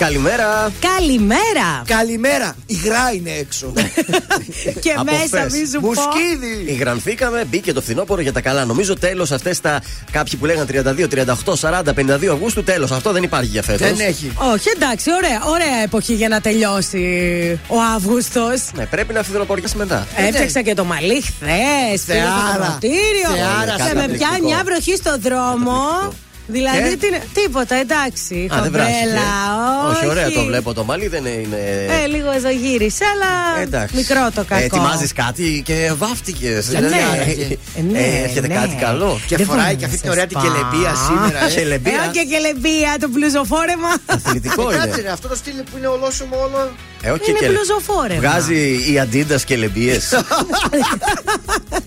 Καλημέρα! Καλημέρα! Καλημέρα! Η γρά είναι έξω. και μέσα, μη σου πω. Μουσκίδι! Υγρανθήκαμε, μπήκε το φθινόπωρο για τα καλά. Νομίζω τέλος αυτές τα. Κάποιοι που λέγαν 32, 38, 40, 52 Αυγούστου, τέλος. Αυτό δεν υπάρχει για φέτος. Δεν έχει. Όχι, εντάξει, ωραία, ωραία εποχή για να τελειώσει ο Αύγουστος. Ναι, πρέπει να φθινοποριάσει μετά. Έφτιαξα και το μαλλί χθες. Θεάρα. Θεάρα. Κάτι Και με εκπληκτικό. πιάνει μια βροχή στο δρόμο. Δηλαδή, Και; τι είναι- τίποτα, εντάξει. Α, δεν βράχηκε. χοντρέλα, Όχι, ωραία το βλέπω το μαλλί, δεν είναι. Ε, λίγο ζωγύρισε, αλλά Εντάξει. μικρό το κακό. Ετοιμάζεις κάτι και βάφτηκες. Ναι, ε, ναι, έρχεται ναι. κάτι καλό. Και Δεν φοράει μπορεί και να αυτή την σε ωραία την σπά. κελεμπία σήμερα. ε. Κελεμπία. Ε, και κελεμπία, το μπλουζοφόρεμα. Αθλητικό Κάτσε είναι. ρε, αυτό το στυλ που είναι ολόσωμο όλο. Ε, όχι Είναι και- μπλουζοφόρεμα. Βγάζει η αντίντα και λεμπίε.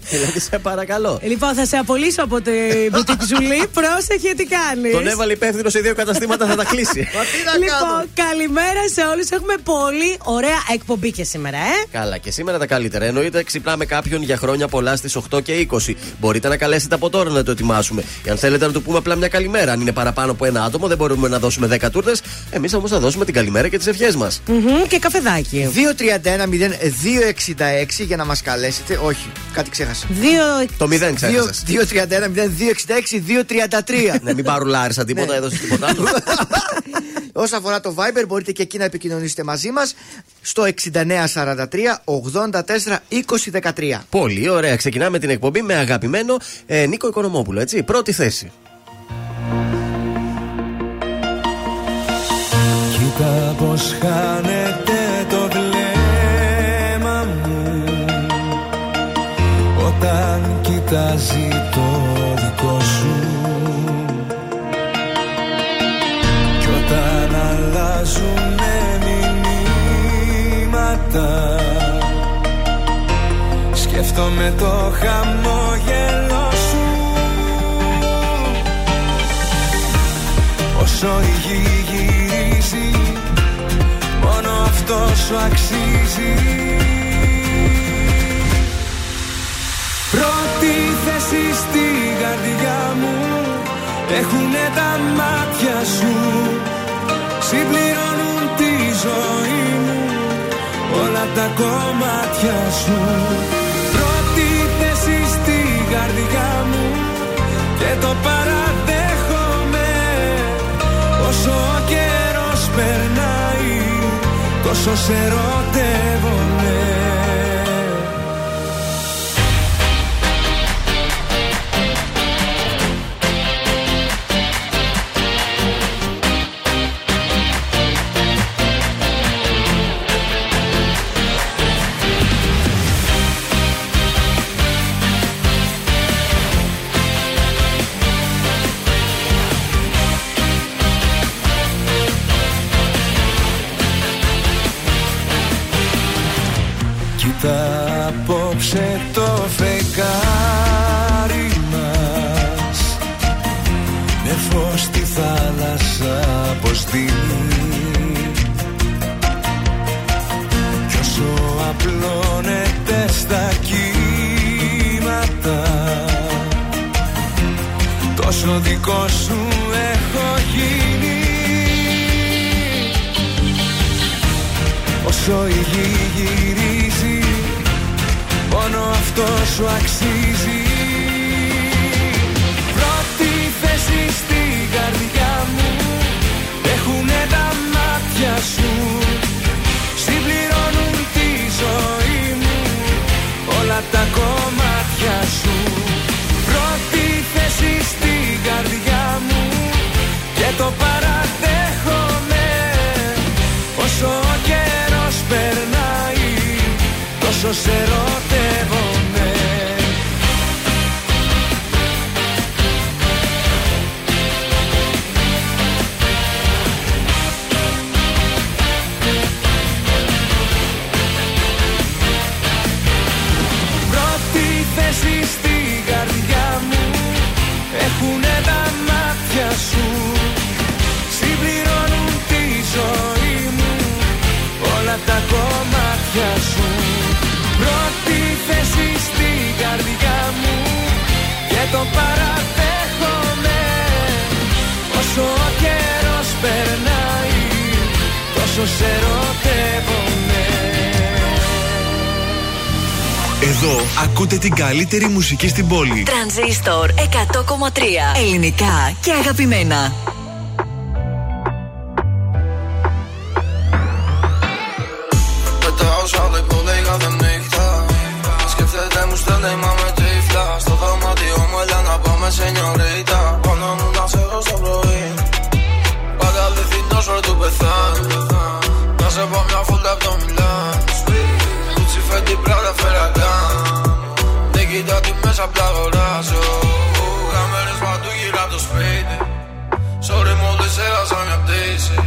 Δηλαδή, σε παρακαλώ. Λοιπόν, θα σε απολύσω από την μπουτίκ Ζουλή. Πρόσεχε τι κάνεις; Τον έβαλε υπεύθυνος σε δύο καταστήματα, θα τα κλείσει. Μα τι να Λοιπόν, κάνω; καλημέρα σε όλους. Έχουμε πολύ ωραία εκπομπή και σήμερα, ε. Καλά, και σήμερα τα καλύτερα. Εννοείται, ξυπνάμε κάποιον για χρόνια πολλά στις 8 και 20. Μπορείτε να καλέσετε από τώρα να το ετοιμάσουμε. Και αν θέλετε να του πούμε απλά μια καλημέρα. Αν είναι παραπάνω από ένα άτομο, δεν μπορούμε να δώσουμε 10 τούρτε. Εμείς όμως θα δώσουμε την καλημέρα και τις ευχές μας. Μμμ, Και καφεδάκι. 231-0266 για να μας καλέσετε. Όχι, κάτι ξέχασα. Δύο. Το 0 ξέχασες. 231-0266-233. ναι, μην παρουλάρισα τίποτα, Ναι. έδωσε τίποτα άλλο. Όσον αφορά το Viber, μπορείτε και εκεί να επικοινωνήσετε μαζί μας στο 6943-84-2013. Πολύ ωραία. Ξεκινάμε την εκπομπή με αγαπημένο ε, Νίκο Οικονομόπουλο, έτσι. Πρώτη θέση. Κοίτα πως χάνεται το βλέμμα μου Όταν κοιτάζει το δικό αλλάζουνε μηνύματα. Σκέφτομαι το χαμόγελο σου. Όσο η γη γυρίζει Μόνο αυτός σου αξίζει. Πρώτη θέση στη καρδιά μου Έχουνε τα μάτια σου Συμπληρώνουν τη ζωή μου Όλα τα κομμάτια σου. Πρώτη θέση στη καρδιά μου Και το παραδέχομαι. Όσο ο καιρός περνάει Τόσο σε ερωτεύομαι Τόσο δικό σου έχω γίνει. Όσο η γη γυρίζει Μόνο αυτό σου αξίζει. Πρώτη θέση στην καρδιά μου Έχουνε τα μάτια σου. Συμπληρώνουν τη ζωή μου Όλα τα κομμάτια σου Και το παραδέχομαι. Όσο ο καιρός περνάει Τόσο σε πόσο σε ερωτεύομαι Εδώ ακούτε την καλύτερη μουσική στην πόλη. Τρανζίστορ 100,3 Ελληνικά και αγαπημένα. Κοιτά τι μέσα απλά αγοράζω Κάμερες παντού γύρω από το σπίτι. Sorry μόλις έχασα μια πτήση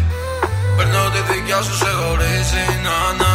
Παίρνω τη δικιά σου σε χωρίζει. Να να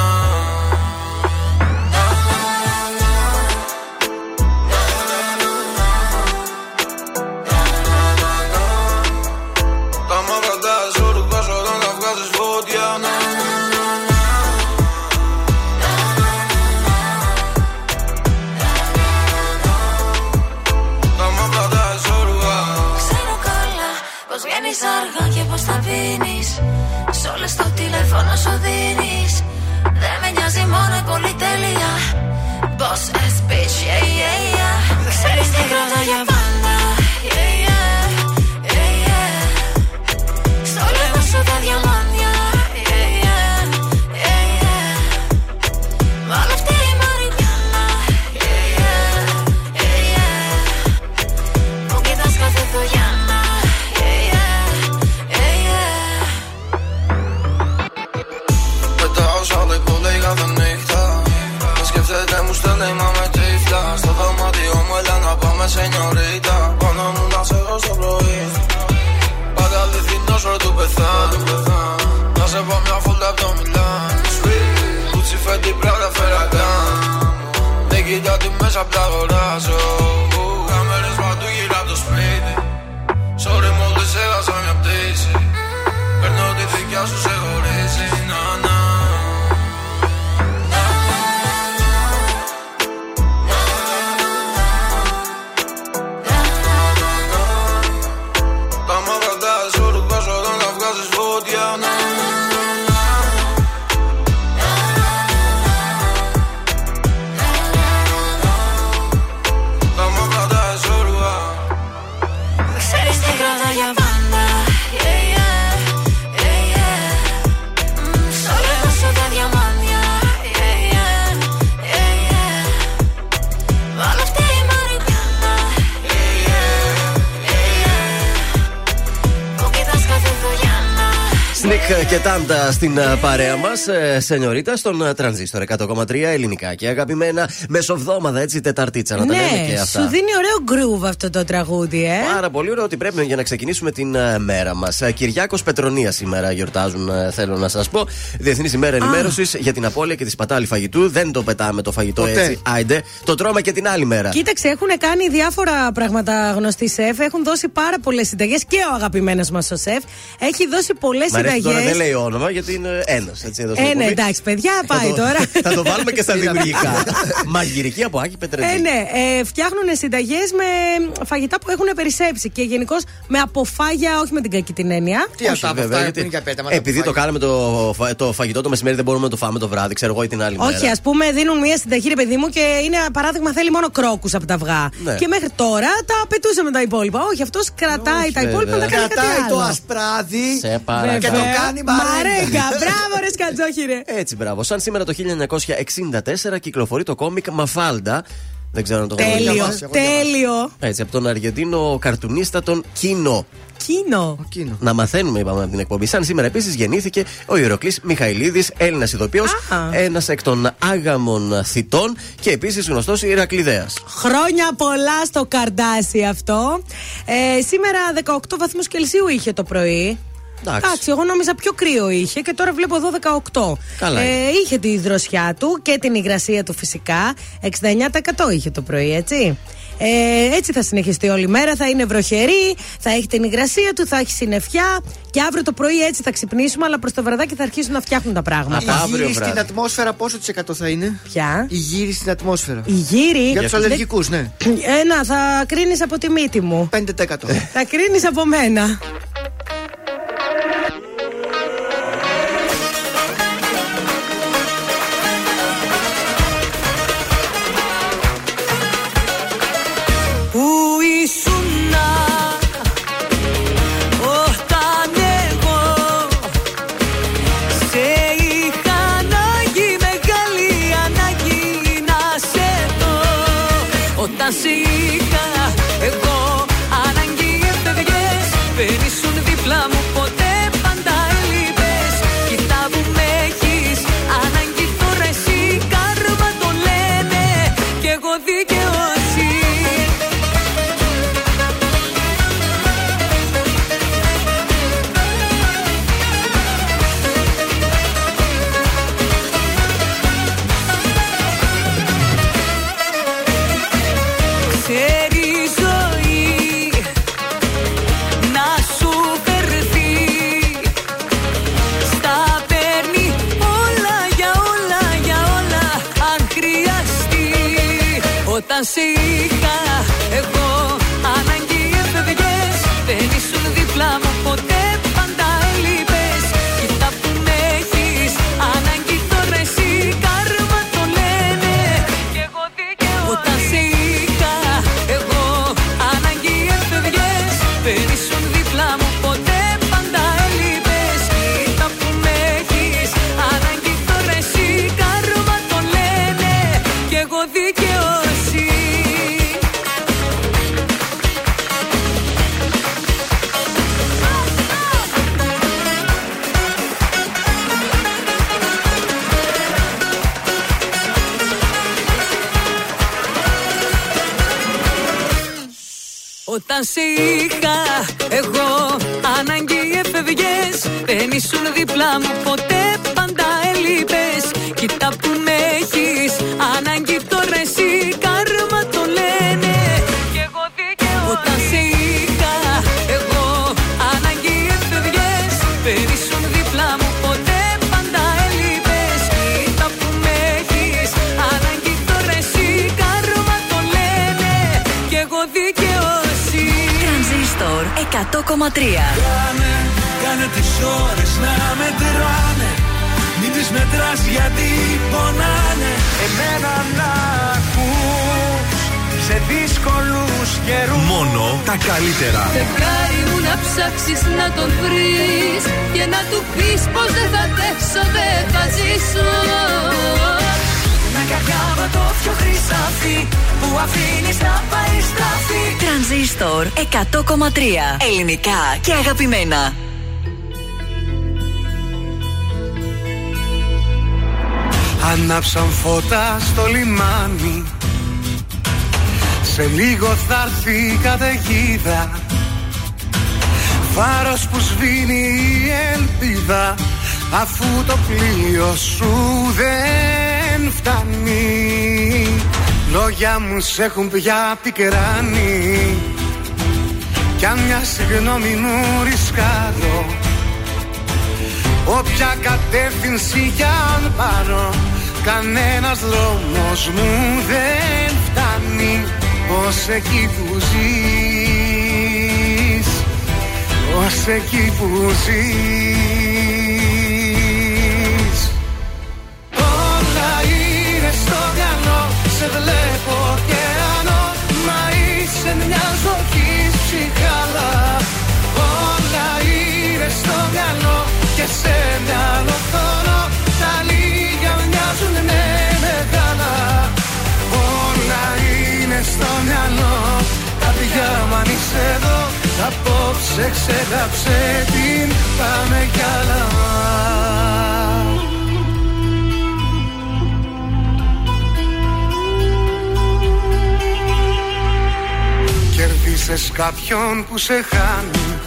Σνικ και τάντα στην α, παρέα μας, σενιωρίτα, στον α, τρανζίστορ 100,3 ελληνικά και αγαπημένα. Μεσοβδόμαδα, έτσι, Τεταρτίτσα, να τα λέμε και αυτά. Ναι, σου δίνει ωραίο groove αυτό το τραγούδι, ε. Πάρα πολύ ωραίο ότι πρέπει για να ξεκινήσουμε την α, μέρα μας. Κυριάκος Πετρονίας σήμερα γιορτάζουν, α, θέλω να σας πω. Διεθνής ημέρα ενημέρωσης για την απώλεια και τη σπατάλη φαγητού. Δεν το πετάμε το φαγητό Ποτέ. έτσι. Άιντε, το τρώμε και την άλλη μέρα. Κοίταξε, έχουν κάνει διάφορα πράγματα γνωστοί σεφ. Έχουν δώσει πάρα πολλές συνταγές και ο αγαπημένος μας ο σεφ έχει δώσει πολλές Μ' αρέσει τώρα δεν συνταγέ. λέει όνομα γιατί είναι ένας. Ε, ναι, εντάξει, παιδιά, πάει τώρα. Θα το βάλουμε και στα δημιουργικά. Μαγειρική από Άκη Πετρετζή. Ε, ναι, ε, φτιάχνουν συνταγές με φαγητά που έχουν περισσέψει και γενικώς με αποφάγια, όχι με την κακή την έννοια. Τι αυτά από αυτά που είναι για πέτα. Επειδή το κάναμε το, φα- το φαγητό το μεσημέρι, δεν μπορούμε να το φάμε το βράδυ, ξέρω εγώ ή την άλλη μέρα. Όχι, ας πούμε, δίνουν μια συνταγή, ρε παιδί μου, και είναι παράδειγμα θέλει μόνο κρόκους από τα αυγά. Ναι. Και μέχρι τώρα τα απαιτούσαμε τα υπόλοιπα. Όχι, αυτός κρατάει Όχι, τα υπόλοιπα, βέβαια. τα κάνει κάτι Κρατάει το άλλο. ασπράδι Σε παρακαλώ. και το κάνει μαρέγκα. Μαρέγκα, μπράβο, ρε σκατζόχυρε. Έτσι, μπράβο. Σαν σήμερα το 1964 κυκλοφορεί το κόμικ Μαφάλντα. Δεν ξέρω αν το Τέλειο, διαβάσει, έχω τέλειο. Έτσι, από τον Αργεντίνο καρτουνίστα τον Κίνο. Κίνο. Κίνο. Να μαθαίνουμε, είπαμε από την εκπομπή. Σαν σήμερα επίσης γεννήθηκε ο Ιεροκλής Μιχαηλίδης, Έλληνας ηθοποιός, Α. ένας εκ των άγαμων θητών και επίσης γνωστός Ηρακλειδέας. Χρόνια πολλά στο καρδάσι αυτό. Ε, σήμερα 18 βαθμούς Κελσίου είχε το πρωί. Εντάξει. Εντάξει, εγώ νόμιζα πιο κρύο είχε και τώρα βλέπω εδώ 18. Καλά Ε, είχε τη δροσιά του και την υγρασία του φυσικά. 69% είχε το πρωί, έτσι. Ε, έτσι θα συνεχιστεί όλη μέρα. Θα είναι βροχερή, θα έχει την υγρασία του, θα έχει συννεφιά. Και αύριο το πρωί έτσι θα ξυπνήσουμε, αλλά προς το βραδάκι θα αρχίσουν να φτιάχνουν τα πράγματα. Α, Η αύριο γύρι βράδυ. στην ατμόσφαιρα πόσο της εκατό θα είναι; Πια. Η γύρι στην ατμόσφαιρα. Η γύρι; Για τους αλλεργικούς, ναι. Ένα, θα κρίνεις από τη μύτη μου. 5%. θα κρίνεις από μένα. Αγαπημένα. Ανάψαν φώτα στο λιμάνι. Σε λίγο θα έρθει η καταιγίδα. Φάρος που σβήνει η ελπίδα Αφού το πλοίο σου δεν φτάνει. Λόγια μου σε έχουν πια πικράνει Κι αν μια συγγνώμη μου ρισκάρω Όποια κατεύθυνση κι αν πάρω Κανένας δρόμος μου δεν φτάνει Ως εκεί που ζεις Ως εκεί που ζεις. Όλα είναι στο μυαλό Σε βλέπω ωκεανό Μα είσαι μια ζωή ψυχάλα Όλα είναι στο μυαλό Και σε μυαλό θωρώ. Τα λίγα μοιάζουν με μεγάλα Όλα είναι στο μυαλό. Καρδιά μου αν είσαι εδώ Απόψε ξεγάψε την Πάμε κι άλλα Κερδίσες κάποιον που σε χάνει.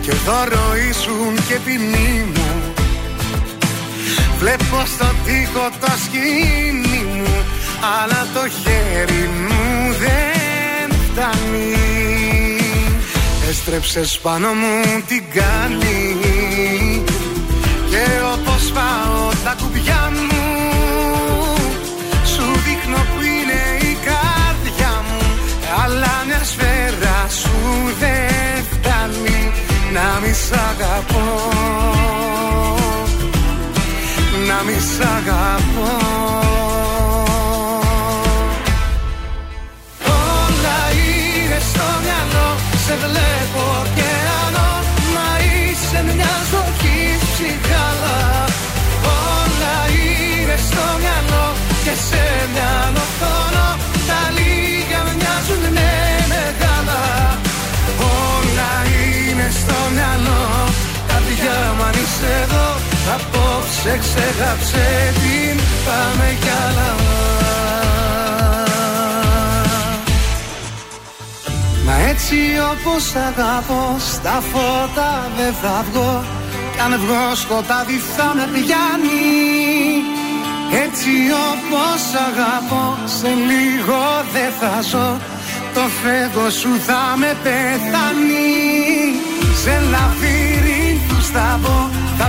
Και δώρο ήσουν και ποινή μου. Βλέπω στο τοίχο το σκηνή μου Αλλά το χέρι μου δεν φτάνει. Έστρεψες πάνω μου την κάνει Και όπως σ' αγαπώ. Να μη σ' αγαπώ. Όλα είναι στο μυαλό Σε βλέπω ωκεανό Μα είσαι μια ζωή ψυχάλα Όλα είναι στο μυαλό Και σε Καρδιά μου αν είσαι εδώ Απόψε ξεγάψε την Πάμε κι άλλα. Μα έτσι όπως αγαπώ Στα φώτα δεν θα βγω. Κι αν βγω σκοτάδι θα με πιάνει. Έτσι όπως αγαπώ Σε λίγο δεν θα ζω. Το φεύγω σου θα με πεθάνει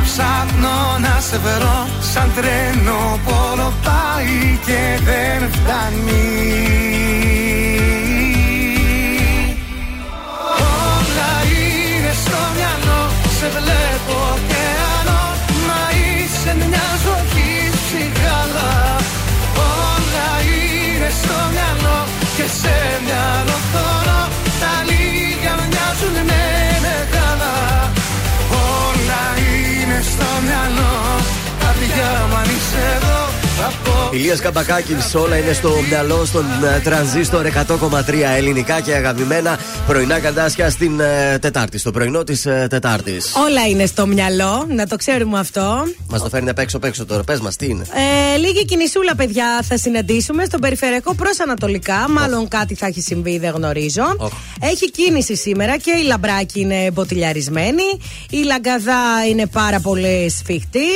ψάχνω να σε βρω. Σαν τρένο πόλο πάει και δεν φτάνει. Όλα είναι στο μυαλό, σε βλέπω θα πω Ηλίας Καμπακάκης, όλα είναι στο μυαλό στον ε, τρανζίστορ 100,3 ελληνικά και αγαπημένα πρωινά καντάσια στην ε, Τετάρτη, στο πρωινό της ε, Τετάρτης. Όλα είναι στο μυαλό, να το ξέρουμε αυτό. Μας το φέρνει απ' έξω απ' έξω τώρα. Πες μας, τι είναι; Ε, λίγη κινησούλα, παιδιά, θα συναντήσουμε στον περιφερειακό προς Ανατολικά. Μάλλον κάτι θα έχει συμβεί, δεν γνωρίζω. Οχ. Έχει κίνηση σήμερα και η λαμπράκη είναι μποτιλιαρισμένη. Η λαγκαδά είναι πάρα πολύ σφιχτή.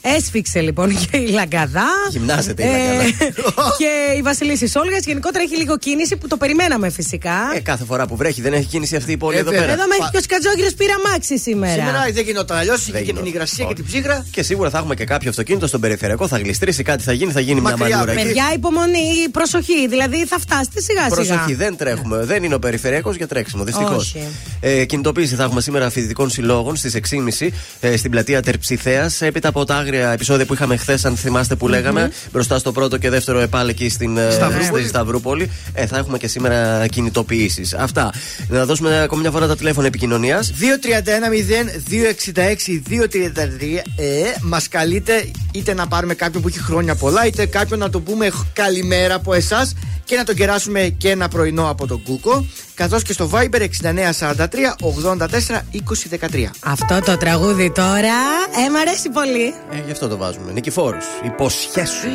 Έσφιξε λοιπόν και η λαγκαδά. Γυμνάζεται η Λαγκαδά. και η Βασιλίση Όλγα γενικότερα έχει λίγο κίνηση που το περιμέναμε φυσικά. Ε, κάθε φορά που βρέχει δεν έχει κίνηση αυτή η πόλη Ε, εδώ βέβαια. πέρα. Εδώ μέχρι και ο Σκατζόγυρο πήρα μάξι σήμερα. Σήμερα δεν γινόταν αλλιώς. Είχε και γινόταν. την υγρασία και Όχι. την ψύχρα. Και σίγουρα θα έχουμε και κάποιο αυτοκίνητο στον περιφερειακό, θα γλιστρήσει κάτι, θα γίνει, θα γίνει μια Μακριά, μανούρα εκεί. Παιδιά, υπομονή, προσοχή. Δηλαδή θα φτάσετε σιγά σιγά. Προσοχή, δεν τρέχουμε. Δεν είναι ο περιφερειακός για τρέξιμο, δυστυχώς. Όχι. Ε, κινητοποίηση θα έχουμε σήμερα φοιτητικών συλλόγων στις 6.30 ε, στην πλατεία Τερψιθέας. Έπειτα από τα άγρια επεισόδια που είχαμε χθες, αν θυμάστε που λέγαμε, μπροστά στο πρώτο και δεύτερο επάλ εκεί στην ε, Σταυρούπολη. στη Σταυρούπολη, ε, θα έχουμε και σήμερα κινητοποιήσεις. Αυτά. Να δώσουμε ακόμη μια φορά τα τηλέφωνα επικοινωνίας. 231-0-266-233 ε, Μας καλείτε είτε να πάρουμε κάποιον που έχει χρόνια πολλά, είτε κάποιον να το πούμε καλημέρα από εσάς και να τον κεράσουμε και ένα πρωινό από τον Κούκο. Καθώς και στο Viber 6943 84 20 13. Αυτό το τραγούδι τώρα, ε, μ' αρέσει πολύ. Ε, γι' αυτό το βάζουμε. Νικηφόρου. Υποσχέσου.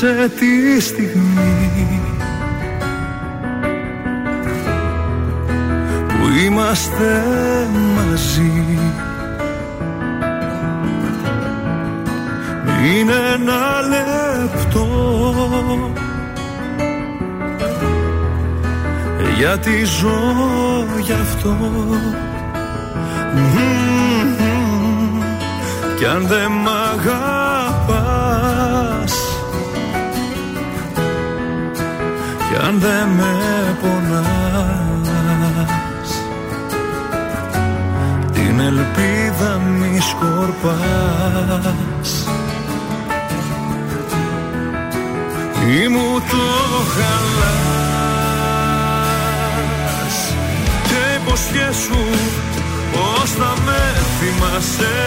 Ζήσε τη στιγμή που είμαστε μαζί Είναι ένα λεπτό γιατί ζω γι' αυτό Μμμ. Κι αν δεν μ' Κι αν δεν με πονάς. Την ελπίδα μη σκορπάς. Ή μου το χαλάς. Και υποσχέσου πως θα με θυμάσαι.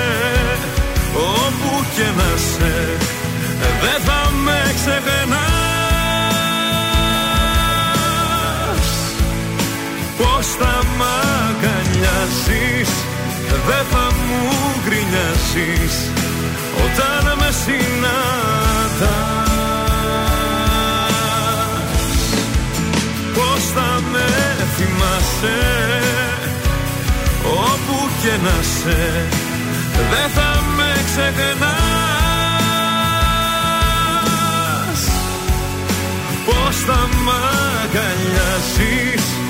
Όπου και να σε δεν θα με ξεχνάς Πως θα μ' αγκαλιάσεις δεν θα μου γκρινιάσεις Όταν με συναντάς. Πως θα με θυμάσαι Όπου και να σε Δεν θα με ξεχνάς. Πως θα μ' αγκαλιάσεις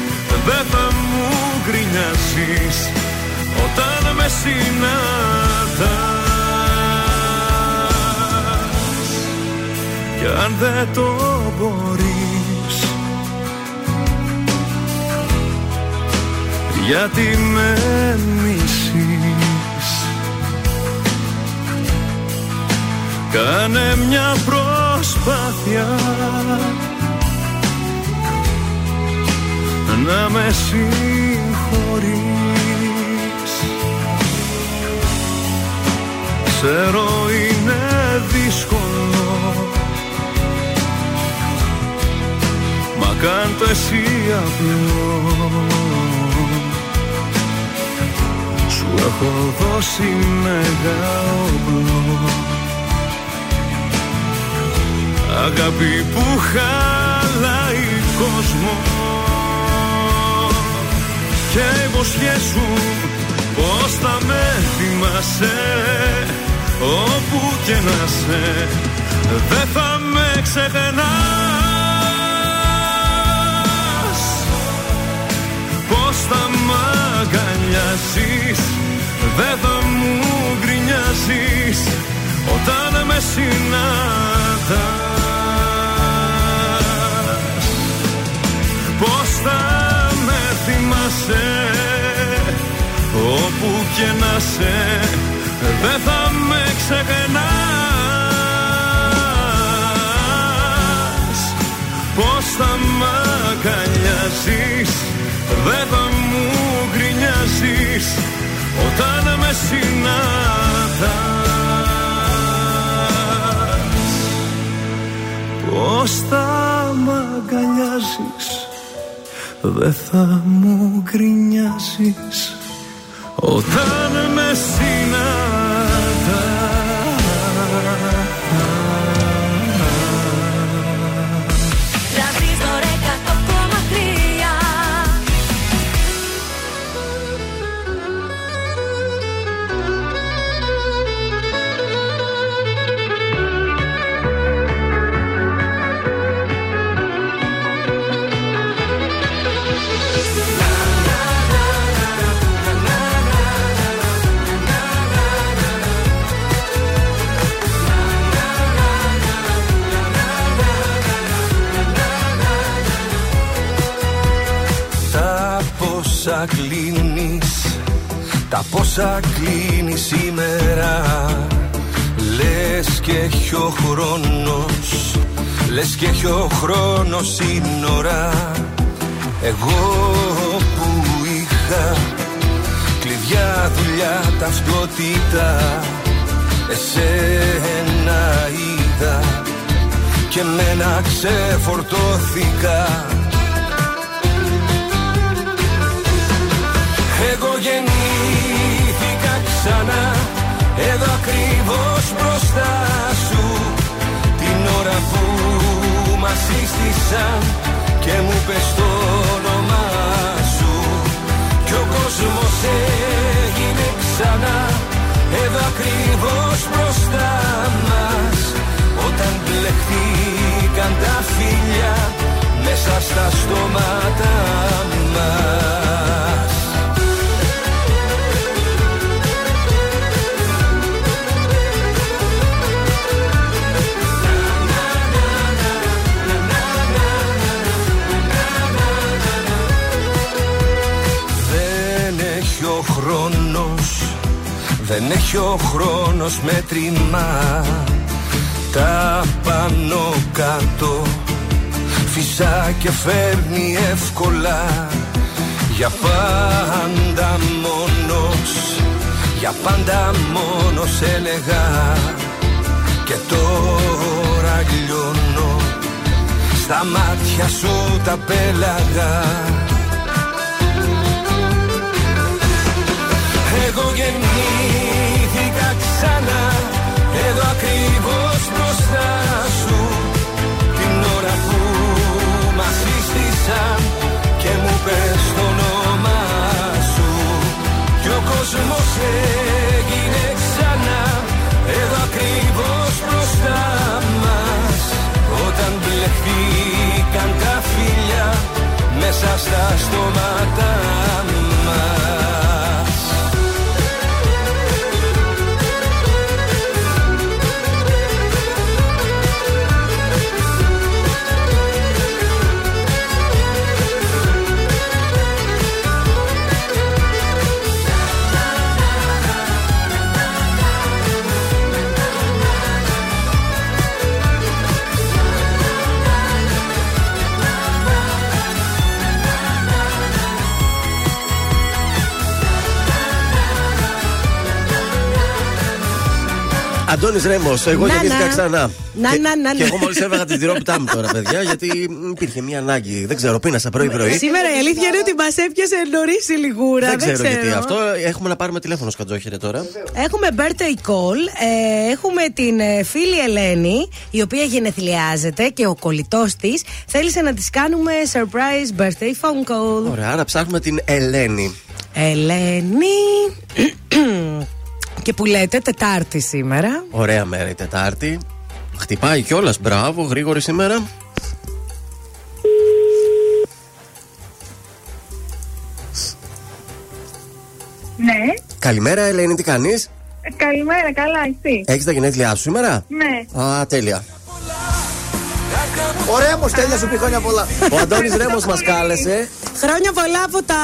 Δεν θα μου γκρινιάσεις Όταν με συναντάς. Κι αν δεν το μπορείς γιατί με μισείς; Κάνε μια προσπάθεια να με συγχωρείς. Ξέρω είναι δύσκολο. Μα κάν το εσύ απλό. Σου έχω δώσει μεγάλο Αγάπη που χαλάει κόσμος και υποσχέσου πως θα με θυμάσαι όπου και να σε δεν θα με ξεχνάς πως θα μ' αγκαλιάσεις δεν θα μου γκρινιάζεις όταν με συναντάς θυμάσαι Όπου και να σε Δεν θα με ξεχνάς. Πώς θα μ' αγκαλιάζεις Δεν θα μου γκρινιάζεις Όταν με συναντάς. Πώς θα μ' αγκαλιάζεις δεν θα μου γκρινιάζεις όταν με συναντάς πόσα κλείνεις. Τα πόσα κλείνεις σήμερα Λες και έχει ο χρόνος Λες και έχει ο χρόνος σύνορα Εγώ που είχα Κλειδιά, δουλειά, ταυτότητα Εσένα είδα. Και μένα ξεφορτώθηκα Εγώ γεννήθηκα ξανά. Εδώ ακριβώς μπροστά σου. Την ώρα που μας σύστησαν Και μου πες το όνομά σου. Κι ο κόσμος έγινε ξανά. Εδώ ακριβώς μπροστά μας. Όταν μπλεχτήκαν τα φίλια Μέσα στα στόματα μας Δεν έχει ο χρόνος μέτρημα. Τα πάνω κάτω Φυσά και φέρνει εύκολα. Για πάντα μόνος Για πάντα μόνος έλεγα. Και τώρα λιώνω Στα μάτια σου τα πέλαγα. Εγώ γεννήθηκα έγινε ξανά. Εδώ ακριβώς μπροστά μας. Όταν μπλεχτήκαν τα φίλια Μέσα στα στόματα Αντώνης Ρέμος, εγώ Να, γεννήθηκα να. ξανά. Να, και, να, να, και να. εγώ μόλις έβγα τη τυρόπιτά μου τώρα, παιδιά, γιατί υπήρχε μια ανάγκη. Δεν ξέρω, πίνασα πρωί-πρωί. Σήμερα η αλήθεια είναι ότι μας έπιασε νωρίς η λιγούρα. Δεν ξέρω γιατί αυτό. Έχουμε να πάρουμε τηλέφωνο σκατζόχερε τώρα. Έχουμε birthday call. ε, έχουμε την ε, φίλη Ελένη, η οποία γενεθλιάζεται και ο κολλητός της θέλησε να της κάνουμε surprise birthday phone call. Ωραία, άρα ψάχνουμε την Ελένη. Ελένη. και που λέτε Τετάρτη σήμερα. Ωραία μέρα η Τετάρτη. Χτυπάει κιόλας. Μπράβο, γρήγορη σήμερα. Ναι. Καλημέρα, Ελένη, τι κάνεις; Ε, Καλημέρα, καλά, εσύ. Έχεις τα γενέθλιά σου σήμερα; Ναι. Α, τέλεια. Ο Ρέμος, τέλεια σου πει χρόνια πολλά. Ο Αντώνης Ρέμος μας κάλεσε. Χρόνια πολλά από τα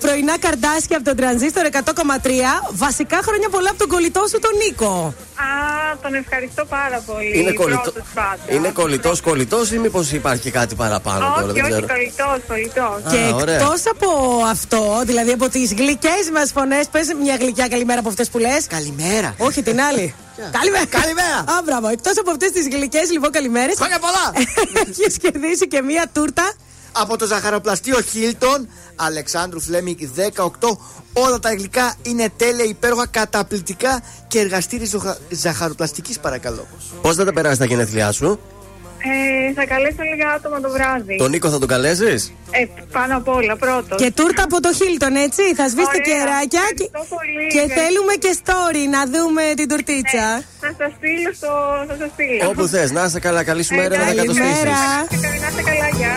πρωινά καρδάσια από τον τρανζίστορ 100,3. Βασικά χρόνια πολλά από τον κολλητό σου τον Νίκο. Α, τον ευχαριστώ πάρα πολύ. Είναι κολλητό. Πρώτος πάντα. Είναι κολλητός κολλητός ή μήπως υπάρχει και κάτι παραπάνω τώρα, Όχι, δεν όχι, ξέρω. κολλητός, κολλητός. Α, Και ωραία. εκτός από αυτό, δηλαδή από τις γλυκές μας φωνές, πες μια γλυκιά καλημέρα από αυτές που λες. Καλημέρα. Όχι την άλλη. Καλημέρα. Καλημέρα. Α, μπράβο. Εκτός από αυτές τις γλυκές λοιπόν καλημέρες. Χρόνια πολλά. Έχεις κερδίσει και μία τούρτα. Από το ζαχαροπλαστείο Χίλτον, Αλεξάνδρου Φλέμικ 18. Όλα τα γλυκά είναι τέλεια, υπέροχα, καταπληκτικά και εργαστήρι ζοχα- ζαχαροπλαστικής παρακαλώ. Πώς θα τα περάσει τα γενέθλιά σου, Ε, θα καλέσω λίγα άτομα το βράδυ. Τον Νίκο θα τον καλέσεις; Ε, πάνω απ' όλα, πρώτος. Και τούρτα από το Χίλτον, έτσι. Θα σβήσετε Ωραία. κεράκια και, Ευχαριστώ πολύ. και Ευχαριστώ. θέλουμε και story να δούμε την τουρτίτσα. Θα σας στείλω στο. Θα σας στείλω. Όπου θες, να είσαι καλά, καλή σου μέρα να τα Εντάξει, κατοστήσεις. Καλημέρα. Να είστε καλά, γεια.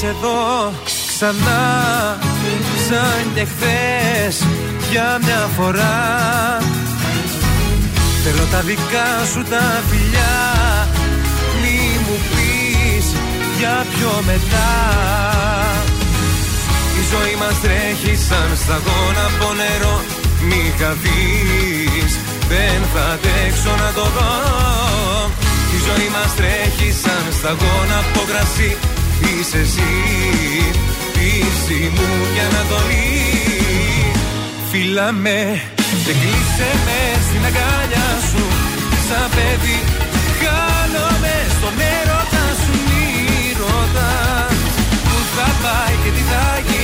Θέλω να σε δω ξανά σαν και χθες για μια φορά. Θέλω τα δικά σου τα φιλιά μη μου πεις για πιο μετά. Η ζωή μας τρέχει σαν σταγόνα από νερό μη χαθείς δεν θα αντέξω να το δω. Η ζωή μας τρέχει σαν σταγόνα από κρασί Είσαι εσύ, πίση μου και ανατολή Φίλα με και κλείσε με στην αγκάλια σου. Σαν παιδί χάνομαι στον έρωτα σου. Μη ρωτάς που θα πάει και τι θα γίνει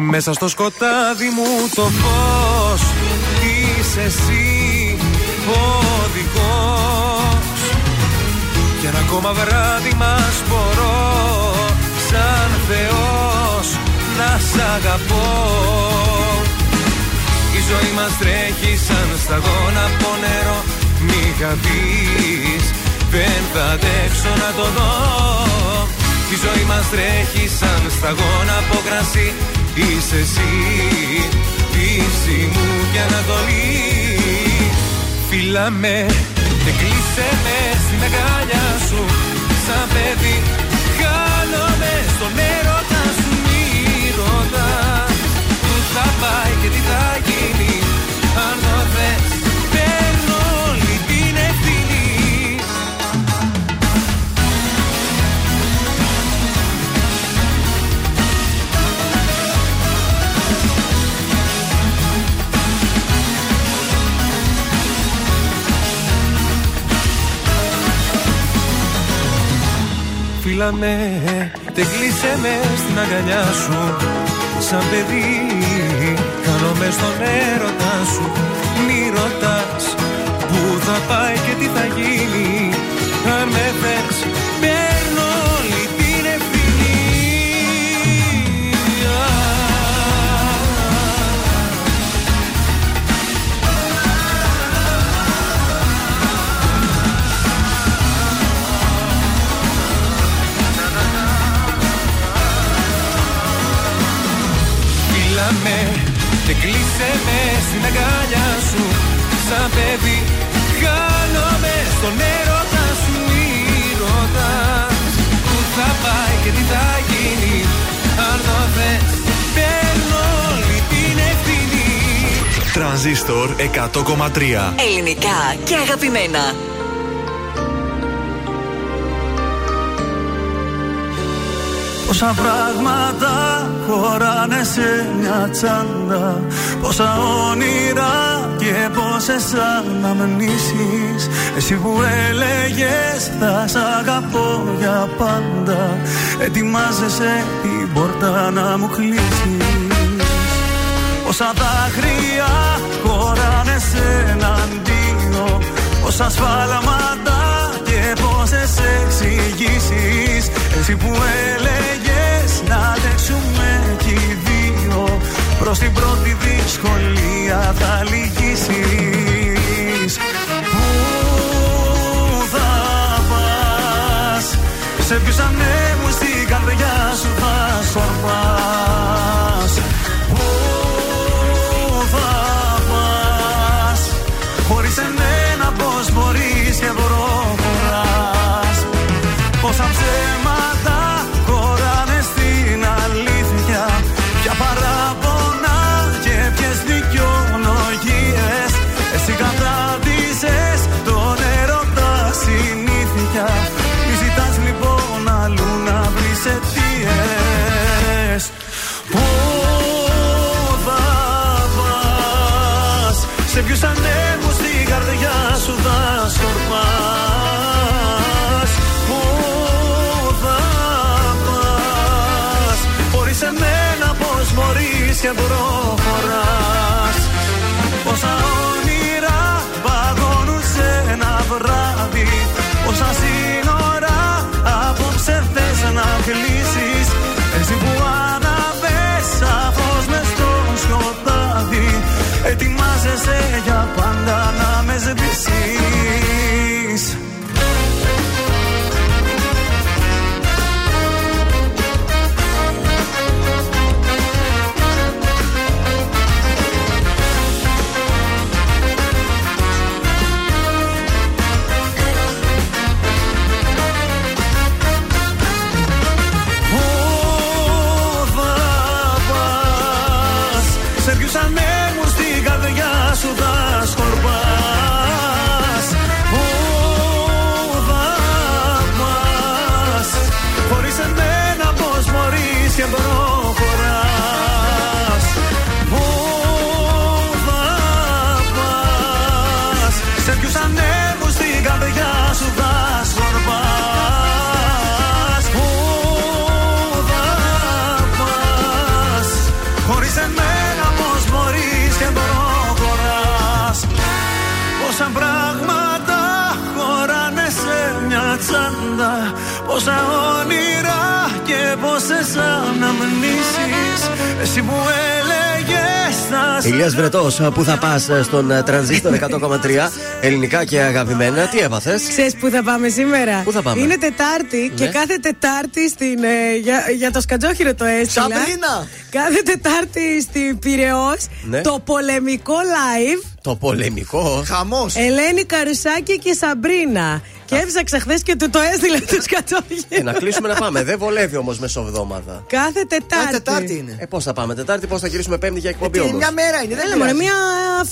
Μέσα στο σκοτάδι μου το φως Είσαι εσύ ο οδηγός. Κι ένα ακόμα βράδυ μας μπορώ Σαν Θεός να σ' αγαπώ. Η ζωή μας τρέχει σαν σταγόνα από νερό Μη χαθείς δεν θα αντέξω να το δω. Η ζωή μας τρέχει σαν σταγόνα από κρασί Είσαι εσύ, πίση μου και ανατολή Φίλα με και κλείσε με στην αγκάλια σου. Σαν παιδί χάνομαι στον έρωτα σου. Μη ρωτάς που θα πάει και τι θα γίνει Φίλα με, τε κλείσε με στην αγκαλιά σου. Σαν παιδί, κάνομαι στον έρωτα σου. Μη ρωτάς που θα πάει και τι θα γίνει. Αν με θες, παίρνω όλη με και κλείσε με στην αγκαλιά σου. Σαν παιδί χάνομαι στον έρωτα σου Μη ρωτάς που θα πάει και τι θα γίνει Αν το θες. Παίρνω όλη την ευθύνη. Τρανζίστορ 100,3 Ελληνικά και αγαπημένα. Πόσα πράγματα χωράνε σε μια τσάντα. Πόσα όνειρα και πόσες αναμνήσεις. Εσύ που έλεγες θα σ' αγαπώ για πάντα Ετοιμάζεσαι την πόρτα να μου κλείσεις. Πόσα δάκρυα χωράνε σε έναν τίνο Πόσα σφάλματα και πόσες εξηγήσεις. Εσύ που έλεγες να αντέξουμε κι οι δύο Προς την πρώτη δυσκολία θα λυγίσεις. Πού θα πας Σε ποιους ανέμους στην καρδιά σου θα σκορπάς Ετοιμάζεσαι Εσύ που έλεγες θα σε Ηλίας Βρετός, πού θα πας στον ε, τρανζίστορ 100,3 ελληνικά και αγαπημένα. Τι έπαθες; Ξέρεις πού θα πάμε σήμερα; Πού θα πάμε; Είναι Τετάρτη και Ναι. κάθε Τετάρτη στην, ε, για, για το σκατζόχυρο το έστειλα. Σαμπρίνα! Κάθε Τετάρτη στην Πυραιός Ναι. το πολεμικό live. Το πολεμικό; Χαμός Ελένη Καρουσάκη και Σαμπρίνα. Και έψαξα χθε και του το έστειλα το Ε, σκατζόχυρο. να κλείσουμε να πάμε. Δεν βολεύει όμως μεσοβδόμαδα. Κάθε Τετάρτη. Κάθε Τετάρτη είναι. Ε, πώς θα πάμε Τετάρτη, πώς θα γυρίσουμε Πέμπτη για εκπομπή Τι, όμως; Μια μέρα είναι, δεν Έλα μωρέ, πειράζει. μια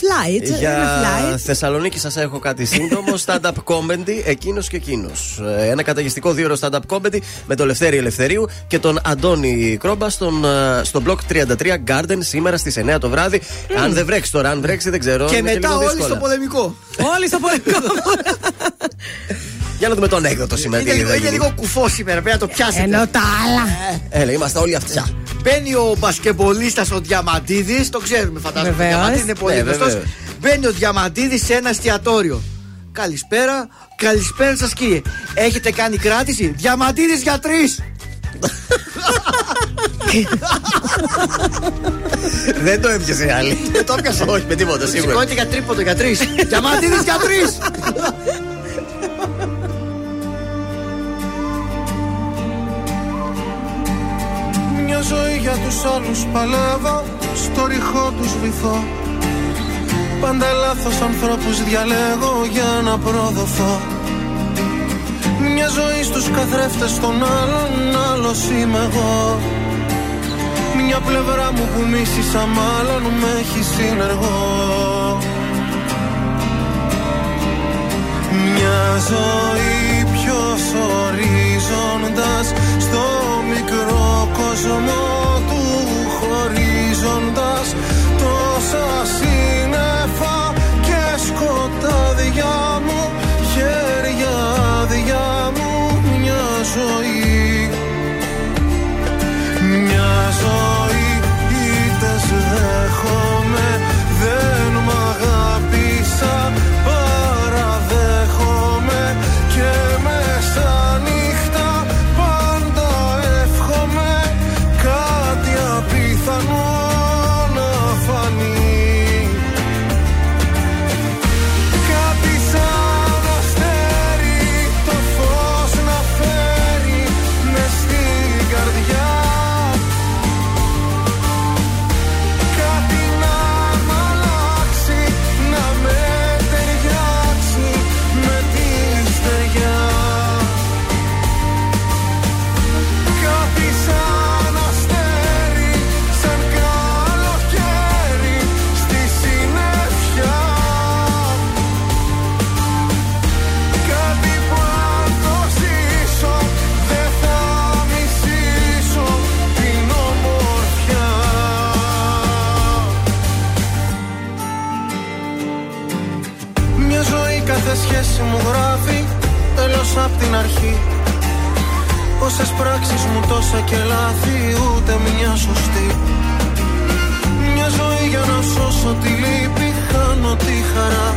flight. Ένα Για flight. Θεσσαλονίκη σας έχω κάτι σύντομο. Stand-up comedy, εκείνος και εκείνος. Ένα καταγιστικό δύο ώρο stand-up comedy με τον Λευτέρη Ελευθερίου και τον Αντώνη Κρόμπα στον, ε, στο block 33 Garden σήμερα στις 9 το βράδυ. Αν δεν βρέξει τώρα, αν βρέξει δεν ξέρω. Και είναι μετά λίγο όλοι δύσκολα. στο πολεμικό. Όλοι στο πολεμικό. Για να δούμε τον έκδοτο σήμερα. Είναι τι λίγο, θα είναι γίνει. λίγο κουφό σήμερα, πρέπει να το πιάσετε. Ενώ τα άλλα. Έλα, είμαστε όλοι αυτιά. Μπαίνει ο μπασκεμπολίστας ο Διαμαντίδης, το ξέρουμε φαντάζομαι. Ο Βεβαίως. Διαμαντίδης είναι πολύ Ναι, γνωστός. βεβαίως. Μπαίνει ο Διαμαντίδης σε ένα εστιατόριο. Καλησπέρα, καλησπέρα σας κύριε. Έχετε κάνει κράτηση; Διαμαντίδης για τρεις. Δεν το έπιασε άλλη. Δεν το έπιασε. Όχι, με τίποτα, σίγουρα. Σηκώνεται για τρίποντο για τρεις. Διαμαντίδης για τρεις. Μια ζωή για τους άλλους παλεύω στο ρηχό τους βυθώ. Πάντα λάθος ανθρώπους διαλέγω για να προδοθώ. Μια ζωή στους καθρέφτες των άλλων άλλος είμαι εγώ. Μια πλευρά μου που μίσησα μάλλον με έχει συνεργό. Μια ζωή ποιος ορίζοντας στο μικρό κόσμο του χωρίζοντας τόσα σύννεφα και σκοτάδια μου χέρια άδεια μου μια ζωή. Μια ζωή είτε σ' δέχομαι μου τόσα και λάθη ούτε μια σωστή. Μια ζωή για να σώσω τη λύπη χάνω τη χαρά.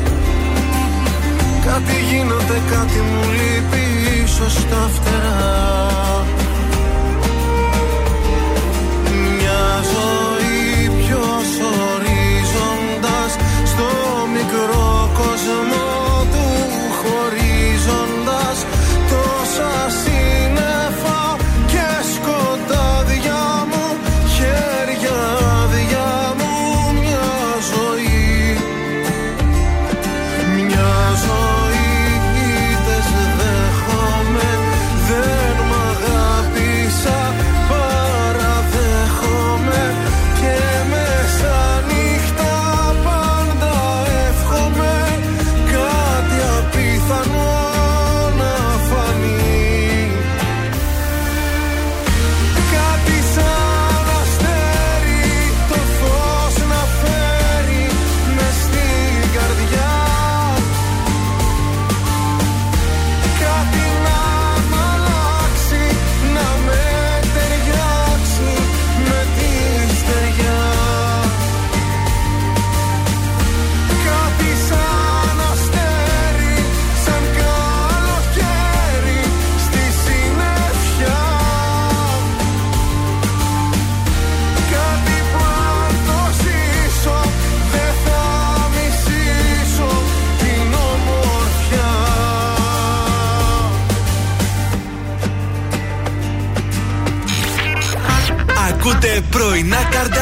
Κάτι γίνεται, κάτι μου λείπει ίσως τα φτερά. Μια ζωή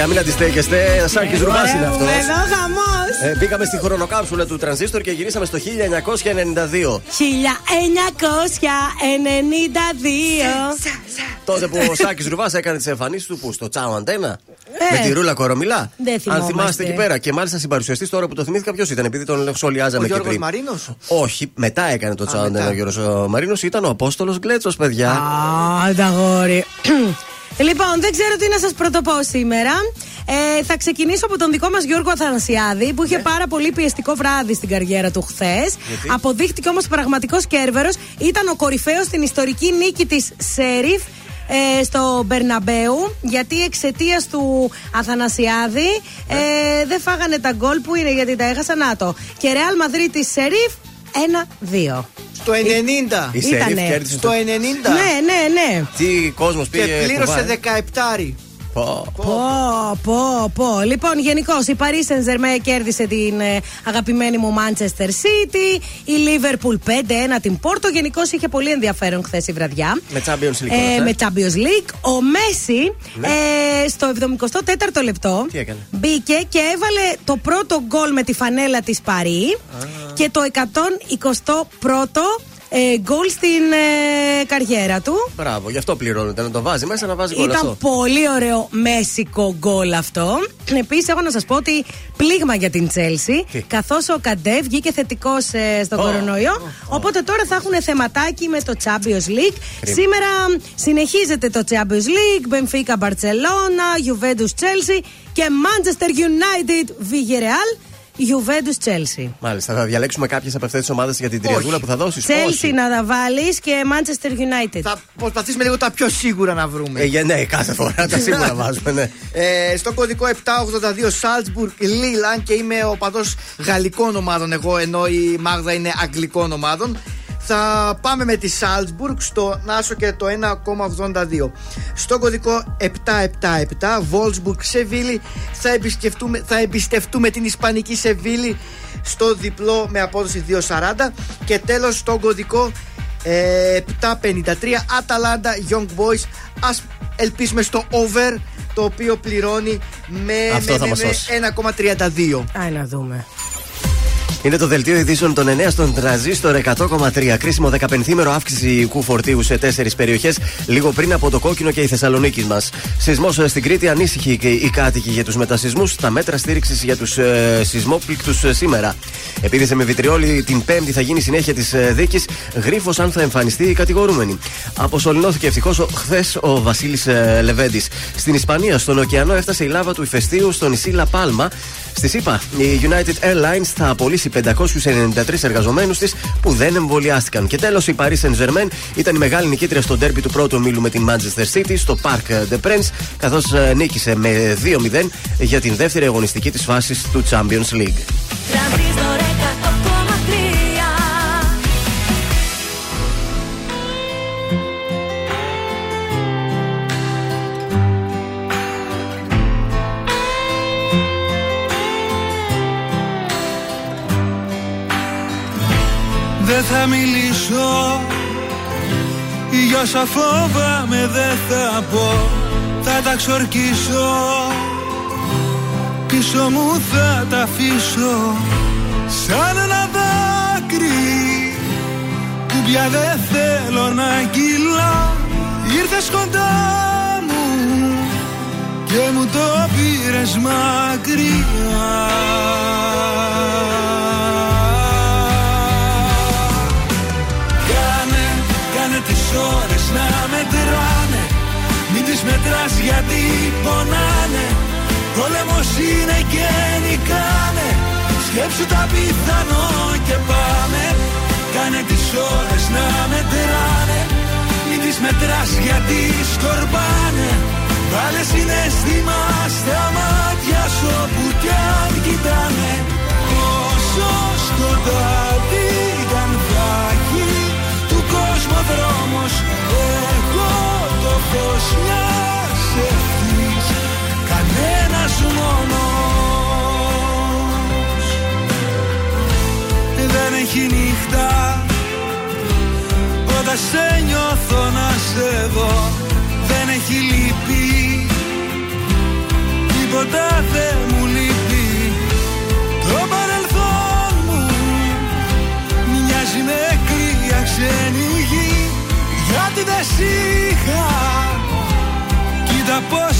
Παιδιά, μην αντιστέκεστε. Σάκη Ρουμπά είναι αυτός. Εδώ χαμό. Ε, μπήκαμε στη χρονοκάψουλα του τρανζίστορ και γυρίσαμε στο 1992. 1992. Τότε που ο Σάκης Ρουβάς έκανε τις εμφανίσεις του που στο Τσάο Αντένα. Ε. Με τη ρούλα κορομιλά. Δεν Αν θυμόμαστε. θυμάστε εκεί πέρα. Και μάλιστα συμπαρουσιαστής τώρα που το θυμήθηκα ποιος ήταν, επειδή τον σχολιάζαμε Ο και Γιώργος πριν. Μαρίνος Όχι, μετά έκανε το Τσάο μετά. Αντένα ο Γιώργος Μαρίνος. Ήταν ο Απόστολος Γκλέτσος, παιδιά. Α, τα γόρι. Λοιπόν, δεν ξέρω τι να σας πρωτοπώ σήμερα. Ε, θα ξεκινήσω από τον δικό μας Γιώργο Αθανασιάδη, που είχε πάρα πολύ πιεστικό βράδυ στην καριέρα του χθες. Αποδείχτηκε όμως πραγματικός κέρβερος. Ήταν ο κορυφαίος στην ιστορική νίκη της Σέριφ ε, στο Μπερναμπέου γιατί εξαιτίας του Αθανασιάδη ε, δεν φάγανε τα γκολ που είναι γιατί τα έχασαν να το. Και Ρεάλ Μαδρίτη Σερίφ 1-2. Στο 90. Η Σερίφ Ήτανε. κέρδισε Στο το. 90. Ναι, ναι, ναι. Τι κόσμος Και πήγε. πλήρωσε κουβά, ε. 17. Πω. Πω, πω, πω. Λοιπόν, γενικώς η Paris Saint Germain κέρδισε την ε, αγαπημένη μου Manchester City. Η Liverpool 5-1 την Πόρτο. Γενικώς είχε πολύ ενδιαφέρον χθες η βραδιά. Με Champions League. Ε, όλα αυτά, με ε. Champions League. Ο Μέση ε, στο 74ο λεπτό Τι έκανε; μπήκε και έβαλε το πρώτο γκολ με τη φανέλα της Παρή και το 121ο ε, γκολ στην ε, καριέρα του. Μπράβο, γι' αυτό πληρώνεται. Να το βάζει μέσα να βάζει γκολ Ήταν αυτό. πολύ ωραίο μέσικο γκολ αυτό. Επίσης, έχω να σας πω ότι πλήγμα για την Τσέλσι. Τι; Καθώς ο Καντεύ βγήκε θετικός στον Ω, κορονοϊό. Οπότε τώρα θα έχουν θεματάκι με το Champions League. Σήμερα συνεχίζεται το Champions League. Benfica Barcelona, Juventus Chelsea και Manchester United Villarreal. Juventus Chelsea. Μάλιστα, θα διαλέξουμε κάποιες από αυτές τις ομάδες για την τριαδούλα που θα δώσεις. Chelsea να τα βάλεις και Manchester United. Θα προσπαθήσουμε λίγο τα πιο σίγουρα να βρούμε. Ε, για- ναι, κάθε φορά τα σίγουρα βάζουμε, ναι. Ε, στο κωδικό 782 Salzburg Λίλαν και είμαι ο παδός γαλλικών ομάδων εγώ ενώ η Μάγδα είναι αγγλικών ομάδων. Θα πάμε με τη Salzburg στο Νάσο και το 1,82. Στο κωδικό 777 Wolfsburg Σεβίλη θα, επισκεφτούμε, θα εμπιστευτούμε την Ισπανική Σεβίλη στο διπλό με απόδοση 2,40 και τέλος στο κωδικό ε, 753 Αταλάντα Young Boys ας ελπίσουμε στο over το οποίο πληρώνει με, Αυτό με, θα με, μας με σώσει. 1,32 Άι να δούμε. Είναι το δελτίο ειδήσεων των 9 στον τραζίστορ 100,3. Κρίσιμο 15ήμερο αύξηση οικού φορτίου σε τέσσερις περιοχές, λίγο πριν από το κόκκινο και η Θεσσαλονίκη μας. Σεισμός στην Κρήτη, ανήσυχοι και οι κάτοικοι για τους μετασυσμού. Τα μέτρα στήριξης για τους ε, σεισμόπληκτους ε, σήμερα. Επίδεσε με βιτριόλη την Πέμπτη θα γίνει συνέχεια της ε, δίκης. Γρίφος αν θα εμφανιστεί η κατηγορούμενη. Αποσωληνώθηκε ευτυχώς χθες ο Βασίλης ε, Λεβέντης. Στην Ισπανία, στον ωκεανό, έφτασε η λάβα του ηφαιστείου στο νησί Λαπάλμα. Στη ΣΥΠΑ, η United Airlines θα απολύσει 593 εργαζομένους της που δεν εμβολιάστηκαν. Και τέλος, η Paris Saint Germain ήταν η μεγάλη νικήτρια στο ντέρμπι του πρώτου ομίλου με την Manchester City στο Parc de Prince, καθώς νίκησε με 2-0 για την δεύτερη αγωνιστική της φάσης του Champions League. Θα μιλήσω Για όσα φόβαμαι δεν θα πω. Θα τα ξορκίσω. Πίσω μου θα τα αφήσω. Σαν ένα δάκρυ. Που πια δεν θέλω να κυλά. Ήρθες κοντά μου Και μου το πήρες μακριά τις μετράς γιατί πονάνε. Πόλεμος είναι και νικάνε. Σκέψου τα πιθανό και πάμε. Κάνε τις ώρες να μετράνε. Μην τις μετράς γιατί σκορπάνε. Βάλε συναίσθημα στα μάτια σου όπου κι αν κοιτάνε. Όσο σκοτάδι κι αν θα έχει του κόσμου ο δρόμος Εγώ το φως μιας μόνος. Δεν έχει νύχτα. Όταν σε νιώθω να σε δω Δεν έχει λύπη. Τίποτα δεν μου λείπει. Το παρελθόν μου Μοιάζει με κρύα ξένη γη. Γιατί δεν σ' είχα Κοίτα πως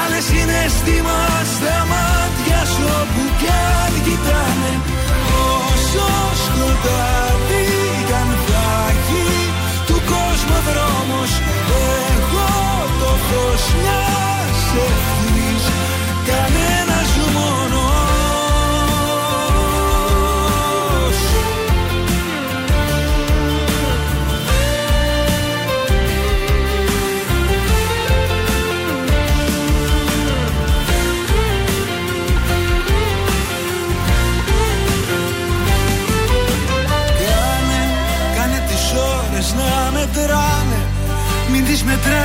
Βάλε συναίσθημα στα μάτια σου όπου κι αν κοιτάνε. Όσο σκοτάδι κι αν θα έχει του κόσμου ο δρόμος Εγώ το φως μιας ευθύς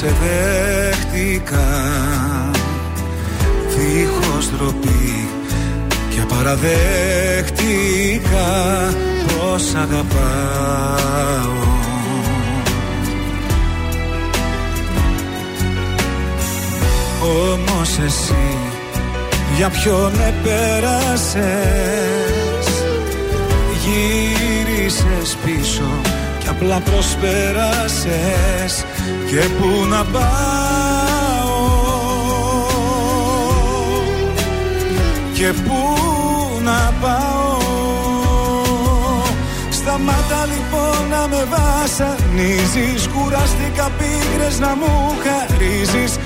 σε δέχτηκα Δίχως τροπή και παραδέχτηκα Πως αγαπάω. Όμως εσύ Για ποιον επέρασες; Γύρισες πίσω Κι απλά προσπέρασες Και πού να πάω. Και πού να πάω. Σταμάτα λοιπόν να με βασανίζεις. Κουράστηκα πίγρες να μου χαρίζεις.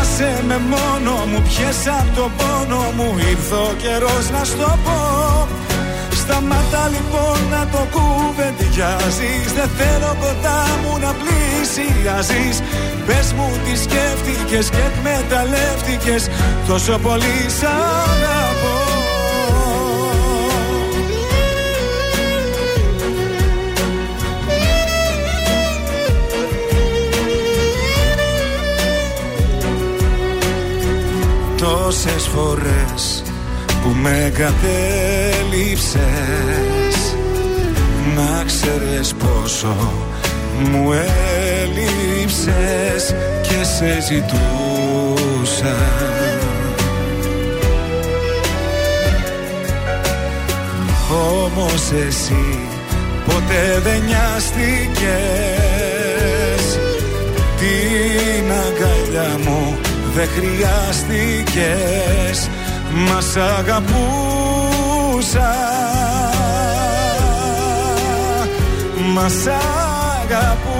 Άσε με μόνο μου, πιες απ' το πόνο μου. Ήρθε ο καιρός να στο πω. Σταμάτα λοιπόν να το κουβεντιάζεις. Δεν θέλω κοντά μου να πλησιάζεις Πες μου τι σκέφτηκες και εκμεταλλεύτηκες. Τόσο πολύ σ' αγαπώ. Τόσες φορές που με κατέληψες Να ξέρεις πόσο μου έλειψες και σε ζητούσα. Όμως εσύ ποτέ δεν νοιάστηκες. Την αγκαλιά μου δεν χρειάστηκες. Μας σ' αγαπούσα. Μας σ' αγαπούσα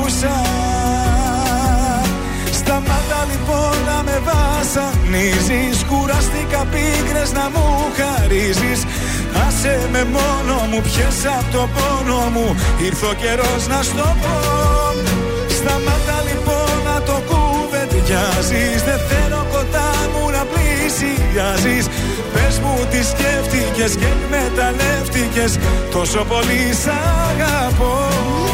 λοιπόν να με βασανίζεις. Κουράστηκα πίκρες να μου χαρίζεις. Άσε με μόνο μου πιες απ' το πόνο μου. Ήρθε ο καιρός να στο πω. Σταμάτα λοιπόν να το κουβεντιάζεις. Δεν θέλω κοντά μου να πλησιάζεις. Πες μου τι σκέφτηκες και εκμεταλλεύτηκες Τόσο πολύ σ' αγαπώ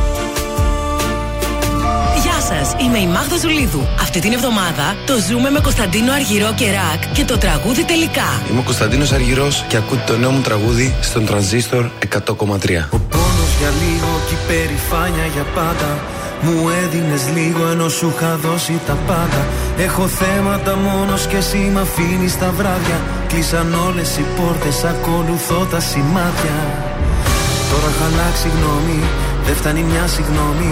Γεια σα, είμαι η Μάγδα Ζουλίδου. Αυτή την εβδομάδα το ζούμε με Κωνσταντίνο Αργυρό και Ρακ και το τραγούδι τελικά. Είμαι ο Κωνσταντίνος Αργυρός και ακούτε το νέο μου τραγούδι στον τρανζίστορ 100,3. Πόνος για λίγο και η περηφάνεια για πάντα Μου έδινες λίγο ενώ σου είχα δώσει τα πάντα Έχω θέματα μόνος και εσύ μ' αφήνεις τα βράδια Κλείσαν όλες οι πόρτες, ακολουθώ τα σημάδια Τώρα έχω αλλάξει γνώμη, δεν φτάνει μια συγγνώμη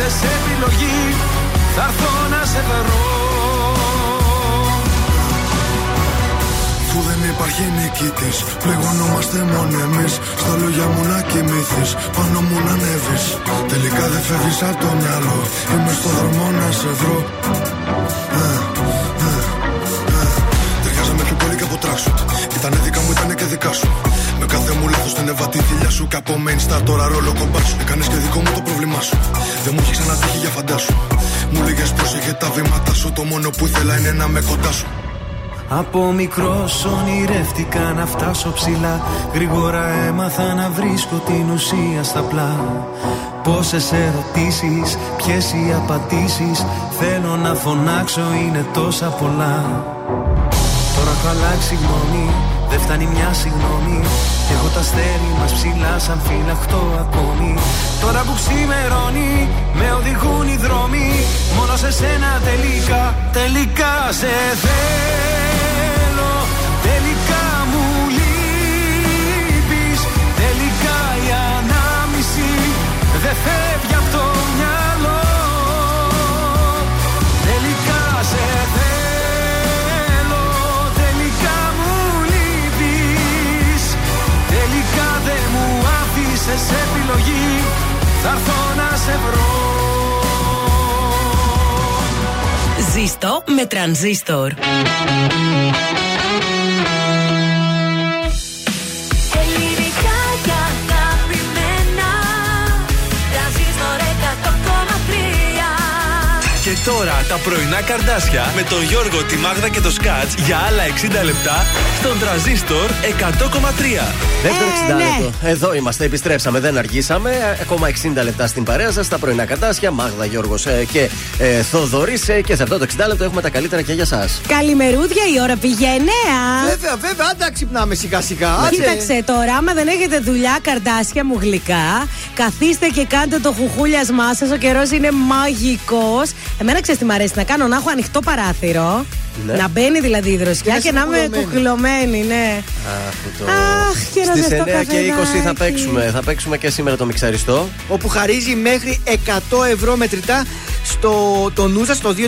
άφησες επιλογή Θα έρθω να σε βρω Που δεν υπάρχει νικητής. Πληγωνόμαστε μόνο εμείς. Στα λόγια μου να κοιμηθείς. Πάνω μου να ανέβεις. Τελικά δεν φεύγεις από το μυαλό. Είμαι στο δρόμο να σε βρω. Ε, ε, ε. Ταιριάζαμε πιο πολύ και από τράξουτ. Ήτανε δικά μου, ήτανε και δικά σου. Με κάθε μου λάθο την έβα τη θηλιά σου. Και από main star τώρα ρόλο κομπάς σου. Έκανες και δικό μου το πρόβλημά σου. Δεν μου έχει ξανατύχει για φαντάσου. Μου λέγες πρόσεχε τα βήματά σου. Το μόνο που ήθελα είναι να με κοντά σου. Από μικρός ονειρεύτηκα να φτάσω ψηλά Γρήγορα έμαθα να βρίσκω την ουσία στα πλά Πόσες ερωτήσεις, ποιες οι απαντήσεις Θέλω να φωνάξω είναι τόσα πολλά Τώρα έχω αλλάξει γνώμη, δεν φτάνει μια συγγνώμη. Έχω τα στέλνει μας ψηλά σαν φυλαχτό ακόμη. Τώρα που ξημερώνει με οδηγούν οι δρόμοι. Μόνο σε σένα τελικά, τελικά σε θέλω. Τελικά μου λείπεις. Τελικά η ανάμιση δεν φεύγει Σε επιλογή θα έρθω να σε βρω. Ζήστο με τρανζίστορ. Τώρα τα πρωινά καρδάσια με τον Γιώργο, τη Μάγδα και το Σκάτς για άλλα 60 λεπτά στον τραζίστορ 100,3. Δεύτερο Ε, 60 ναι. λεπτό. Εδώ είμαστε, επιστρέψαμε, δεν αργήσαμε. Ε, Ακόμα 60 λεπτά στην παρέα σας, τα πρωινά καρτάσια. Μάγδα, Γιώργος και ε, Θοδωρής. και σε αυτό το 60 λεπτό έχουμε τα καλύτερα και για εσά. Καλημερούδια, η ώρα πηγαίνει. α. Βέβαια, βέβαια, άντα ξυπνάμε σιγά σιγά. άντε. Κοίταξε τώρα, άμα δεν έχετε δουλειά, καρτάσια μου γλυκά, καθίστε και κάντε το χουχούλιασμά σας. Ο καιρός είναι μαγικός. Εμένα ξέρεις τι μ' αρέσει να κάνω, να έχω ανοιχτό παράθυρο. Ναι. Να μπαίνει δηλαδή η δροσιά Και και, να να είσαι είμαι κουκλωμένη. κουκλωμένη, ναι. Αυτό το... Αχ, και να Στις ζεστό 9 και 20 θα καφεδάκι. παίξουμε. Θα παίξουμε και σήμερα το μιξαριστό. όπου χαρίζει μέχρι 100 ευρώ μετρητά στο το νου σας στο 2310-266-233.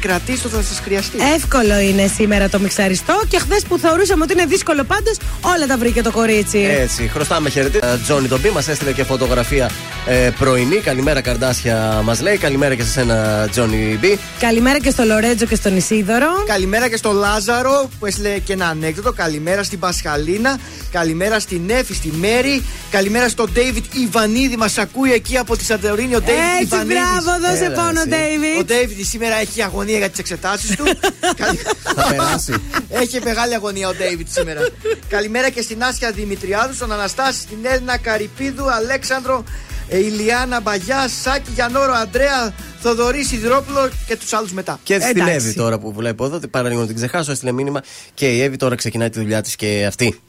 Κρατήστε το, θα σας χρειαστεί. Εύκολο είναι σήμερα το μιξαριστό και χθες που θεωρούσαμε ότι είναι δύσκολο πάντως, όλα τα βρήκε το κορίτσι. Έτσι, χρωστάμε χαιρετή. Τζόνι τον Μπι μας έστειλε και φωτογραφία ε, πρωινή. Καλημέρα, καρντάσια μας λέει. Καλημέρα και σε ένα Τζόνι Μπι. Καλημέρα και στο Λορέτζο και στον Ισίδωρο. Καλημέρα και στο Λάζαρο που έστειλε και ένα ανέκδοτο. Καλημέρα στην Πασχαλίνα. Καλημέρα στην Εφη, στη Μέρη. Καλημέρα στον Ντέιβιτ Ιβανίδη. Μας ακούει εκεί από τη Κατερίνη. Ο Ντέιβιτ Έτσι, Ιβανίδης. μπράβο, δώσε Έλα, πόνο, εσύ. Ντέιβιτ. Ο Ντέιβιτ σήμερα έχει αγωνία για τις εξετάσεις του. Καλη- Θα περάσει. Έχει μεγάλη αγωνία ο Ντέιβιτ σήμερα. Καλημέρα και στην Άσια Δημητριάδου, στον Αναστάση, στην Έλληνα Καρυπίδου, Αλέξανδρο, ε, Ηλιάνα Μπαγιά, Σάκη Γιανόρο, Αντρέα, Θοδωρή Σιδηρόπουλο και τους άλλους μετά. Και στη Εντάξει. Εύη τώρα που βλέπω εδώ, παρά λίγο να την ξεχάσω, έστειλε μήνυμα και η Εύη τώρα ξεκινάει τη δουλειά της και αυτή.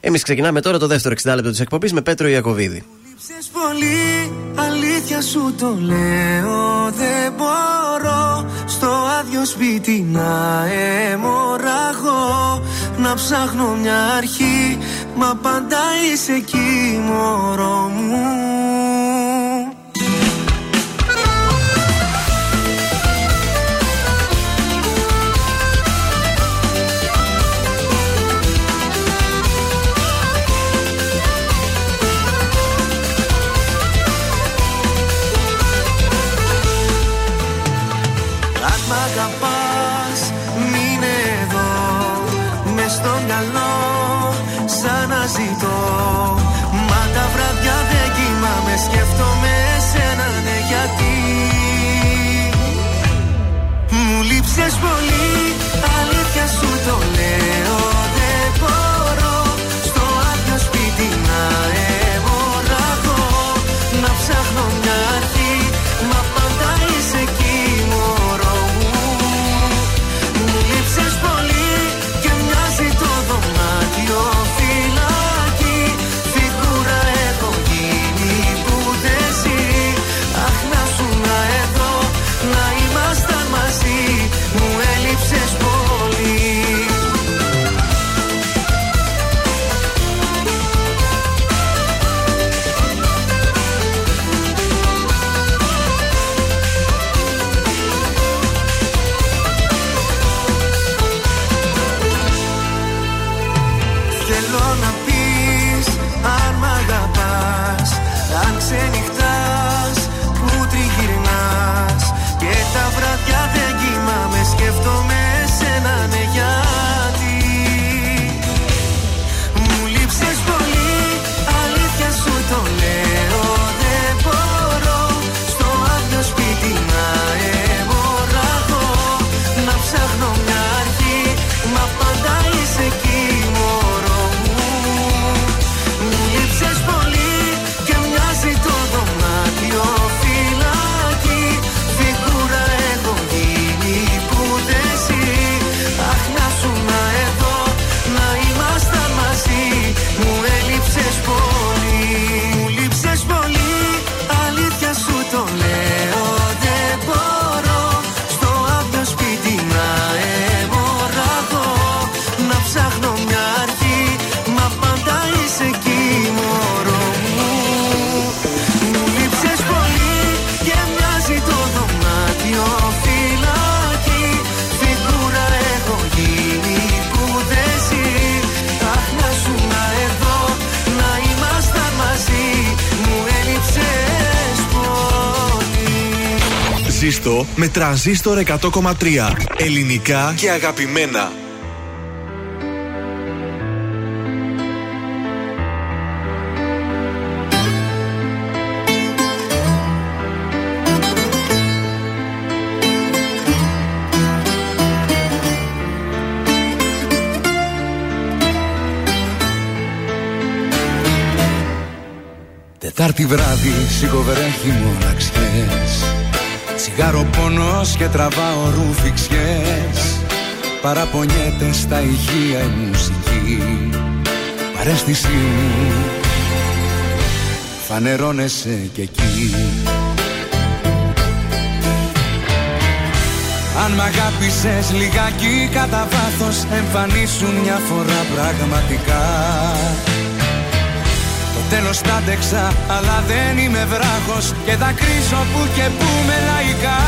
Εμείς ξεκινάμε τώρα το δεύτερο 60 λεπτό της εκπομπής με Πέτρο Ιακοβίδη. Λείψες πολύ, αλήθεια σου το λέω Δεν μπορώ στο άδειο σπίτι να αιμορραγώ. Να ψάχνω μια αρχή, μα πάντα είσαι εκεί μωρό μου πολύ Αλήθεια σου το λέω ζήστο με τρανζίστορ 100,3. Ελληνικά και αγαπημένα. Τετάρτη βράδυ σιγοβρέχει μοναξιές Τσιγάρο πόνος και τραβάω ρούφιξιές Παραπονιέται στα ηχεία η μουσική. Παρέστησή μου Φανερώνεσαι κι εκεί. Αν μ' αγάπησες λιγάκι κατά βάθος Εμφανίσουν μια φορά πραγματικά. Το τέλος τα άντεξα αλλά δεν είμαι βράχος. Και δακρύζω που και που με λαϊκά.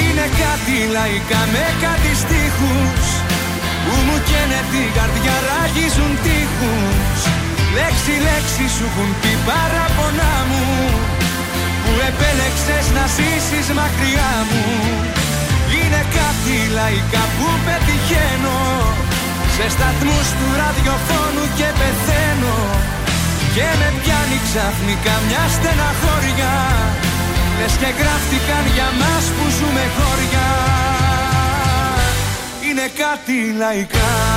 Είναι κάτι λαϊκά με κάτι στίχους Που μου καίνε την καρδιά ράγιζουν τείχους. Λέξη λέξη σου έχουν πει παραπονά μου Που επέλεξες να ζήσεις μακριά μου. Είναι κάτι λαϊκά που πετυχαίνω Σε σταθμούς του ραδιοφώνου και πεθαίνω. Και με πιάνει ξαφνικά μια στεναχώρια. Λες και γράφτηκαν για μας που ζούμε χώρια. Είναι κάτι λαϊκά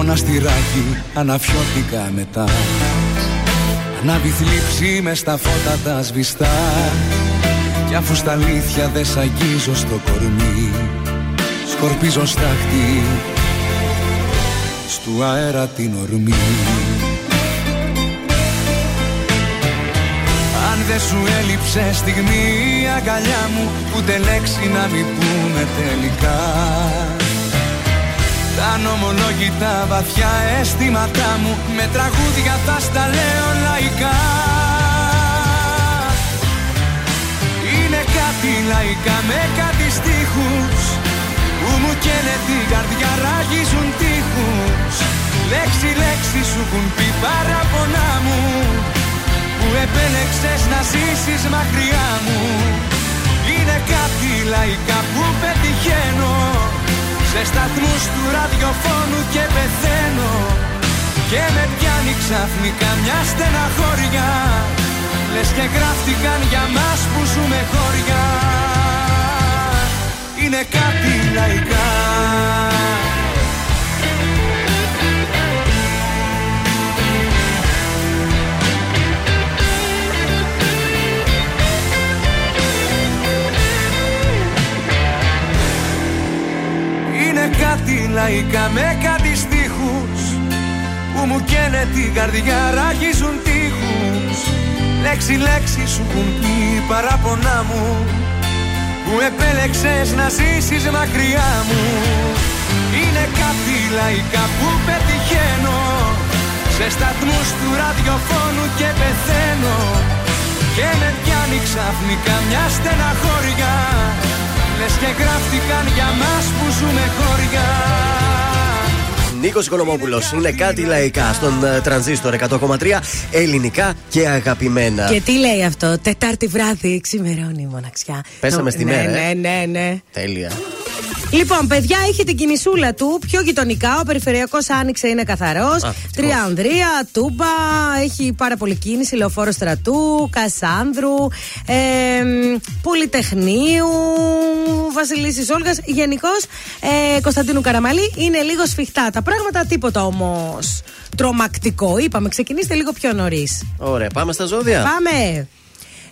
Μοναστηράκι αναφιώθηκα μετά. Ανάβει θλίψη μες στα φώτα τα σβηστά. Κι αφού στα αλήθεια δεν σ' αγγίζω στο κορμί Σκορπίζω στάχτη Στου αέρα την ορμή. Αν δεν σου έλειψε στιγμή η αγκαλιά μου Ούτε λέξη να μην πούμε τελικά τα νομολόγητα βαθιά αισθήματά μου Με τραγούδια θα στα λέω λαϊκά. Είναι κάτι λαϊκά με κάτι στίχους Που μου καίνε την καρδιά ράγιζουν τείχους. Λέξη λέξη σου έχουν πει παραπονά μου Που επέλεξες να ζήσεις μακριά μου. Είναι κάτι λαϊκά που πετυχαίνω σε σταθμούς του ραδιοφώνου και πεθαίνω. Και με πιάνει ξαφνικά μια στεναχώρια. Λες και γράφτηκαν για μας που ζούμε χώρια. Είναι κάτι λαϊκά Είναι κάτι λαϊκά με κάτι στίχους Που μου καίνε την καρδιά ράγιζουν τείχους. Λέξη λέξη σου έχουν πει παράπονά μου Που επέλεξες να ζήσεις μακριά μου. Είναι κάτι λαϊκά που πετυχαίνω Σε σταθμούς του ραδιοφώνου και πεθαίνω. Και με πιάνει ξαφνικά μια στεναχώρια Λες και γράφτηκαν για μας που ζούμε χωριά Νίκος Οικονομόπουλος. Είναι κάτι λαϊκά στον ε, τρανζίστορ 100,3 ελληνικά και αγαπημένα. Και τι λέει αυτό, Τετάρτη βράδυ ξημερώνει η μοναξιά. Πέσαμε Νο- στη ναι, μέρα, ε. Ναι, ναι, ναι. Τέλεια. Λοιπόν, παιδιά, έχει την κινησούλα του πιο γειτονικά. Ο περιφερειακός άνοιξε, είναι καθαρός. Τριανδρία, Τούμπα, έχει πάρα πολύ κίνηση. Λεωφόρο στρατού, Κασάνδρου, ε, Πολυτεχνείου, Βασιλίση Όλγας. Γενικώς, ε, Κωνσταντίνου Καραμαλή είναι λίγο σφιχτά τα πράγματα. Τίποτα όμως τρομακτικό. Είπαμε, ξεκινήστε λίγο πιο νωρίς. Ωραία, πάμε στα ζώδια. Πάμε!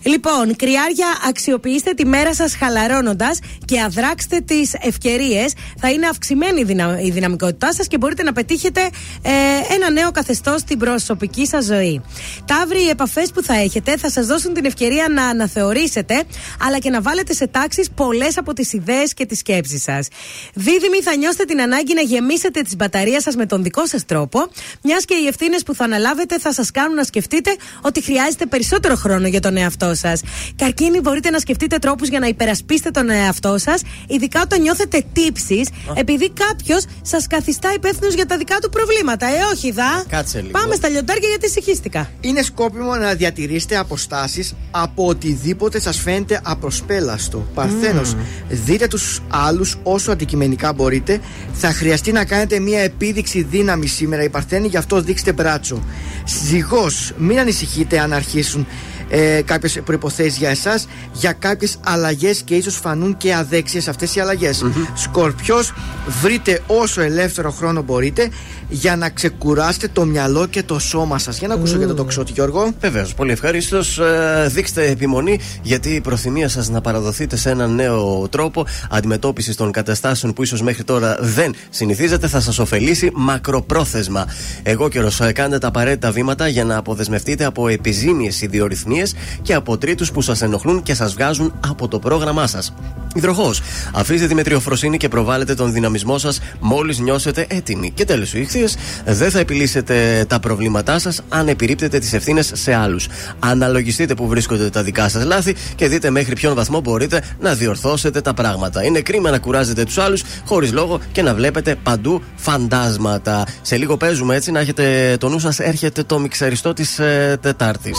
Λοιπόν, κρυάρια, αξιοποιήστε τη μέρα σας χαλαρώνοντας και αδράξτε τις ευκαιρίες. Θα είναι αυξημένη η, δυνα- η δυναμικότητά σας και μπορείτε να πετύχετε ε, ένα νέο καθεστώς στην προσωπική σας ζωή. Ταύροι, οι επαφές που θα έχετε θα σας δώσουν την ευκαιρία να αναθεωρήσετε, αλλά και να βάλετε σε τάξεις πολλές από τις ιδέες και τις σκέψεις σας. Δίδυμοι, θα νιώσετε την ανάγκη να γεμίσετε τις μπαταρίες σας με τον δικό σας τρόπο, μιας και οι ευθύνες που θα αναλάβετε θα σας κάνουν να σκεφτείτε ότι χρειάζεται περισσότερο χρόνο για τον εαυτό εαυτό σας. Καρκίνη, μπορείτε να σκεφτείτε τρόπους για να υπερασπίσετε τον εαυτό σας, ειδικά όταν νιώθετε τύψεις, επειδή κάποιος σας καθιστά υπεύθυνος για τα δικά του προβλήματα. Ε, όχι, δα. Κάτσε λίγο. Πάμε στα λιοντάρια γιατί συγχύστηκα. Είναι σκόπιμο να διατηρήσετε αποστάσεις από οτιδήποτε σας φαίνεται απροσπέλαστο. Παρθένος, δείτε τους άλλους όσο αντικειμενικά μπορείτε. Θα χρειαστεί να κάνετε μια επίδειξη δύναμη σήμερα οι Παρθένοι, γι' αυτό δείξτε μπράτσο. Ζυγός, μην ανησυχείτε αν αρχίσουν ε, κάποιες προποθέσει για εσάς, για κάποιες αλλαγές και ίσως φανούν και αδέξιες αυτές οι αλλαγε Σκορπιός, βρείτε όσο ελεύθερο χρόνο μπορείτε για να ξεκουράσετε το μυαλό και το σώμα σας. Για να ακούσω για το τοξότη, Γιώργο. Βεβαίως, πολύ ευχαρίστως. δείξτε επιμονή, γιατί η προθυμία σας να παραδοθείτε σε έναν νέο τρόπο αντιμετώπισης των καταστάσεων που ίσως μέχρι τώρα δεν συνηθίζετε θα σας ωφελήσει μακροπρόθεσμα. Εγώ καιρο, ε, κάντε τα απαραίτητα βήματα για να αποδεσμευτείτε από επιζήμιες ιδιορυθμίες και από τρίτους που σας ενοχλούν και σας βγάζουν από το πρόγραμμά σας. Υδροχός, αφήστε τη μετριοφροσύνη και προβάλλετε τον δυναμισμό σας μόλις νιώσετε έτοιμοι. Και τέλος, οι ηχθείε, δεν θα επιλύσετε τα προβλήματά σας αν επιρρύπτετε τις ευθύνες σε άλλους. Αναλογιστείτε που βρίσκονται τα δικά σας λάθη και δείτε μέχρι ποιον βαθμό μπορείτε να διορθώσετε τα πράγματα. Είναι κρίμα να κουράζετε τους άλλους χωρίς λόγο και να βλέπετε παντού φαντάσματα. Σε λίγο παίζουμε έτσι να έχετε το νου σας, έρχεται το μιξαριστό της ε, Τετάρτης.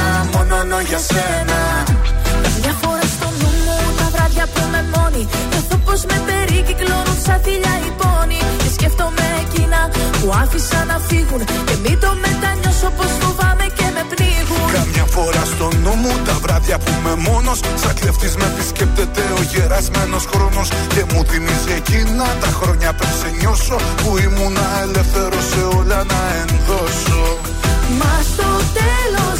μόνο για σένα. Μια φορά στο νου μου τα βράδια που με μόνη. Νιώθω πως με περικυκλώνουν σαν θηλιά οι πόνοι Και σκέφτομαι εκείνα που άφησα να φύγουν. Και μην το μετανιώσω πως φοβάμαι και με πνίγουν. Καμιά φορά στο νου μου τα βράδια που είμαι μόνος. Σαν κλεφτής με επισκέπτεται ο γερασμένος χρόνος. Και μου θυμίζει εκείνα τα χρόνια πριν σε νιώσω. Που ήμουνα ελεύθερος σε όλα να ενδώσω. Μα στο τέλος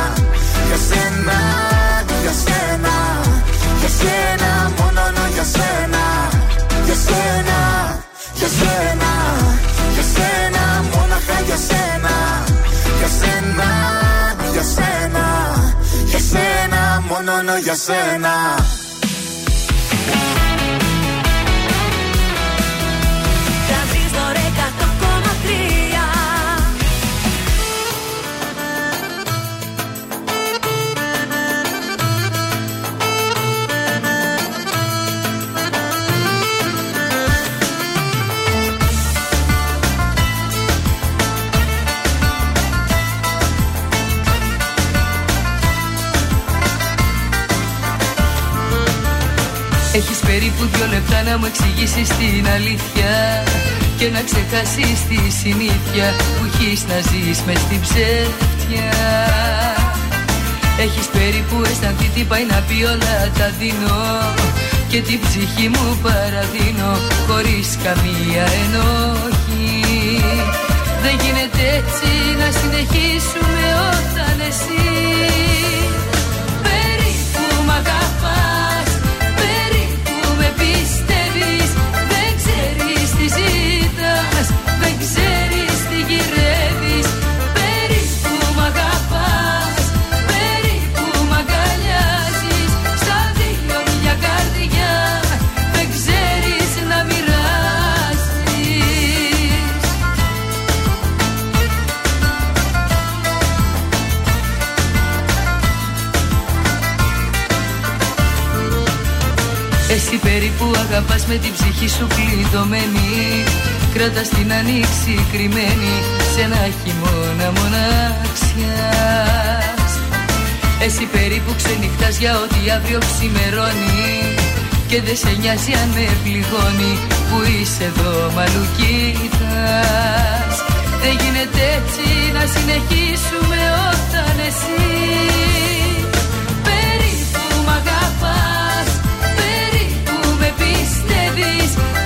Για σένα, για σένα, για σένα Μόνο για σένα Για σένα, για σένα, για σένα Μόναχα για σένα Για σένα, για σένα, για σένα Μόνο για σένα περίπου δυο λεπτά να μου εξηγήσεις την αλήθεια Και να ξεχάσεις τη συνήθεια που έχεις να ζεις μες στην ψεύτια. Έχεις περίπου αισθανθεί τι πάει να πει όλα τα δίνω Και την ψυχή μου παραδίνω χωρίς καμία ενόχη. Δεν γίνεται έτσι να συνεχίσουμε όταν εσύ περίπου αγαπάς με την ψυχή σου κλειδωμένη Κρατάς την ανοίξη κρυμμένη σε ένα χειμώνα μοναξιάς. Εσύ περίπου ξενυχτάς για ό,τι αύριο ξημερώνει. Και δεν σε νοιάζει αν με πληγώνει που είσαι εδώ μαλουκίτας. Δεν γίνεται έτσι να συνεχίσουμε όταν εσύ με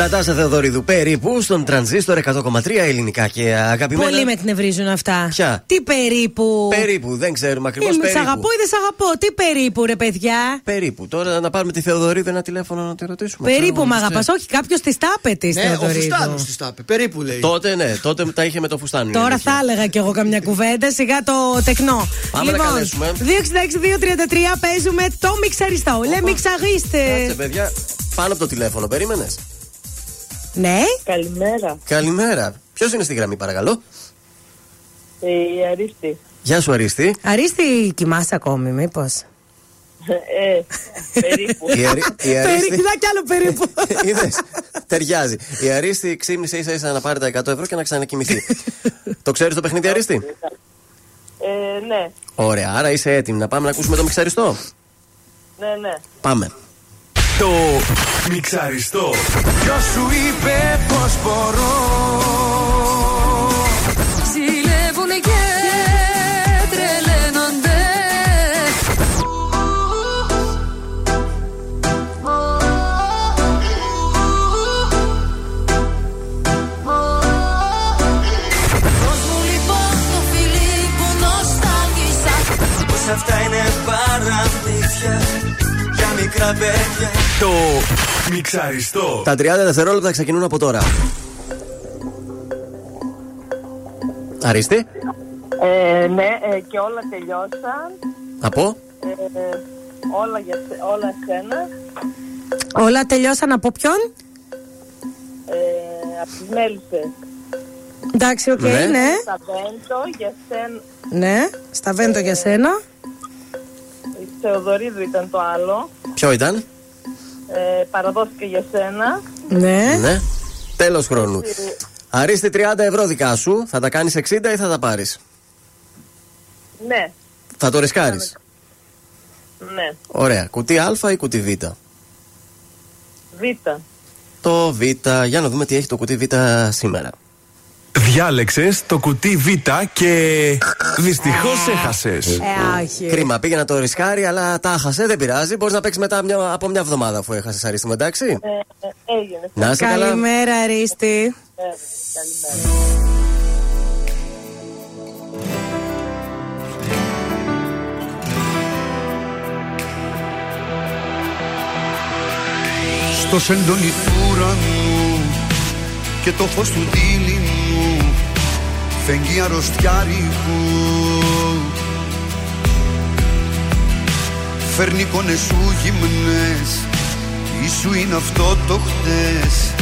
Νατάσα Θεοδωρίδου περίπου στον τρανζίστορ 100,3 ελληνικά και αγαπημένα. Πολύ με εκνευρίζουν αυτά. Ποια; Τι περίπου; Περίπου, δεν ξέρουμε ακριβώς. Είμαι, περίπου. σ' αγαπώ ή δεν σ' αγαπώ; Τι περίπου, ρε παιδιά; Περίπου. Τώρα να πάρουμε τη Θεοδωρίδου ένα τηλέφωνο να τη ρωτήσουμε. Περίπου Ξέρουμε, με ξέρει. αγαπά. Όχι, κάποιος τη τάπε της Ναι, ο Φουστάνος τη τάπε. Περίπου λέει. Τότε ναι, τότε τα είχε με το φουστάνι. Τώρα θα έλεγα κι εγώ καμιά κουβέντα, σιγά το τεκνό. Πάμε να λοιπόν, καλέσουμε. 266-233 παίζουμε το μιξαριστό. Λε μιξαρίστε. Κάτσε, παιδιά, πάνω από το τηλέφωνο, περίμενες. Ναι. Καλημέρα. Καλημέρα. Ποιος είναι στη γραμμή, παρακαλώ; Ε, Η Αρίστη. Γεια σου, Αρίστη. Αρίστη, κοιμάσαι ακόμη, μήπως; Ε, περίπου. Η, Αρι... η Αρίστη. Περίπου, κι άλλο περίπου. Είδες, ταιριάζει. Η Αρίστη ξύπνησε ίσα ίσα να πάρει τα 100 ευρώ και να ξανακοιμηθεί. το ξέρεις το παιχνίδι, Αρίστη; Ε, ναι, Ωραία, άρα είσαι έτοιμη να πάμε να ακούσουμε το μιξαριστό. ναι, ναι. Πάμε. Το μιξαριστό. Ποιο σου είπε πως μπορώ. Ζηλεύουνε και τρελαίνονται. Δώσ' μου λοιπόν το φιλί που νοστάλγησα Πως αυτά είναι παραμύθια. για μικρά παιδιά Το μιξαριστό. Τα 30 δευτερόλεπτα ξεκινούν από τώρα. Αρίστη, Ε, ναι, ε, και όλα τελειώσαν. από; Ε, όλα, για, σε- όλα σένα. Όλα τελειώσαν από ποιον; Ε, από τις μέλισσες. Εντάξει, οκ, Ναι. ναι. Στα Βέντο, για σένα. Ναι, στα βέντο για σένα. Η Θεοδωρίδου ήταν το άλλο. Ποιο ήταν, Ε, παραδόθηκε για σένα. Ναι. Ναι. Τέλος χρόνου. Αρίστη 30 ευρώ δικά σου. Θα τα κάνεις 60 ή θα τα πάρεις; Ναι, Θα το ρισκάρεις. ναι. Ωραία. Κουτί Α ή κουτί Β; Β. Το Β. Για να δούμε τι έχει το κουτί Β σήμερα. Διάλεξες το κουτί Β και δυστυχώς έχασες. Ε, όχι. Κρίμα, πήγε να το ρισκάρει, αλλά τα χάσε. Δεν πειράζει. Μπορείς να παίξεις μετά μια, από μια εβδομάδα αφού έχασες αρίστημα, εντάξει. Ε, ε, έγινε. Να είσαι καλά. Καλημέρα, Αρίστη. Ε, καλημέρα. Στο σεντόνι του ουρανού και το φως του δίληνου φεγγεί αρρωστιάρικου Φέρνει εικόνες σου γυμνές. Ίσου είναι αυτό το χτες.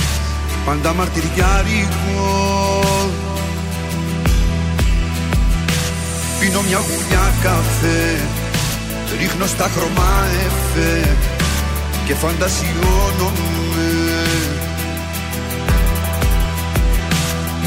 Πάντα μαρτυριάρικο Πίνω μια γουλιά καφέ. Ρίχνω στα χρώμα εφέ Και φαντασιώνομαι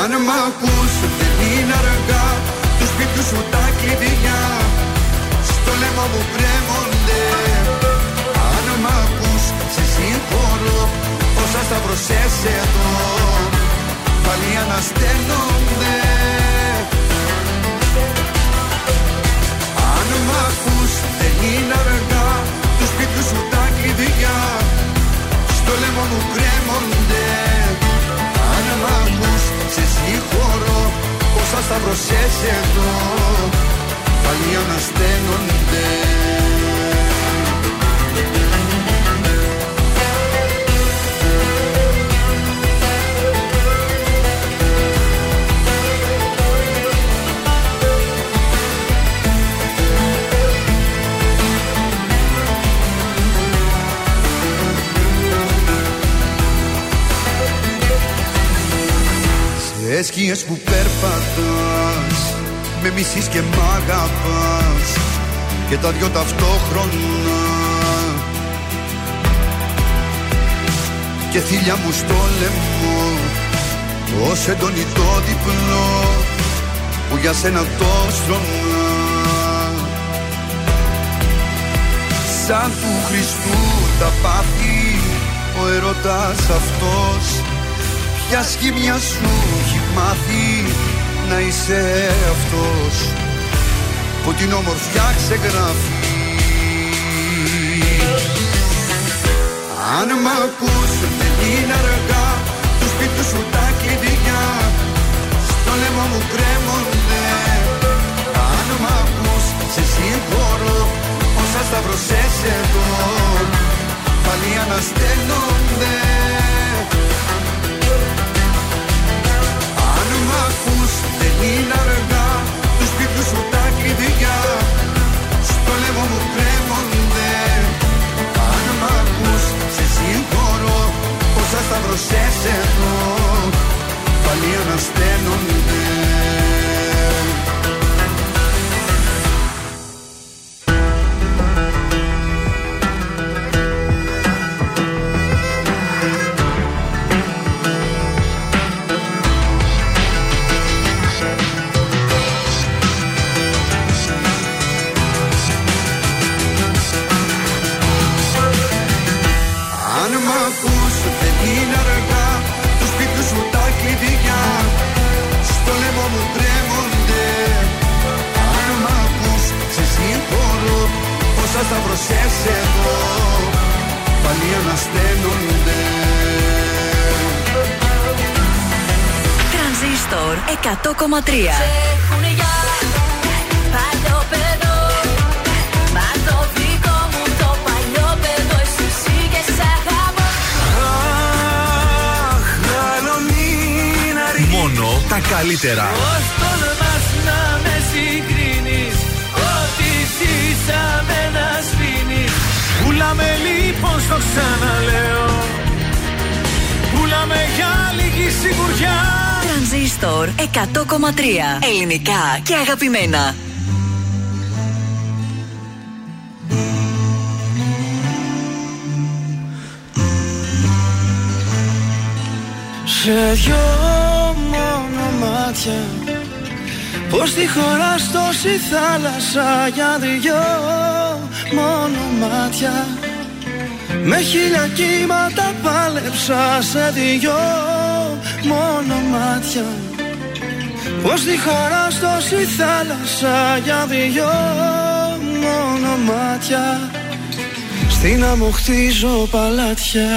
Αν μ' ακούς δεν είναι αργά. Τους σπίτιους σου τα κλειδιά. Στο λαιμό μου κρέμονται Αν μ' ακούς σε συγχωρώ. Όσα σταυρωσές εδώ Πάλι ανασταίνονται. Αν μ' ακούς δεν είναι αργά. Τους σπίτιους σου τα κλειδιά. Στο λαιμό μου κρέμονται Αν μ' ακούς σε συγχωρώ Πόσα σταυρωσές εδώ. Πάλι ανασταίνονται Σε σκιές που περπατάς Με μισείς και μ' αγαπάς Και τα δυο ταυτόχρονα. Και θύλια μου στο λαιμό Ως έντονη το διπλό Που για σένα το στρώνα Σαν του Χριστού τα πάθη Ο ερωτάς αυτός Ποια σχήμια σου έχει μάθει να είσαι αυτός που την όμορφιά ξεγράφει. Αν μ' ακούς δεν είναι αργά του σπίτου σου τα κλειδιά στο λαιμό μου κρέμονται. Αν μ' ακούς σε συγχωρώ όσα σταυρωσές εδώ πάλι ανασταίνονται ακούς δεν είναι αργά. Τους σπίτου σου τα κλειδιά. Στο λαιμό μου κρέμονται. Αν μ' ακούς σε συγχωρώ. Όσα σταυρωσές εδώ Πάλι ανασταίνονται σταυρωσές εδώ. Πάλι ανασταίνονται. Τρανζίστορ 100,3 Έχουνε για παλιό παιδό Πουλάμε λοιπόν στο ξαναλέω Πουλάμε για λίγη σιγουριά Τρανζίστορ 100,3. Ελληνικά και αγαπημένα. Σε δυο μόνο μάτια Πώς τη χώρα τόση θάλασσα Για δυο μόνο μάτια. Με χίλια κύματα πάλεψα Σε δυο μόνο μάτια. Πώς τη χώρα τόση θάλασσα Για δυο μόνο μάτια. Στην άμμο χτίζω παλάτια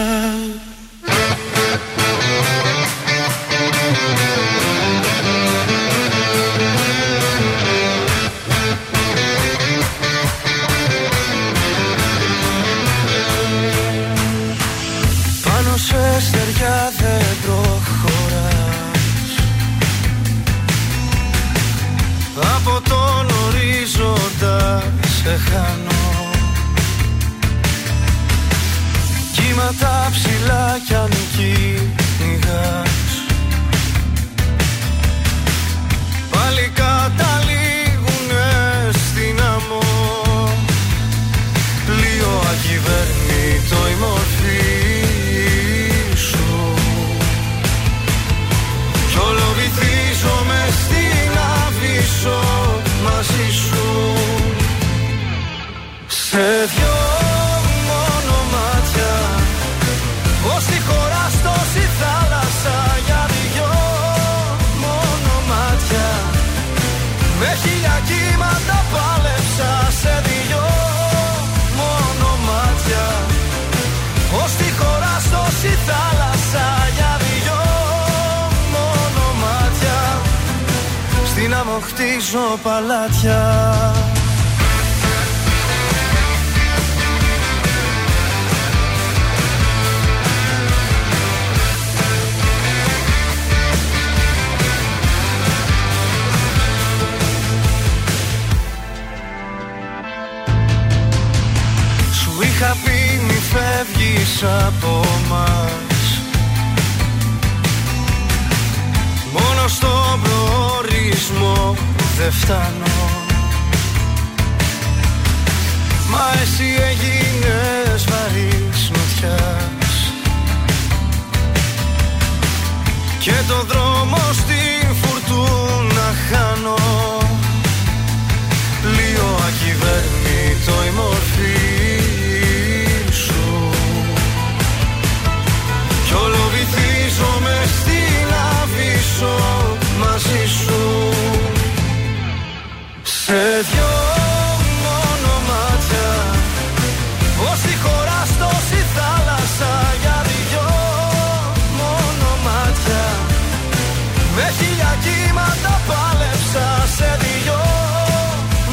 κύματα πάλεψα σε δυο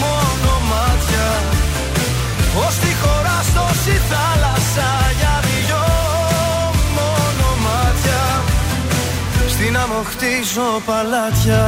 μόνο μάτια. Ως τη χώρα τόση θάλασσα για δυο μόνο μάτια. Στην άμμο χτίζω παλάτια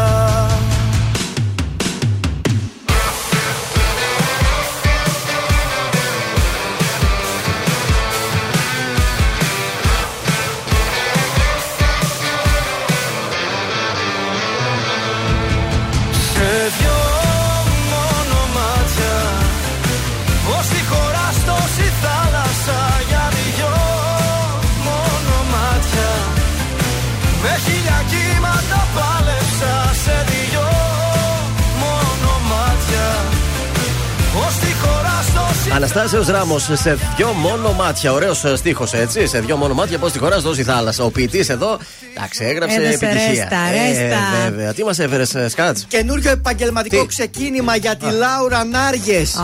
Αναστάσεως Ράμος σε δυο μόνο μάτια. Ωραίος στίχος έτσι. Σε δυο μόνο μάτια πώς τη χωράς τόση θάλασσα. Ο ποιητής εδώ, εντάξει, έγραψε Έδωσε επιτυχία. ρέστα, ρέστα. Ε, βέβαια. Τι μας έφερες, Σκάτς; Καινούριο επαγγελματικό Τι; ξεκίνημα για τη Λάουρα Νάργες. Α,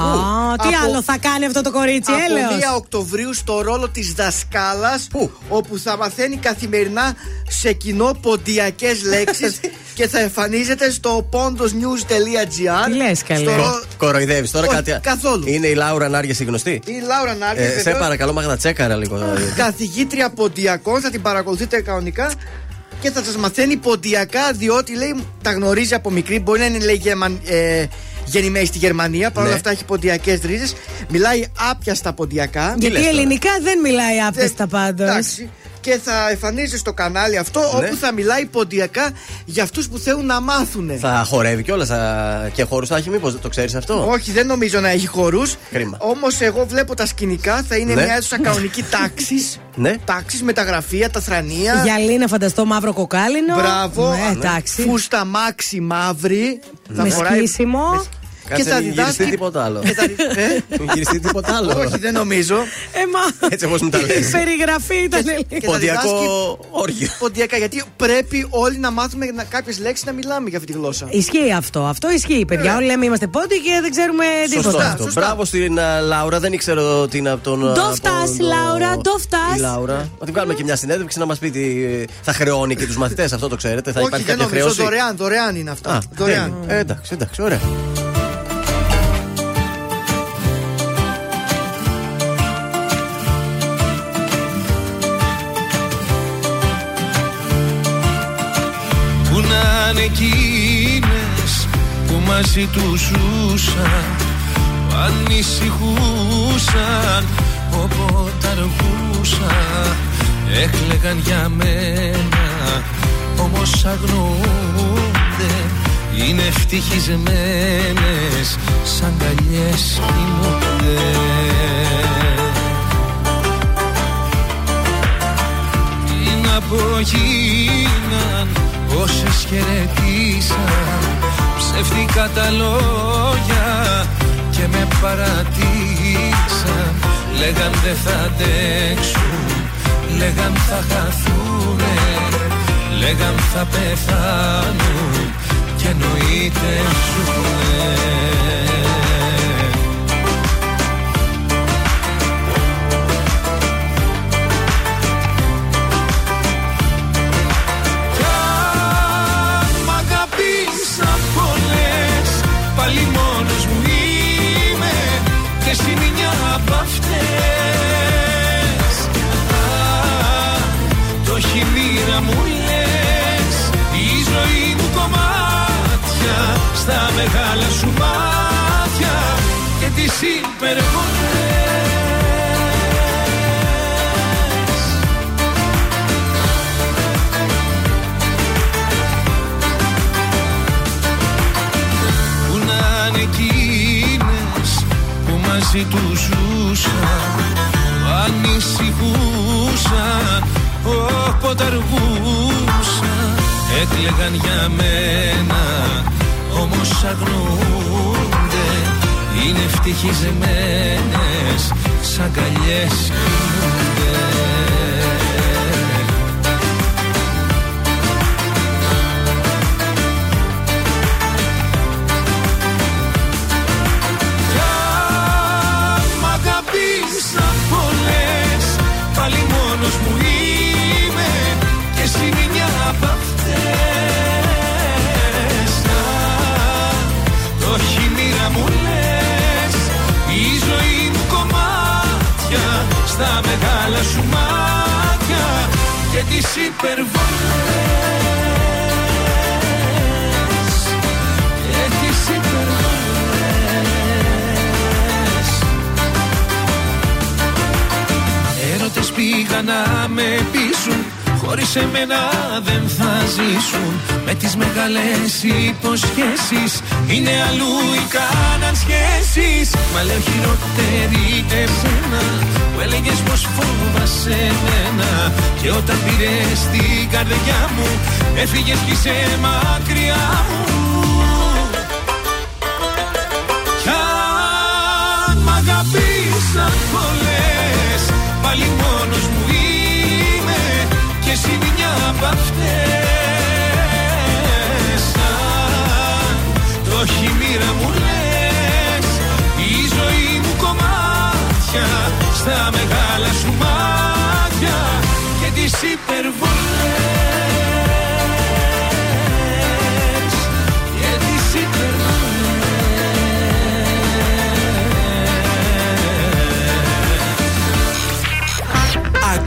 τι άλλο θα κάνει αυτό το κορίτσι, έλεος; Από 1 Οκτωβρίου στο ρόλο της δασκάλας, όπου θα μαθαίνει καθημερινά σε κοινό ποντιακές λέξεις και θα εμφανίζεται στο pondosnews.gr. Τι λες, καλέ. Στο Κο- ρο- Κοροϊδεύεις τώρα Όχι, κάτι. καθόλου. Είναι η Λάουρα Νάργες η γνωστή. Η Λάουρα Νάργε. Ε, σε παρακαλώ, μάγνα τσέκαρα λίγο. Καθηγήτρια ποντιακών, θα την παρακολουθείτε κανονικά και θα σας μαθαίνει ποντιακά, διότι λέει τα γνωρίζει από μικρή. Μπορεί να είναι λέει, γερμαν, ε, γεννημένη στη Γερμανία, παρόλα Ναι. αυτά έχει ποντιακές ρίζες. Μιλάει άπιαστα ποντιακά. Γιατί ελληνικά δεν μιλάει άπτεστα πάντως. Εντάξει. Και θα εμφανίζεις στο κανάλι αυτό Ναι. όπου θα μιλάει ποντιακά για αυτούς που θέλουν να μάθουν. Θα χορεύει κιόλας και χώρου θα έχει, μήπως το ξέρεις αυτό; Όχι, δεν νομίζω να έχει χορούς. Κρίμα. Όμως εγώ βλέπω τα σκηνικά θα είναι Ναι. μια αίθουσα κανονική τάξης. Ναι. Τάξης με τα γραφεία, τα θρανία. Γυαλί να φανταστώ μαύρο κοκάλινο. Μπράβο. Ναι, εντάξει. Φούστα μάξι μαύρη. Με σκίσιμο. Κάτσε και θα να μην γυριστεί διδάσκει. τίποτα άλλο. και θα δι- ε; Μην γυριστεί τίποτα άλλο. Όχι, δεν νομίζω. Ε, μα. Έτσι όπως μου τα Η λες. περιγραφή ήταν λίγο. Και θα Ποντιακό διδάσκει όργιο. Ποντιακά, γιατί πρέπει όλοι να μάθουμε κάποιες λέξεις να μιλάμε για αυτή τη γλώσσα. Ισχύει αυτό. Αυτό ισχύει, παιδιά. Όλοι λέμε είμαστε πόντι και δεν ξέρουμε Σωστό τίποτα. αυτό. Μπράβο στην α, Λάουρα. Δεν ήξερα ότι είναι από τον. Το από φτάς, τον- Λάουρα, το φτάς. Η Λάουρα. Θα την κάνουμε και μια συνέντευξη να μας πει τι θα χρεώνει και τους μαθητές. Αυτό το ξέρετε. Θα Όχι, υπάρχει δεν κάποια νομίζω. χρέωση. Δωρεάν, δωρεάν είναι αυτά. Α, δωρεάν. τέλεια. Ε, εντάξει, εντάξει, ωραία. Εκείνες που μαζί τους ζούσαν που ανησυχούσαν όποτε αργούσαν έκλεγαν για μένα. Όμως αγνοούνται είναι ευτυχισμένες σαν καλιές κοιμούνται Τι να πω γίναν όσες χαιρετήσαν. Ψεύτικα τα λόγια και με παρατήσαν. Λέγαν δεν θα αντέξουν, λέγαν θα χαθούνε Λέγαν θα πεθάνουν και εννοείται ζουνε Στα μεγάλα σου μάτια Και τις υπερβολές Που να είναι εκείνες που μαζί τους ζούσαν που ανησυχούσαν όποτε αργούσαν έκλεγαν για μένα όμως αγνοούνται είναι ευτυχισμένες σαν καλιές μεγάλα σου μάτια Και τις υπερβολές. Και τις υπερβολές. Έρωτες πήγαν να με πείσουν Χωρίς εμένα δεν θα ζήσουν. Με τις μεγάλες υποσχέσεις. Είναι αλλού οι κάναν σχέσεις Μα λέω χειρότερη εσένα. Που έλεγες πως φόβασαι εμένα. Και όταν πήρες την καρδιά μου Έφυγες κι είσαι μακριά μου. Κι αν μ' αγαπήσαν πολλές Πάλι μόνος μια απ' αυτές Αν το έχει η μοίρα μου λες Η ζωή μου κομμάτια Στα μεγάλα σου μάτια Και τις υπερβολές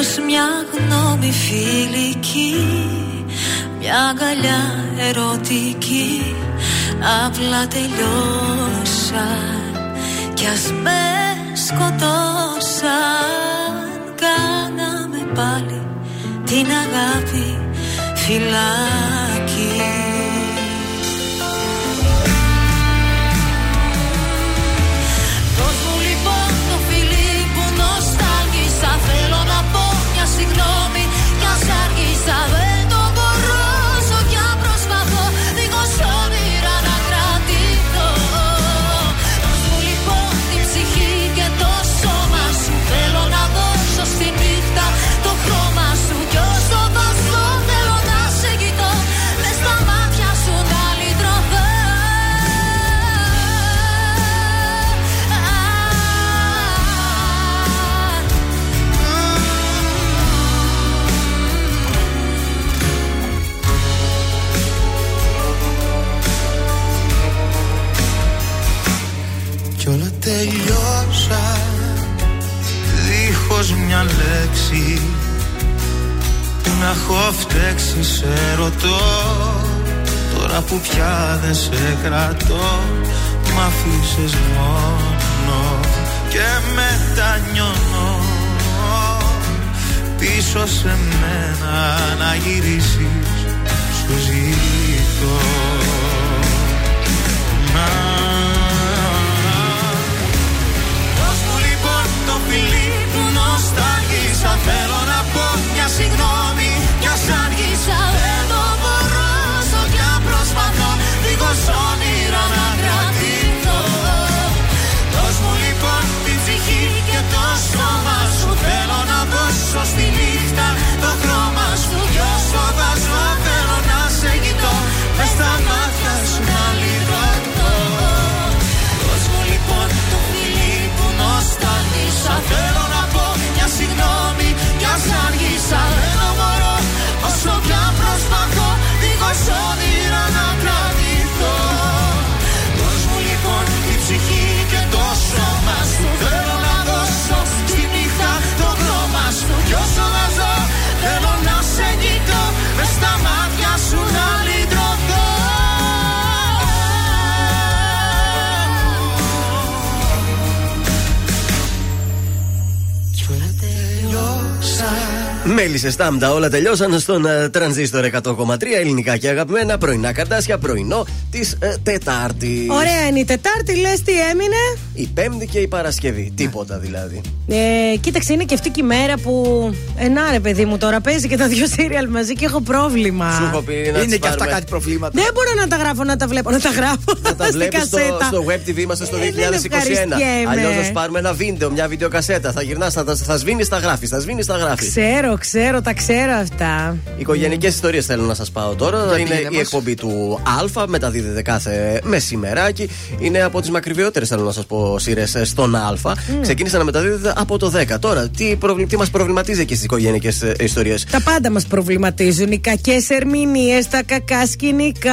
Δίχως μια γνώμη φιλική Μια αγκαλιά ερωτική Απλά τελειώσαν Κι ας με σκοτώσαν. Κάναμε πάλι την αγάπη φυλάκι έχω φταίξει σε ρωτώ. Τώρα που πια δεν σε κρατώ Μ' αφήσες μόνο. Και μετανιώνω Πίσω σε μένα να γυρίσεις Σου ζητώ. Να. Δώσ' μου λοιπόν το φιλί που νοσταλγήσα Θέλω να πω μια συγγνώμη κι ας άργησα Δεν το μπορώ όσο κι αν προσπαθώ Δίχως όνειρα να κρατηθώ. Δώσ' μου λοιπόν την ψυχή και το σώμα σου. Θέλω να δώσω στη νύχτα το χρώμα σου. Κι όσο βάζω θέλω να σε κοιτώ Μες στα μάτια σου να λυρωθώ Δώσ' μου λοιπόν το φιλί που νοσταλγήσα Θέλω να πω μια συγγνώμη κι ας άργησα Δεν Δίχως όνειρα Μέλισσε στάμτα, όλα τελειώσαν στον ε, τρανζίστορ 100,3 ελληνικά και αγαπημένα πρωινά καρτάσια, πρωινό της ε, Τετάρτης. Ωραία είναι η Τετάρτη, λες τι έμεινε; Η Πέμπτη και η Παρασκευή. Τίποτα δηλαδή. Ε, κοίταξε, είναι και αυτή και η μέρα που. Ενά ρε παιδί μου τώρα παίζει και τα δύο σύριαλ μαζί και έχω πρόβλημα. Σου έχω πει να τις Είναι και αυτά πάρουμε. κάτι προβλήματα. Δεν μπορώ να τα γράφω, να τα βλέπω, να τα γράφω. Να τα στη βλέπεις στο, κασέτα. στο web TV, είμαστε στο 2021. Ε, δεν ευχαριστιέμαι. Αλλιώς θα σου πάρουμε ένα βίντεο, μια βιντεοκασέτα. Θα γυρνάς, θα, θα σβήνεις, τα γράφεις. Θα σβήνεις, τα γράφεις. Ξέρω, ξέρω, τα ξέρω αυτά. Οικογενειακέ ιστορίες θέλω να σας πάω τώρα. Για είναι πήγαινε η μας. εκπομπή του Α, μεταδίδεται κάθε μεσημεράκι. Είναι από τις μακριβιότερε, θέλω να σας πω, σειρές στον Α. Ξεκίνησε να μεταδίδεται από το 10. Τώρα, τι, προβλη... τι μας προβληματίζει εκεί στις οικογενειακέ ιστορίες; Τα πάντα μας προβληματίζουν. Οι κακές ερμηνείες, τα κακά σκηνικά.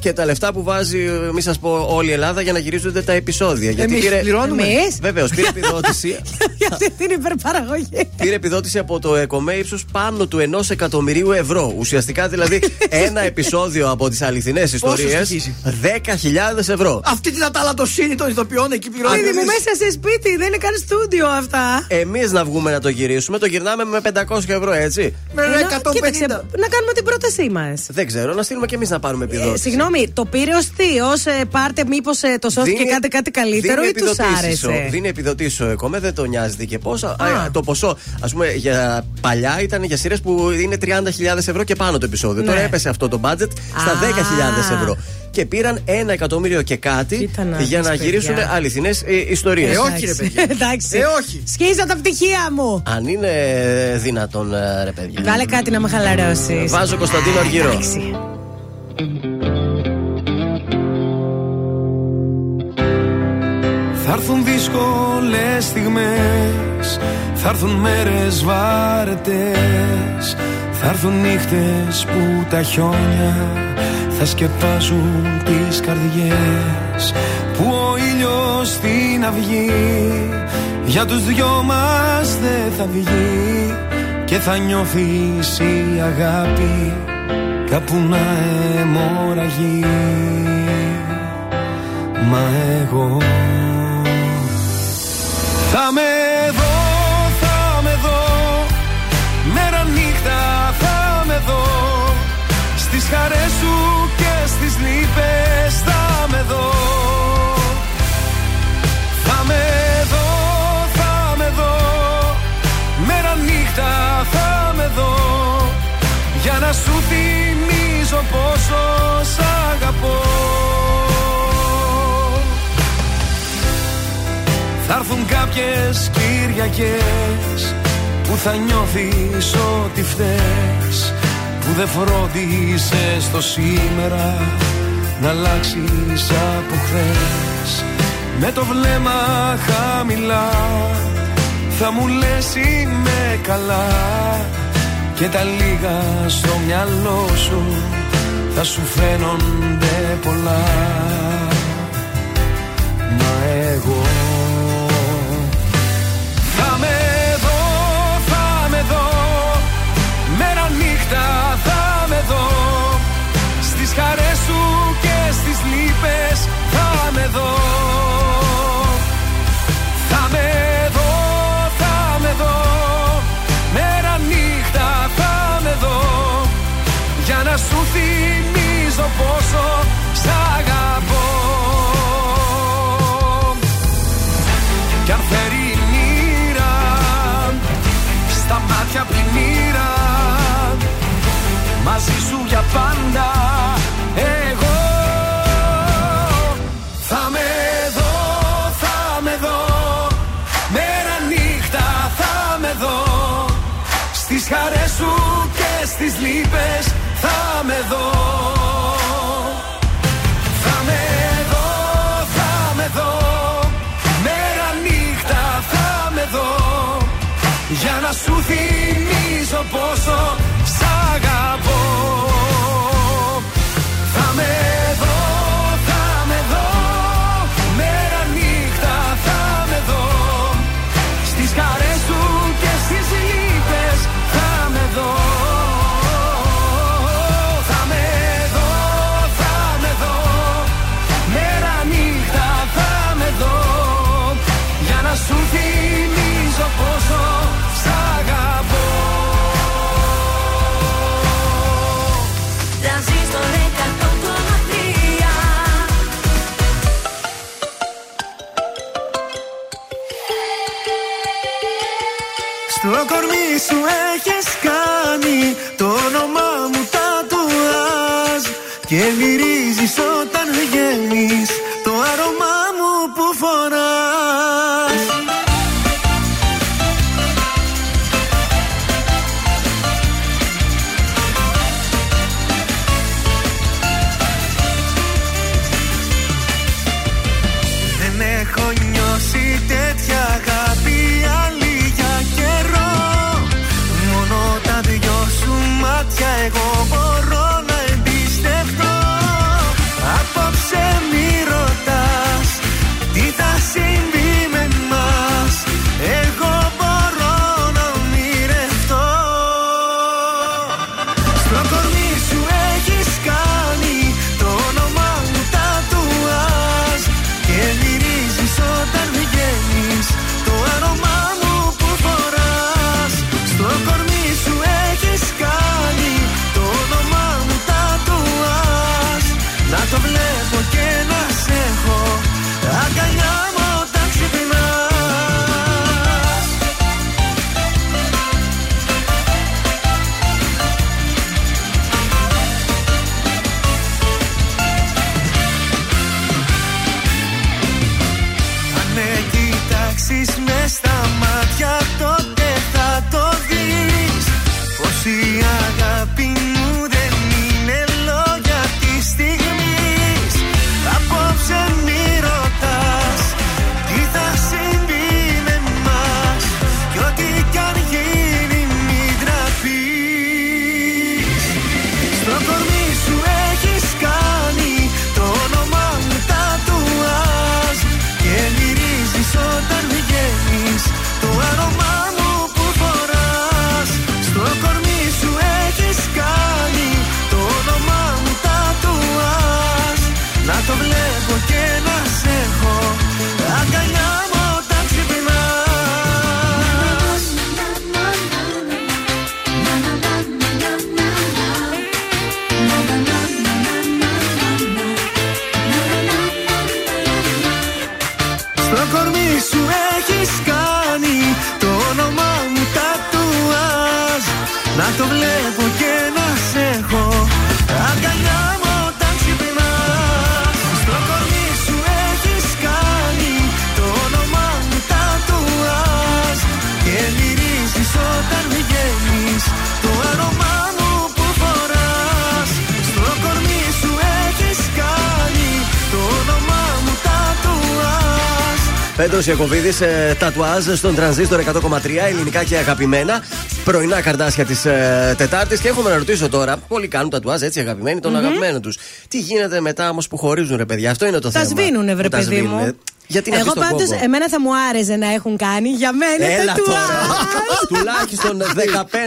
Και τα λεφτά που βάζει, μη σας πω, όλη η Ελλάδα για να γυρίζονται τα επεισόδια. Γιατί Εμείς πληρώνουμε. Εμείς; Βεβαίως, πήρε επιδότηση. Για αυτή την υπερπαραγωγή. Πήρε επιδότηση από το ΕΚΟΜΕ ύψου πάνω του 1 εκατομμυρίου ευρώ. Ουσιαστικά δηλαδή ένα επεισόδιο από τις αληθινές ιστορίες. στοιχίζει; 10.000 ευρώ. Αυτή την αταλατοσύνη των ηθοποιών εκεί πληρώνει. Παιδί μου, μέσα σε σπίτι, δεν είναι καν στούντιο αυτά. Εμείς να βγούμε να το γυρίσουμε, το γυρνάμε με 500 ευρώ, έτσι. Με Ε, να- 150. κοίταξε, να κάνουμε την πρότασή μας. Δεν ξέρω, να στείλουμε και εμείς να πάρουμε επιδότηση. Ε, συγγνώμη, το πήρε ως θείο, ε, πάρτε μήπως ε, το σώθηκε και κάντε κάτι καλύτερο δίνει ή τους επιδοτήσεις ο- άρεσε. Δίνει επιδοτήσεις ο ΕΚΟΜΕ, δεν το νοιάζεται και πόσο. Α, το ποσό, ας πούμε, για παλιά ήταν για σειρές που είναι 30.000 ευρώ και πάνω το επεισόδιο. Ναι. Τώρα έπεσε αυτό το budget στα Α. 10.000 ευρώ. Και πήραν ένα εκατομμύριο και κάτι Κοίτα να για δεις, να παιδιά. γυρίσουν αληθινές ιστορίες. Ε, όχι, ρε παιδιά. Εντάξει. Ε, όχι. Σκίζω τα πτυχία μου. Αν είναι δυνατόν, ε, ρε παιδιά. Βάλε κάτι να με χαλαρώσεις. Βάζω Κωνσταντίνο Αργυρό. Θα έρθουν δύσκολες στιγμές Θα έρθουν μέρες βάρετες Θα έρθουν νύχτες που τα χιόνια θα σκεπάζουν τις καρδιές. Που ο ήλιος στην αυγή για τους δυο μας δεν θα βγει και θα νιώθεις η αγάπη κάπου να αιμορραγεί. Μα εγώ θα με δω, θα με δω. Μέρα νύχτα θα με δω. Στις χαρές σου και στις λύπες θα με δω. Θα με δω, θα με δω. Μέρα νύχτα θα με δω. Για να σου θυμίζω πόσο Θα έρθουν κάποιες Κυριακές που θα νιώθεις ότι φταίς που δεν φρόντισες το σήμερα να αλλάξεις από χθες. Με το βλέμμα χαμηλά θα μου λες είμαι καλά και τα λίγα στο μυαλό σου θα σου φαίνονται πολλά. Μα εγώ νύχτα θα με δω Στις χαρές σου και στις λύπες θα με δω Θα με δω, θα με δω Μέρα νύχτα θα με δω Για να σου θυμίζω πόσο σ' αγαπώ Μαζί σου για πάντα. Εγώ Θα με δω, θα με δω. Μέρα νύχτα θα με δω. Στις χαρές σου και στις λύπες θα με δω. Θα με δω, θα με δω. Μέρα νύχτα θα με δω. Για να σου θυμίζω πόσο Και μυρίζεις όταν βγαίνεις Πέτρο Ιακοβίδη, ε, τατουάζ στον τρανζίστορ 100,3 ελληνικά και αγαπημένα. Πρωινά καρδάσια της ε, Τετάρτης. Και έχουμε να ρωτήσω τώρα, πολλοί κάνουν τατουάζ έτσι αγαπημένοι των Μμμ. αγαπημένων αγαπημένων τους. Τι γίνεται μετά όμως που χωρίζουν, ρε παιδιά, αυτό είναι το Τα θέμα. σβήνουνε, βρε Που τα παιδί σβήνουνε. μου. Γιατί να Εγώ πεις τον πάντως, κόκο. εμένα θα μου άρεσε να έχουν κάνει για μένα Έλα τατουάζ. τώρα. Τουλάχιστον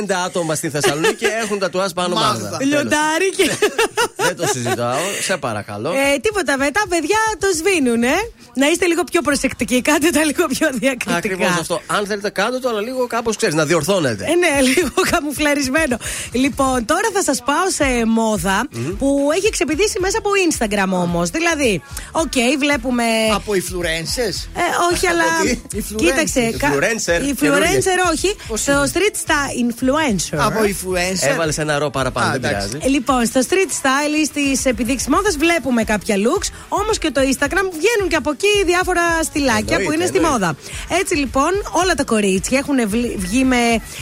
15 άτομα στη Θεσσαλονίκη έχουν τατουάζ πάνω μάγδα. Λιοντάρι και. Δεν το συζητάω, σε παρακαλώ. Ε, τίποτα μετά, παιδιά το σβήνουν, ε. Να είστε λίγο πιο προσεκτικοί, κάντε τα λίγο πιο διακριτικά. Ακριβώς αυτό. Αν θέλετε, κάντε το, αλλά λίγο κάπως ξέρεις, να διορθώνετε. Ε, ναι, λίγο καμουφλαρισμένο. Λοιπόν, τώρα θα σας πάω σε μόδα που έχει ξεπηδήσει μέσα από Instagram όμως. Δηλαδή, οκ, βλέπουμε. Από influencers. Ε, όχι, αλλά. Influencer. Κοίταξε. κα- Influencer, Influencer, καινούργιες. όχι. Στο street style influencer. Από influencer. Έβαλες ένα ρο παραπάνω, Α, δεν εντάξει. πειράζει. Ε, Λοιπόν, στο street style ή στις επιδείξεις μόδας βλέπουμε κάποια looks. Όμως και το Instagram βγαίνουν και από εκεί διάφορα στυλάκια που Εννοείται, είναι στη εννοείται. μόδα. Έτσι λοιπόν, όλα τα κορίτσια έχουν βλ- βγει με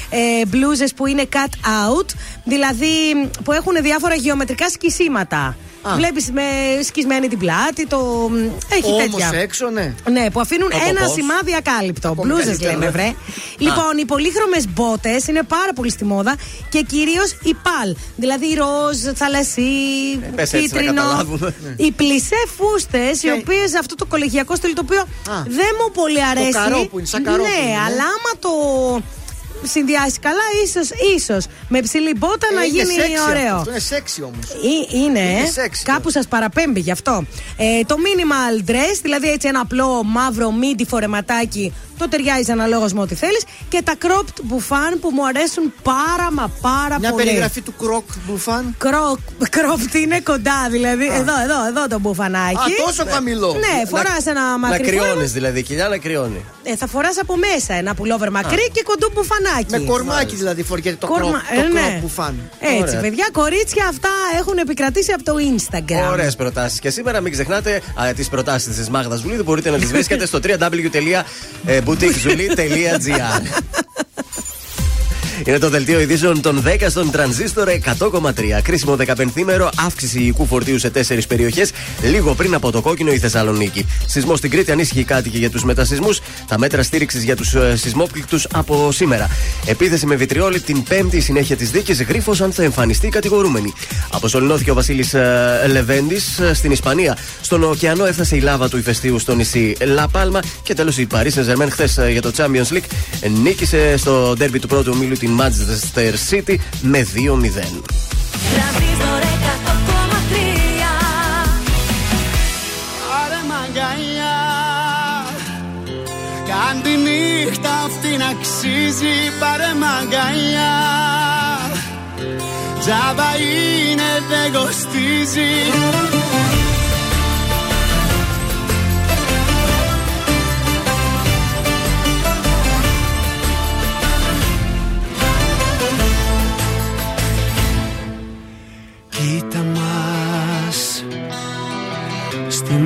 ε, μπλούζες που είναι cut out, δηλαδή που έχουν διάφορα γεωμετρικά σκισίματα. Α. Βλέπεις με σκισμένη την πλάτη, το. Έχει Όμως τέτοια. έξω, ναι. Ναι, που αφήνουν Από ένα πώς; σημάδι ακάλυπτο. Ακόμη Μπλούζες καλύτερα. λέμε, βρε. Λοιπόν, οι πολύχρωμες μπότες είναι πάρα πολύ στη μόδα και κυρίως η παλ. Δηλαδή ροζ, θαλασσί, Ε, πες έτσι να κίτρινο. καταλάβουμε. Οι πλισέ φούστες, οι Και- οποίες αυτό το κολεγιακό στυλ το οποίο δεν μου πολύ αρέσει. καρό που είναι, σαν καρό που Ναι, είναι, ναι. αλλά άμα το συνδυάσει καλά, ίσως ίσως, με ψηλή μπότα να Ε, είναι γίνει sexy ωραίο. Αυτό είναι σεξι όμως. Ή- Είναι, Είναι ε. sexy, κάπου σας παραπέμπει γι' αυτό. Ε, το minimal dress, δηλαδή έτσι ένα απλό μαύρο μίντι φορεματάκι, το ταιριάζει αναλόγως με ό,τι θέλεις. Και τα cropped μπουφάν που μου αρέσουν πάρα μα πάρα Μια πολύ. περιγραφή του κροκ μπουφάν. Cropped cropped είναι κοντά, δηλαδή. Εδώ, εδώ, εδώ το μπουφανάκι. Α, τόσο χαμηλό. Ναι, φοράς ένα Να μακρύ κρυώνεις φόρεμα. δηλαδή, κοιλιά να κρυώνει. Ε, θα φοράς από μέσα ένα πουλόβερ μακρύ και κοντό μπουφανάκι. Με κορμάκι δηλαδή φοριέται το Κόρμα- κροκ ε, το ναι. κροκ μπουφάν. Έτσι, Ωραία. παιδιά, κορίτσια αυτά έχουν επικρατήσει από το Instagram. Ωραίες προτάσεις. Και σήμερα μην ξεχνάτε τις προτάσεις της Μάγδας Ζουλίδου. Μπορείτε να τις βρίσκετε στο www.boutiquezuli.gr. Είναι το δελτίο ειδήσεων των 10 στον τρανζίστορ 100,3. Κρίσιμο 15ήμερο, αύξηση υλικού φορτίου σε 4 περιοχές, λίγο πριν από το κόκκινο η Θεσσαλονίκη. Σεισμός στην Κρήτη, ανήσυχοι κάτοικοι για τους μετασυσμού. Τα μέτρα στήριξης για τους ε, σεισμόπληκτους από σήμερα. Επίθεση με βιτριόλη την πέμπτη συνέχεια της δίκης. Γρήφο αν θα εμφανιστεί κατηγορούμενη. Αποσωληνώθηκε ο Βασίλης Λεβέντης στην Ισπανία. Στον ωκεανό έφτασε η λάβα του ηφαιστείου στο νησί Λα Πάλμα. Και τέλος η Paris Saint-Germain χθες για το Champions League ε, νίκησε στο ντέρμπι του πρώτου ομίλου την Manchester City με 2-0. Τρανζίστορ 100,3 Άρε μαγκαλιά Κάν τη νύχτα αυτή να αξίζει Πάρε μαγκαλιά Τζάμπα είναι δεν κοστίζει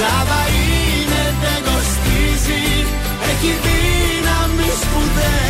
Τζάμπα είναι δεν κοστίζει Έχει δύναμη σπουδαία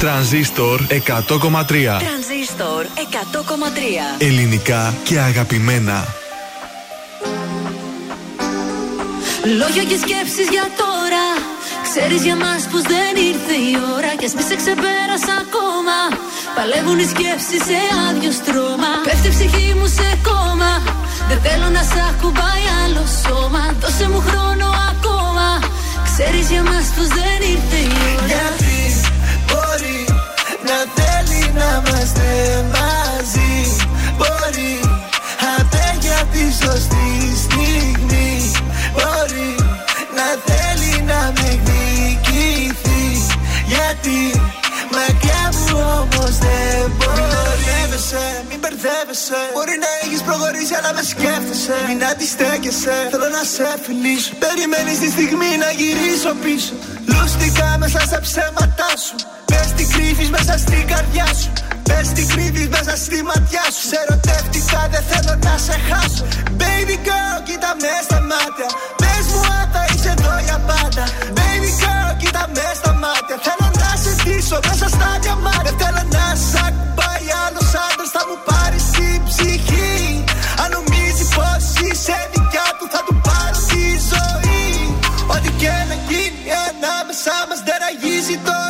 Τρανζίστορ 100,3 Τρανζίστορ 100,3. Ελληνικά και αγαπημένα. Λόγια και σκέψεις για τώρα. Ξέρεις για μας πως δεν ήρθε η ώρα Κι ας μη σε ξεπέρασα ακόμα. Παλεύουν οι σκέψεις σε άδειο στρώμα. Πέφτει η ψυχή μου σε κόμμα. Δεν θέλω να σ' ακουμπάει άλλο σώμα. Δώσε μου χρόνο ακόμα. Ξέρεις για μας πως δεν ήρθε η ώρα είμαστε μαζί. Μπορεί απέ για τη σωστή στιγμή. Μπορεί να θέλει να με εκδικηθεί. Γιατί μακριά μου όμως δεν μπορεί. Μην μπερδεύεσαι, μην μπερδεύεσαι. Μπορεί να έχεις προχωρήσει αλλά με σκέφτεσαι. Μην αντιστέκεσαι, θέλω να σε φιλήσω. Περιμένεις τη στιγμή να γυρίσω πίσω. Λούστηκα μέσα στα ψέματά σου. Πες τι κρύβεις μέσα στην καρδιά σου Πες τι κρύβεις μέσα στη ματιά σου. Σε ερωτεύτηκα δεν θέλω να σε χάσω. Baby girl κοίτα με στα μάτια. Πες μου αν θα είσαι εδώ για πάντα. Baby girl κοίτα με στα μάτια. Θέλω να σε ντύσω μέσα στα διαμάτια Θέλω να σ' ακουμπάει άλλος άντρας Θα μου πάρεις την ψυχή. Αν νομίζεις πως είσαι δικιά του Θα του πάρω τη ζωή. Ό,τι και να γίνει ανάμεσά μας δεν ραγίζει το γυαλί Ό,τι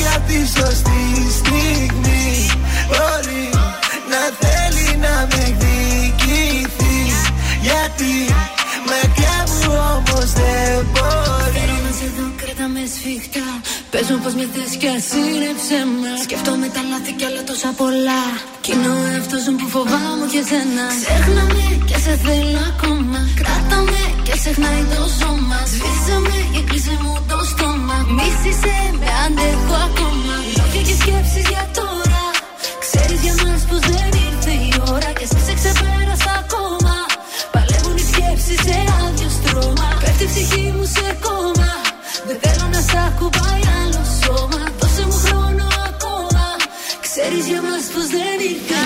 για τη σωστή στιγμή Μπορεί να θέλει να με εκδικηθείς. Γιατί μακριά μου όμως δεν μπορεί. Θέλω να σε δω, κράτα με σφιχτά. Πες μου πως με θες κι ας είναι ψέμα Σκέφτομαι τα λάθη κι άλλα τόσα πολλά. Κι είναι ο εαυτός μου που φοβάμαι και σένα Ξέχνα με και σε θέλω ακόμα. Κράτα με και ξεχνάει το σώμα. Σβήσε με και κλείσε μου το στόμα Μίσησε με αντέχω ακόμα. Λόγια και σκέψεις για τώρα. Ξέρεις για μας πως δεν ήρθε η ώρα Και εσύ σε ξεπέρασα ακόμα. Παλεύουν οι σκέψεις σε άδειο στρώμα. Πέφτει η ψυχή μου σε κόμμα. Δεν θέλω να σ' ακουμπάει άλλο σώμα. Δώσε μου χρόνο ακόμα. Ξέρεις για μας πως δεν ήρθε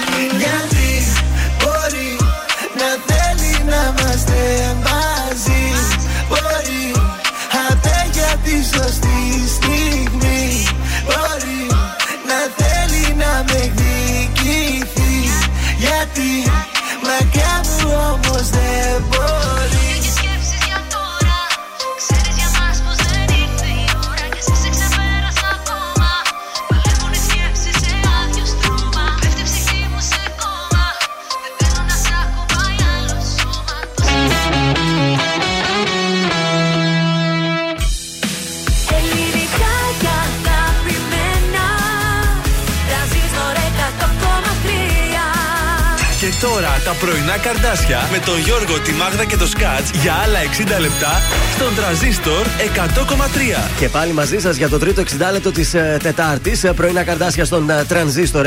πρωινά καρδάσια με τον Γιώργο, τη Μάγδα και το Σκάτς για άλλα 60 λεπτά στον τραζίστορ 100,3. Και πάλι μαζί σας για το τρίτο 60 λεπτό της ε, Τετάρτης. Ε, πρωινά καρδάσια στον ε, τρανζίστορ 100,3.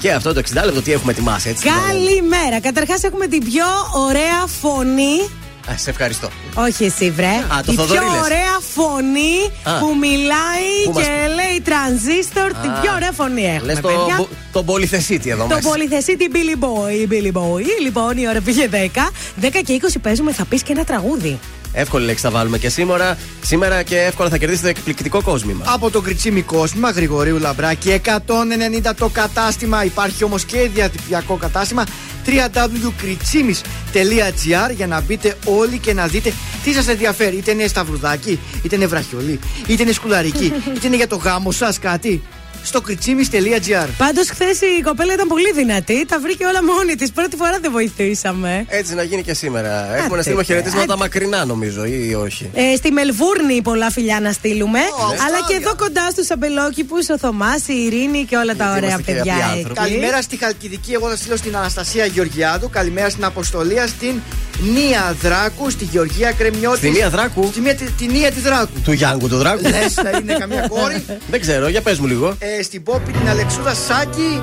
Και αυτό το 60 λεπτό τι έχουμε ετοιμάσει, έτσι. Καλημέρα. Καταρχάς έχουμε την πιο ωραία φωνή Α, σε ευχαριστώ. Όχι εσύ, βρε. Α, το η Θοδωρή πιο λες. ωραία φωνή Α. που μιλάει Που μας- και λέει τρανζίστορ. Την Α. πιο ωραία φωνή έχουμε. Λες το, παιδιά. μπο- τον πολυθεσίτη εδώ Το μέσα. πολυθεσίτη Billy Boy, Billy Boy. Λοιπόν, η ώρα πήγε 10. 10 και 20 παίζουμε, θα πεις και ένα τραγούδι. Εύκολη λέξη θα βάλουμε και σήμερα. Σήμερα και εύκολα θα κερδίσετε εκπληκτικό κόσμημα. Από το Κριτσίμι Κόσμημα, Γρηγορίου Λαμπράκη, 190 το κατάστημα. Υπάρχει όμως και διαδικτυακό κατάστημα www.κριτσίμι.gr για να μπείτε όλοι και να δείτε τι σας ενδιαφέρει. Είτε είναι σταυρουδάκι, είτε είναι βραχιολί, είτε είναι σκουλαρική, είτε είναι για το γάμο σας κάτι. Στο κριτσίμι.gr. Πάντως, χθες η κοπέλα ήταν πολύ δυνατή. Τα βρήκε όλα μόνη της. Πρώτη φορά δεν βοηθήσαμε. Έτσι να γίνει και σήμερα. Έχουμε Άντε, να στείλουμε χαιρετίσματα άντε. μακρινά, νομίζω, ή όχι. Ε, στη Μελβούρνη πολλά φιλιά να στείλουμε. αλλά και εδώ κοντά στους αμπελόκηπους, ο Θωμάς, η Ειρήνη και όλα τα ωραία είμαστε και παιδιά. απλοί εκεί. άνθρωποι. Καλημέρα στη Χαλκιδική. Εγώ θα στείλω στην Αναστασία Γεωργιάδου. Καλημέρα στην Αποστολία, στην Νία Δράκου, στη Γεωργία Κρεμιώτης. Στη Νία Δράκου; Στη μία, τη, τη Νία της Δράκου. Του Γιάνγκου του Δράκου. Λες να είναι καμία κόρη. Δεν ξέρω, για πες μου λίγο. Ε, στην Πόπη την Αλεξούδα Σάκη.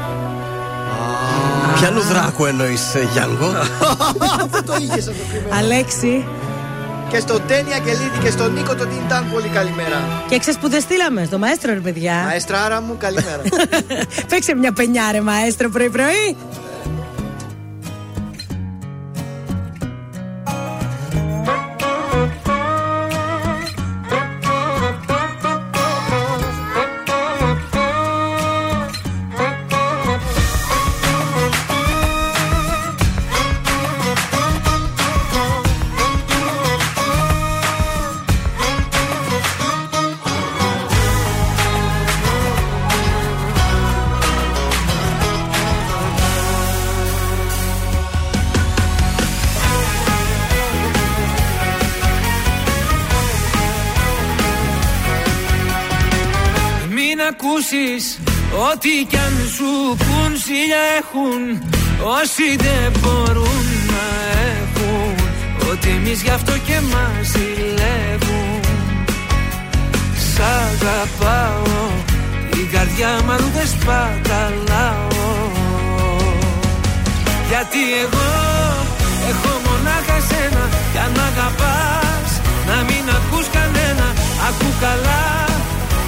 Ποιανού Δράκου εννοείς, Γιάνγκο; Αυτό το είχες αυτό το κείμενο. Αλέξη. Και στον Τένι Αγγελίδη και στον Νίκο τον Τιντάν πολύ καλημέρα. Και ξέρεις που δεν στείλαμε, στο μαέστρο, ρε παιδιά. Μαέστράρα μου, καλημέρα. Παίξε μια πενιά, ρε μαέστρο, πρωί-πρωί. Ό,τι κι αν σου πουν Σίλια έχουν. Όσοι δεν μπορούν να έχουν. Ότι εμείς γι' αυτό και μας ζηλεύουν. Σ' αγαπάω την καρδιά μου αλλού δεν σπαταλάω. Γιατί εγώ έχω μονάχα σένα. Κι αν μ' αγαπάς να μην ακούς κανένα. Ακού καλά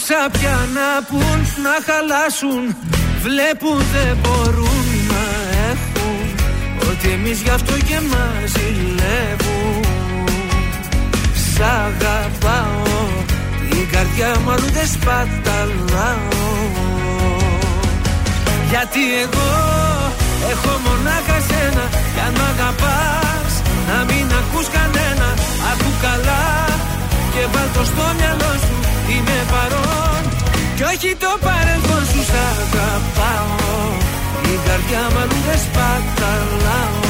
πόσα πια να πουν να χαλάσουν Βλέπουν δεν μπορούν να έχουν. Ότι εμείς γι' αυτό και μας ζηλεύουν. Σ' αγαπάω την καρδιά μου αλλού δεν σπαταλάω. Γιατί εγώ κι όχι το παρελθόν σου Σ' αγαπάω. Η καρδιά μου αλλού δεν σπαταλάω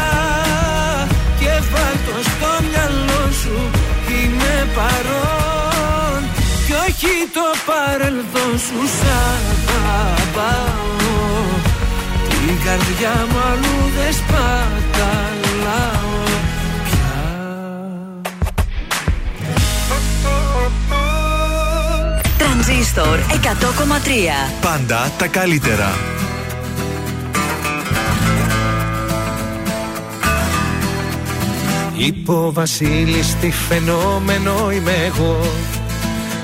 έρθω σου σ' αγαπάω. Την καρδιά μου αλλού δεν σπαταλάω Τρανζίστορ 100,3 Πάντα τα καλύτερα. Είπε ο Βασίλης τι φαινόμενο είμαι εγώ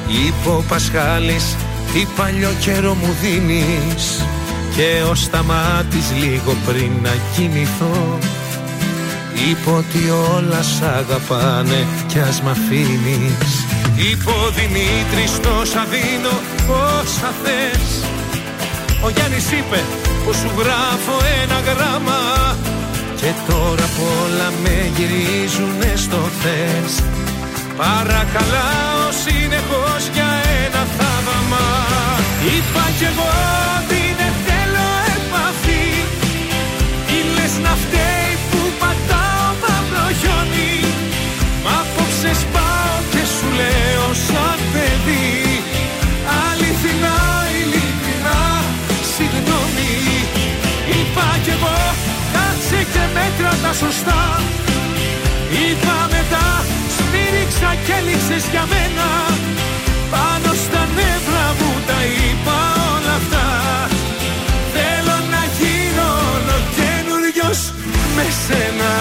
Είπε ο Πασχάλης τι παλιό καιρό μου δίνεις Και ο Σταμάτης λίγο πριν να κοιμηθώ. Είπε ότι όλα σ' αγαπάνε κι ας μ' αφήνεις. Είπε ο Δημήτρης τόσα δίνω όσα θες. Ο Γιάννης είπε που σου γράφω ένα γράμμα Και τώρα απ' όλα με γυρίζουνε στο θες Παρακαλάω συνεχώς για ένα θαύμα. Είπα κι εγώ ότι δεν θέλω επαφή. Ή λες να φταίει που πατάω μαύρο χιόνι Μ' απόψες σπάω και σου λέω σαν παιδί. Αληθινά, ειλικρινά, συγγνώμη. Είπα κι εγώ κάτσε και μέτρα τα σωστά. Είπα μετά σμύριξα και έλειξες για μένα. Πάνω στα νεύρα μου τα είπα όλα αυτά. Θέλω να γίνω ολοκένουριος με σένα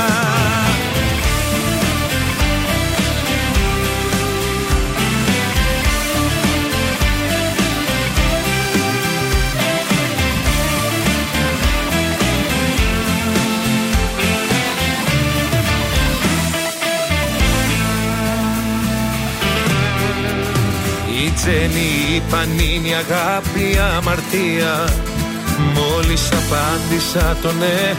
Η Τζένι η Πανίνη αγάπη αμαρτία Μόλις απάντησα το ναι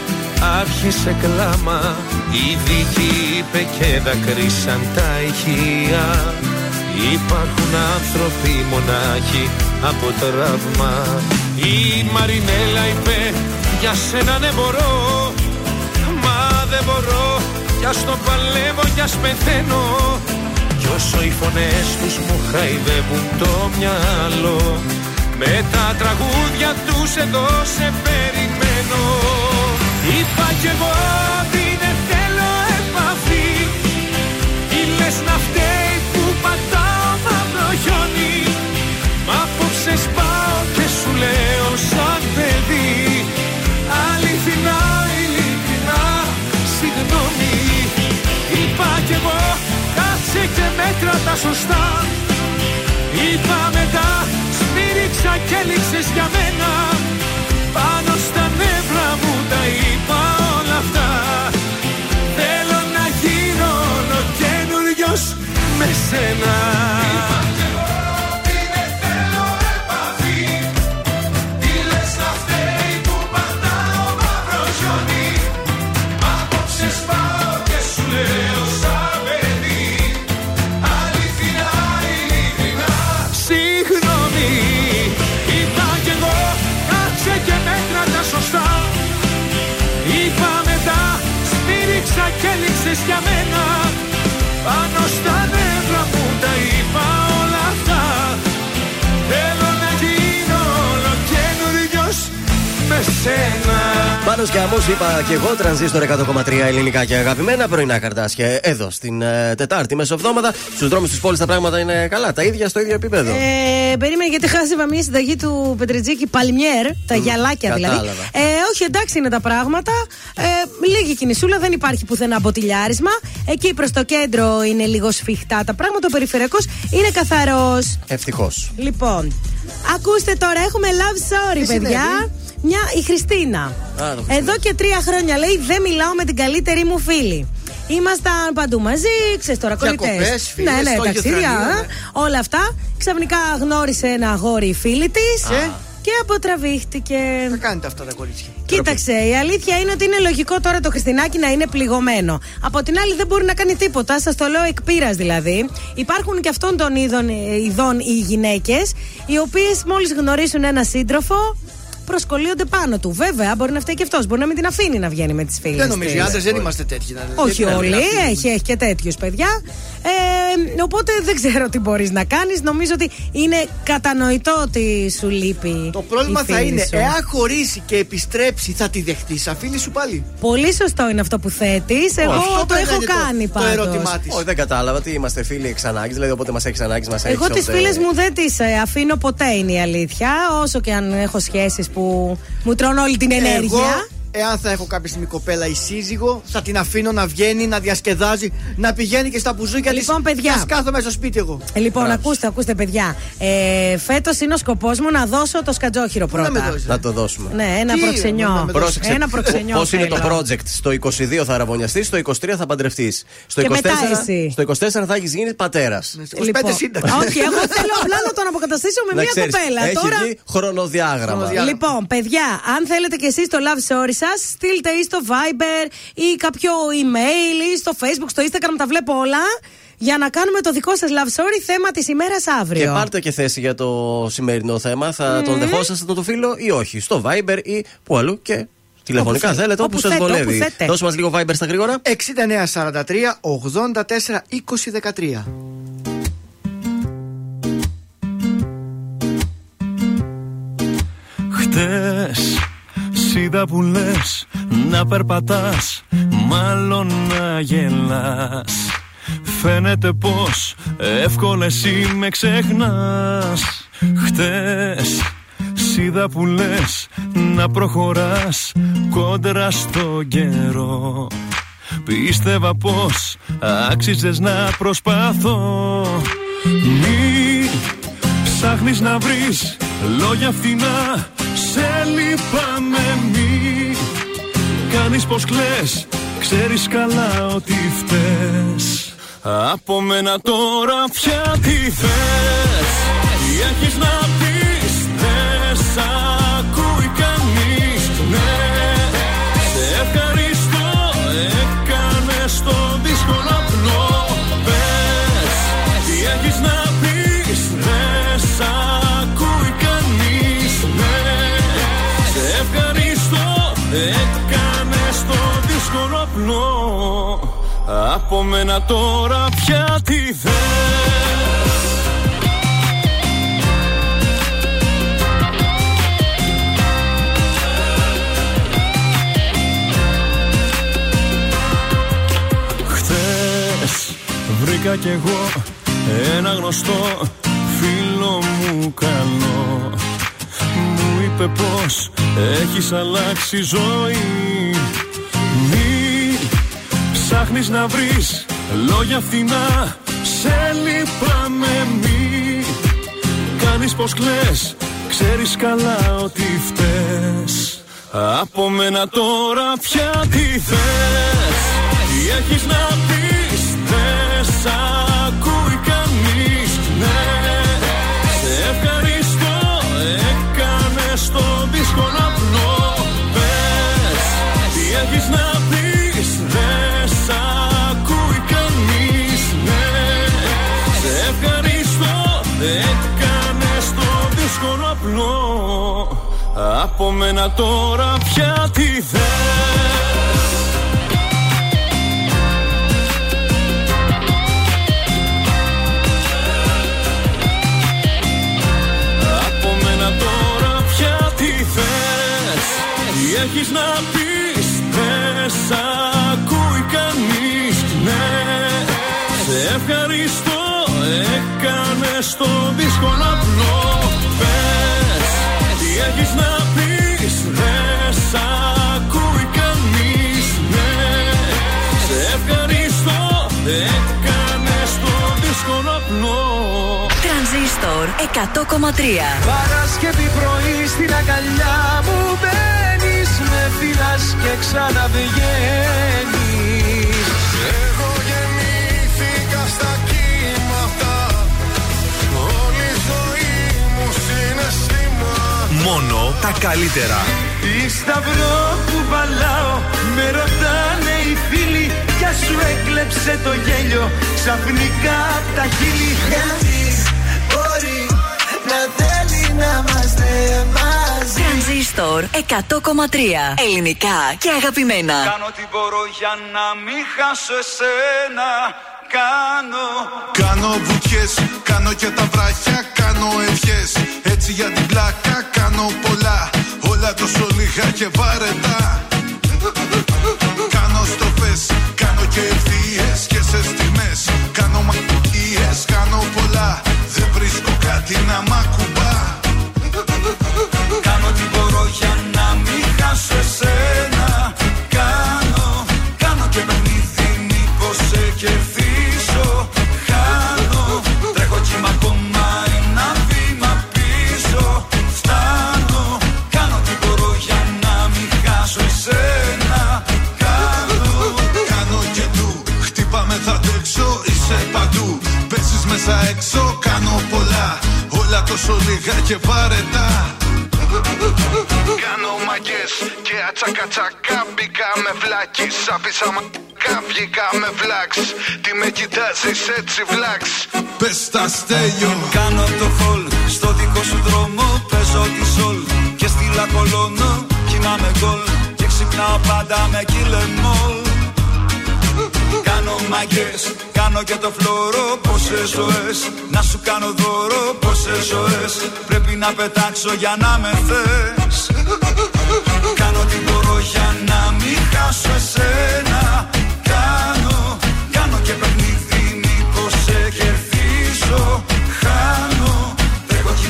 άρχισε κλάμα. Η δίκη είπε και δακρύσαν τα ηχεία. Υπάρχουν άνθρωποι μονάχοι από τραύμα. Η Μαρινέλα είπε για σένα ναι μπορώ Μα δεν μπορώ. Κι ας το παλεύω κι ας πεθαίνω κι όσο οι φωνές τους μου χαϊδεύουν το μυαλό. Με τα τραγούδια τους εδώ σε περιμένω. Είπα κι εγώ ότι δεν θέλω επαφή Ή λες να φταίει που πατάω μαύρο χιόνι. Μ' απόψες σπάω και σου λέω μέτρα τα σωστά. Είπα μετά σμύριξα και έλειξες για μένα. Πάνω στα νεύρα μου τα είπα όλα αυτά. Θέλω να γίνω ολοκένουριος με σένα για μένα Πάνω στα σένα Πάνω και αμό είπα και εγώ, τρανζίστορ 100,3 ελληνικά και αγαπημένα πρωινά καρτάσια. Εδώ στην ε, Τετάρτη μεσοβδόμαδα. Στους δρόμους της πόλης τα πράγματα είναι καλά, τα ίδια στο ίδιο επίπεδο. Ε, περίμενε γιατί χάσευα μια συνταγή του Πετρετζίκη Παλμιέρ, τα γυαλάκια δηλαδή. κατάλαβα. Ε, όχι, εντάξει είναι τα πράγματα. Ε, λίγη κινησούλα, δεν υπάρχει πουθενά μποτιλιάρισμα. Εκεί προς το κέντρο είναι λίγο σφιχτά τα πράγματα. Ο περιφερειακός είναι καθαρός. Ευτυχώς. Λοιπόν, ακούστε τώρα, έχουμε love story, Τι παιδιά. συνέβη; Μια η Χριστίνα. το Εδώ και τρία χρόνια λέει δεν μιλάω με την καλύτερη μου φίλη. Ήμασταν παντού μαζί, ξέρεις τώρα Διακοπές, κολλητές. φίλες, Ναι, ναι, στο ταξίδια, Αγιοθρανείο, ε, όλα αυτά. Ξαφνικά γνώρισε ένα αγόρι η φίλη της Και; και αποτραβήχτηκε. Θα κάνετε αυτά τα κορίτσια. Κοίταξε, η αλήθεια είναι ότι είναι λογικό τώρα το Χριστινάκι να είναι πληγωμένο. Από την άλλη, δεν μπορεί να κάνει τίποτα. Σας το λέω εκ πείρας δηλαδή. Υπάρχουν και αυτών των είδων, ε, ειδών οι γυναίκες, οι οποίες μόλις γνωρίσουν ένα σύντροφο, προσκολείονται πάνω του. Βέβαια, μπορεί να φταίει και αυτός. Μπορεί να μην την αφήνει να βγαίνει με τις φίλες. Δεν νομίζω, οι άντρες δεν είμαστε τέτοιοι. να- Όχι γιατί να μην όλοι, αφήνουμε. έχει, έχει και τέτοιους παιδιά. Ε, οπότε δεν ξέρω τι μπορείς να κάνεις. Νομίζω ότι είναι κατανοητό ότι σου λείπει. Το πρόβλημα η θα φίλη είναι, σου. εάν χωρίσει και επιστρέψει, θα τη δεχτείς σαν φίλη σου πάλι. Πολύ σωστό είναι αυτό που θέτεις. Εγώ Αυτό το πρέπει να έχω είναι το- κάνει το πάντως. ερώτημά της. Όχι, δεν κατάλαβα ότι είμαστε φίλοι εξ ανάγκης. Δηλαδή, όποτε μας έχεις ανάγκης, μας έχεις. Εγώ τι φίλες μου δεν τις αφήνω ποτέ είναι η αλήθεια. Όσο και αν έχω σχέσεις που μου τρώνε όλη την ενέργεια. Εγώ, εάν θα έχω κάποια στιγμή κοπέλα ή σύζυγο, θα την αφήνω να βγαίνει, να διασκεδάζει, να πηγαίνει και στα μπουζούκια της Λοιπόν, παιδιά. Να σκάθομαι στο σπίτι εγώ. Λοιπόν, ακούστε, ακούστε, παιδιά. Ε, Φέτος είναι ο σκοπός μου να δώσω το σκατζόχυρο πρώτα. με δώσεις, Να το δώσουμε. Ναι, ένα Τι, προξενιό. να με δώσεις. Πρόσεξε. Ένα προξενιό. Πώς είναι το θέλω. project. Στο 22 θα αραβωνιαστείς, στο 23 θα παντρευτείς. Στο, Και 24 μετά εσύ. στο 24 θα έχεις γίνει πατέρας. Στο 25 σύνταξη. Λοιπόν, Όχι, εγώ θέλω απλά να τον αποκαταστήσω με μια κοπέλα. Έχει Τώρα. βγει χρονοδιάγραμμα. Χρονοδιάγραμμα. Λοιπόν, παιδιά, αν θέλετε κι εσείς το love story σας, στείλτε ή στο Viber ή κάποιο email ή στο Facebook, στο Instagram, τα βλέπω όλα. Για να κάνουμε το δικό σας love story θέμα της ημέρας αύριο. Και πάρτε και θέση για το σημερινό θέμα. Θα τον δεχόσαστε το φίλο ή όχι. Στο Viber ή που αλλού και τηλεφωνικά Όπου θέλετε, όπου, όπου σας θέτε, όπου βολεύει. θέτε. Δώσε μας λίγο Viber στα γρήγορα. 6943 84 20 13. Χτες Σίδα που λες να περπατάς Μάλλον να γελάς. Φαίνεται πως εύκολα εσύ με ξεχνάς. Χτες Σίδα που λες να προχωράς Κόντρα στο καιρό. Πίστευα πως άξιζες να προσπαθώ. Μη ψάχνεις να βρεις λόγια φθηνά Σε λυπάμαι μη Κάνεις πως κλαις Ξέρεις καλά ότι φταίς. Από μένα τώρα πια τι θες. Τι έχεις να πεις Δεν σ' ακούει κανείς. Ναι. Σε ευχαριστώ Έκανες το δύσκολο Από μένα τώρα πια τι θες. Χθες βρήκα κι εγώ ένα γνωστό φίλο μου καλό. Μου είπε πως έχεις αλλάξει ζωή. Μη ψάχνεις να βρεις λόγια φθηνά Σε λυπάμαι μη. Κάνεις πως κλαις Ξέρεις καλά ότι φταίς. Από μένα τώρα πια τι θες. Τι έχεις να πεις Δεν Από μένα τώρα πια τι θες. Από μένα τώρα πια τι θες. Τι έχεις να πεις Δεν σ' ακούει κανείς Ναι. Σε ευχαριστώ Έκανες το δύσκολο Τρανζίστορ 100,3. Παρασκευή πρωί στην αγκαλιά μου μπαίνεις Με φυλάς και ξαναβγαίνεις. Εγώ γεννήθηκα στα κύματα. Όλη η ζωή μου συναισθήμα. Μόνο τα καλύτερα. Τι σταυρό που βαλάω Με ρωτάνε οι φίλοι. Ποια σου έκλεψε το γέλιο Ξαφνικά απ' τα χείλη. Γιατί μπορεί να θέλει να είμαστε μαζί μαζί. Τρανζίστορ 100,3. Ελληνικά και αγαπημένα. Κάνω τι μπορώ για να μην χάσω εσένα. Κάνω. Κάνω βουτιές, κάνω και τα βράχια, κάνω ευχές Έτσι για την πλάκα κάνω πολλά Όλα τόσο λίγα και βαρετά Κάνω στροφές, κάνω και ευθείες και σε στιγμές βρίσκω κάτι να μ' ακουμπά Κάνω τι μπορώ για να μην χάσω εσένα. Τόσο λίγα και βαρετά Κάνω μαγκές και ατσακατσακά Μπήκα με βλάκης, άφησα μαγκά Βγήκα με βλάξ. Τι με κοιτάζεις έτσι βλάξ. Πες τα στέλιο. Κάνω το χολ στο δικό σου δρόμο Παίζω τη σολ. Και στη λακολώνω Κοιμάμαι γκολ. Και ξυπνάω πάντα με κυλεμόλ Κάνω μαγκές, κάνω και το φλόρο Πόσες ζωές, να σου κάνω δώρο Πόσες ζωές, πρέπει να πετάξω για να με θες. Κάνω τι μπορώ για να μην χάσω εσένα. Κάνω, κάνω και παιχνίδι μήπως σε κερδίσω Χάνω, τρέχω κι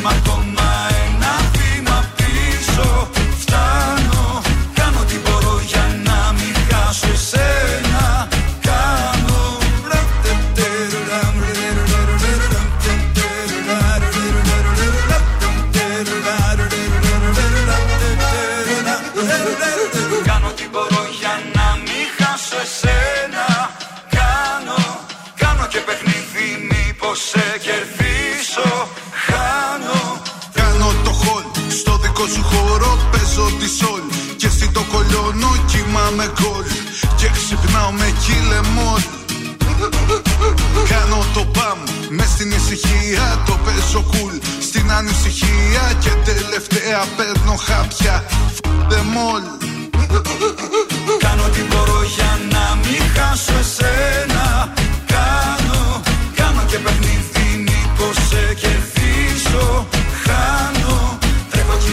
Κάνω το παμ μες στην ησυχία Το παίζω κουλ στην ανησυχία Και τελευταία παίρνω χάπια. Φ***δε μόλ. Κάνω τι μπορώ για να μην χάσω εσένα. Κάνω, κάνω και παιχνίδι μήπως σε κερδίσω Χάνω, τρέχω κι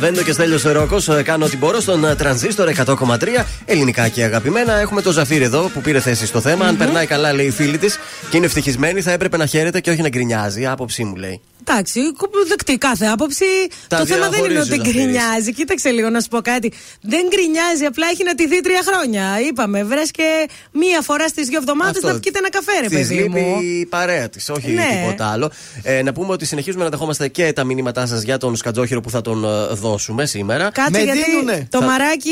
Βέντο και Στέλιος Ρόκο, κάνω ό,τι μπορώ στον ε, τρανζίστορ 100,3 ελληνικά και αγαπημένα. Έχουμε το Ζαφύρι εδώ που πήρε θέση στο θεμα Αν περνάει καλά, λέει η φίλη της και είναι ευτυχισμένη, θα έπρεπε να χαίρεται και όχι να γκρινιάζει. Άποψή μου λέει. Εντάξει, δεκτή κάθε άποψη. Τα το θέμα δεν είναι διαχωρίζει ότι ο Ζαφύρης. γκρινιάζει. Κοίταξε λίγο να σου πω κάτι. Δεν γκρινιάζει, απλά έχει να τη δει τρία χρόνια. Είπαμε, βρες και μία φορά στις δύο εβδομάδες Αυτό. να πιείτε ένα καφέ, ρε Της παιδί λείπει μου. η παρέα της, όχι Ναι. τίποτα άλλο. Ε, να πούμε ότι συνεχίζουμε να δεχόμαστε και τα μηνύματά σας για τον Σκατζόχυρο που θα τον ε, δώσουμε σήμερα. Κάτσε γιατί το Θα- μαράκι.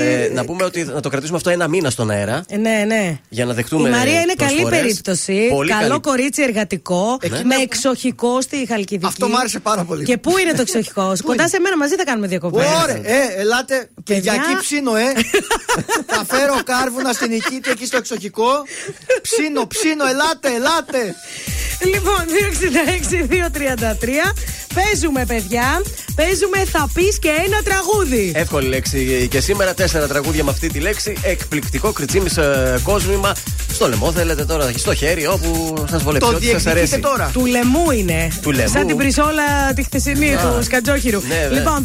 Ε, να πούμε ότι να το κρατήσουμε αυτό ένα μήνα στον αέρα. Ε, Ναι, ναι. Για να δεχτούμε. Η Μαρία είναι καλή προσφορές. περίπτωση. Πολύ Καλό καλή. κορίτσι εργατικό. Εκείνα Με που- εξοχικό στη Χαλκιδική. Αυτό μ' άρεσε πάρα πολύ. Και πού είναι το εξοχικό. Κοντά σε μένα μαζί θα κάνουμε διακοπές. Ωραία, ε, ελάτε. Κυριακή ψήνω, ε. Θα φέρω κάρβουνα στην Νικήτη εκεί στο εξοχικό. Ψήνω, ψήνω, ελάτε, ελάτε. Λοιπόν, 266-233. Παίζουμε, παιδιά. Παίζουμε θα πεις και ένα τραγούδι. Εύκολη λέξη και σήμερα τέσσερα τραγούδια με αυτή τη λέξη. Εκπληκτικό κριτσίμις ε, κόσμημα. Στο λαιμό θέλετε τώρα, στο χέρι, όπου σας βολευτεί, Το ό,τι σας αρέσει. διεκδικείτε τώρα. Του λαιμού είναι. Του λαιμού. Σαν την πρισόλα τη χθεσινή Α. του Σκατζόχυρου. Ναι, βέβαια. λοιπόν,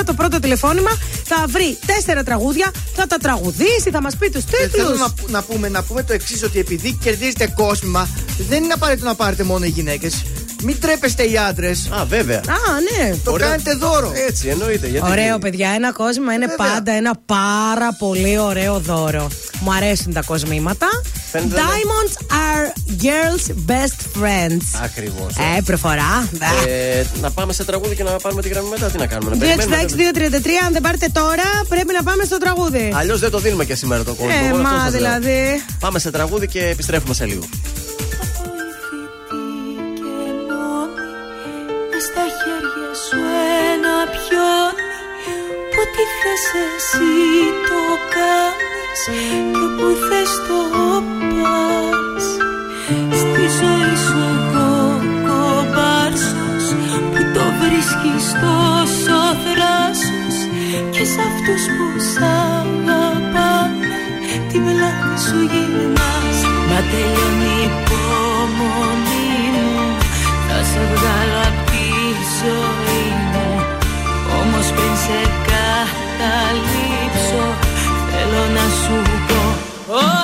266-233 το πρώτο τηλεφώνημα θα βρει τέσσερα τραγούδια, θα τα τραγουδήσει, θα μας πει τους Και θέλω τίτλου. να, πού- να, πούμε, να πούμε το εξής: Ότι επειδή κερδίζετε κόσμημα, δεν είναι απαραίτητο να πάρετε μόνο οι γυναίκες. Μην τρέπεστε οι άντρες. Α, βέβαια. Α, ναι. Το κάνετε δώρο. Έτσι, εννοείται. Γιατί... Ωραίο, παιδιά. Ένα κόσμο είναι πάντα ένα πάρα πολύ ωραίο δώρο. Μου αρέσουν τα κοσμήματα. Φαίνεται να- Diamonds are girls' best friends. Ακριβώς. Ε, προφορά. Ε, να πάμε σε τραγούδι και να πάρουμε τη γραμμή μετά. Τι να κάνουμε, να περιμένουμε. 266-233, αν δεν πάρετε τώρα, πρέπει να πάμε στο τραγούδι. Αλλιώς δεν το δίνουμε και σήμερα το κόσμο. Ε, Μόνο αυτό μα σας λέω. δηλαδή. Πάμε σε τραγούδι και επιστρέφουμε σε λίγο. Με στα χέρια σου ένα πιόνι Που τι θες εσύ το κάνεις Και όπου θες το πας. Στη ζωή σου εγώ κομπάρσος Που το βρίσκεις τόσο θράσος Και σε αυτούς που σ' αγαπάνε Την πλάτη σου γυρνάς. Μα τελειώνει η υπομονή μου θα σε βγάλω απ' τη ζωή μου. Όμως πριν σε πω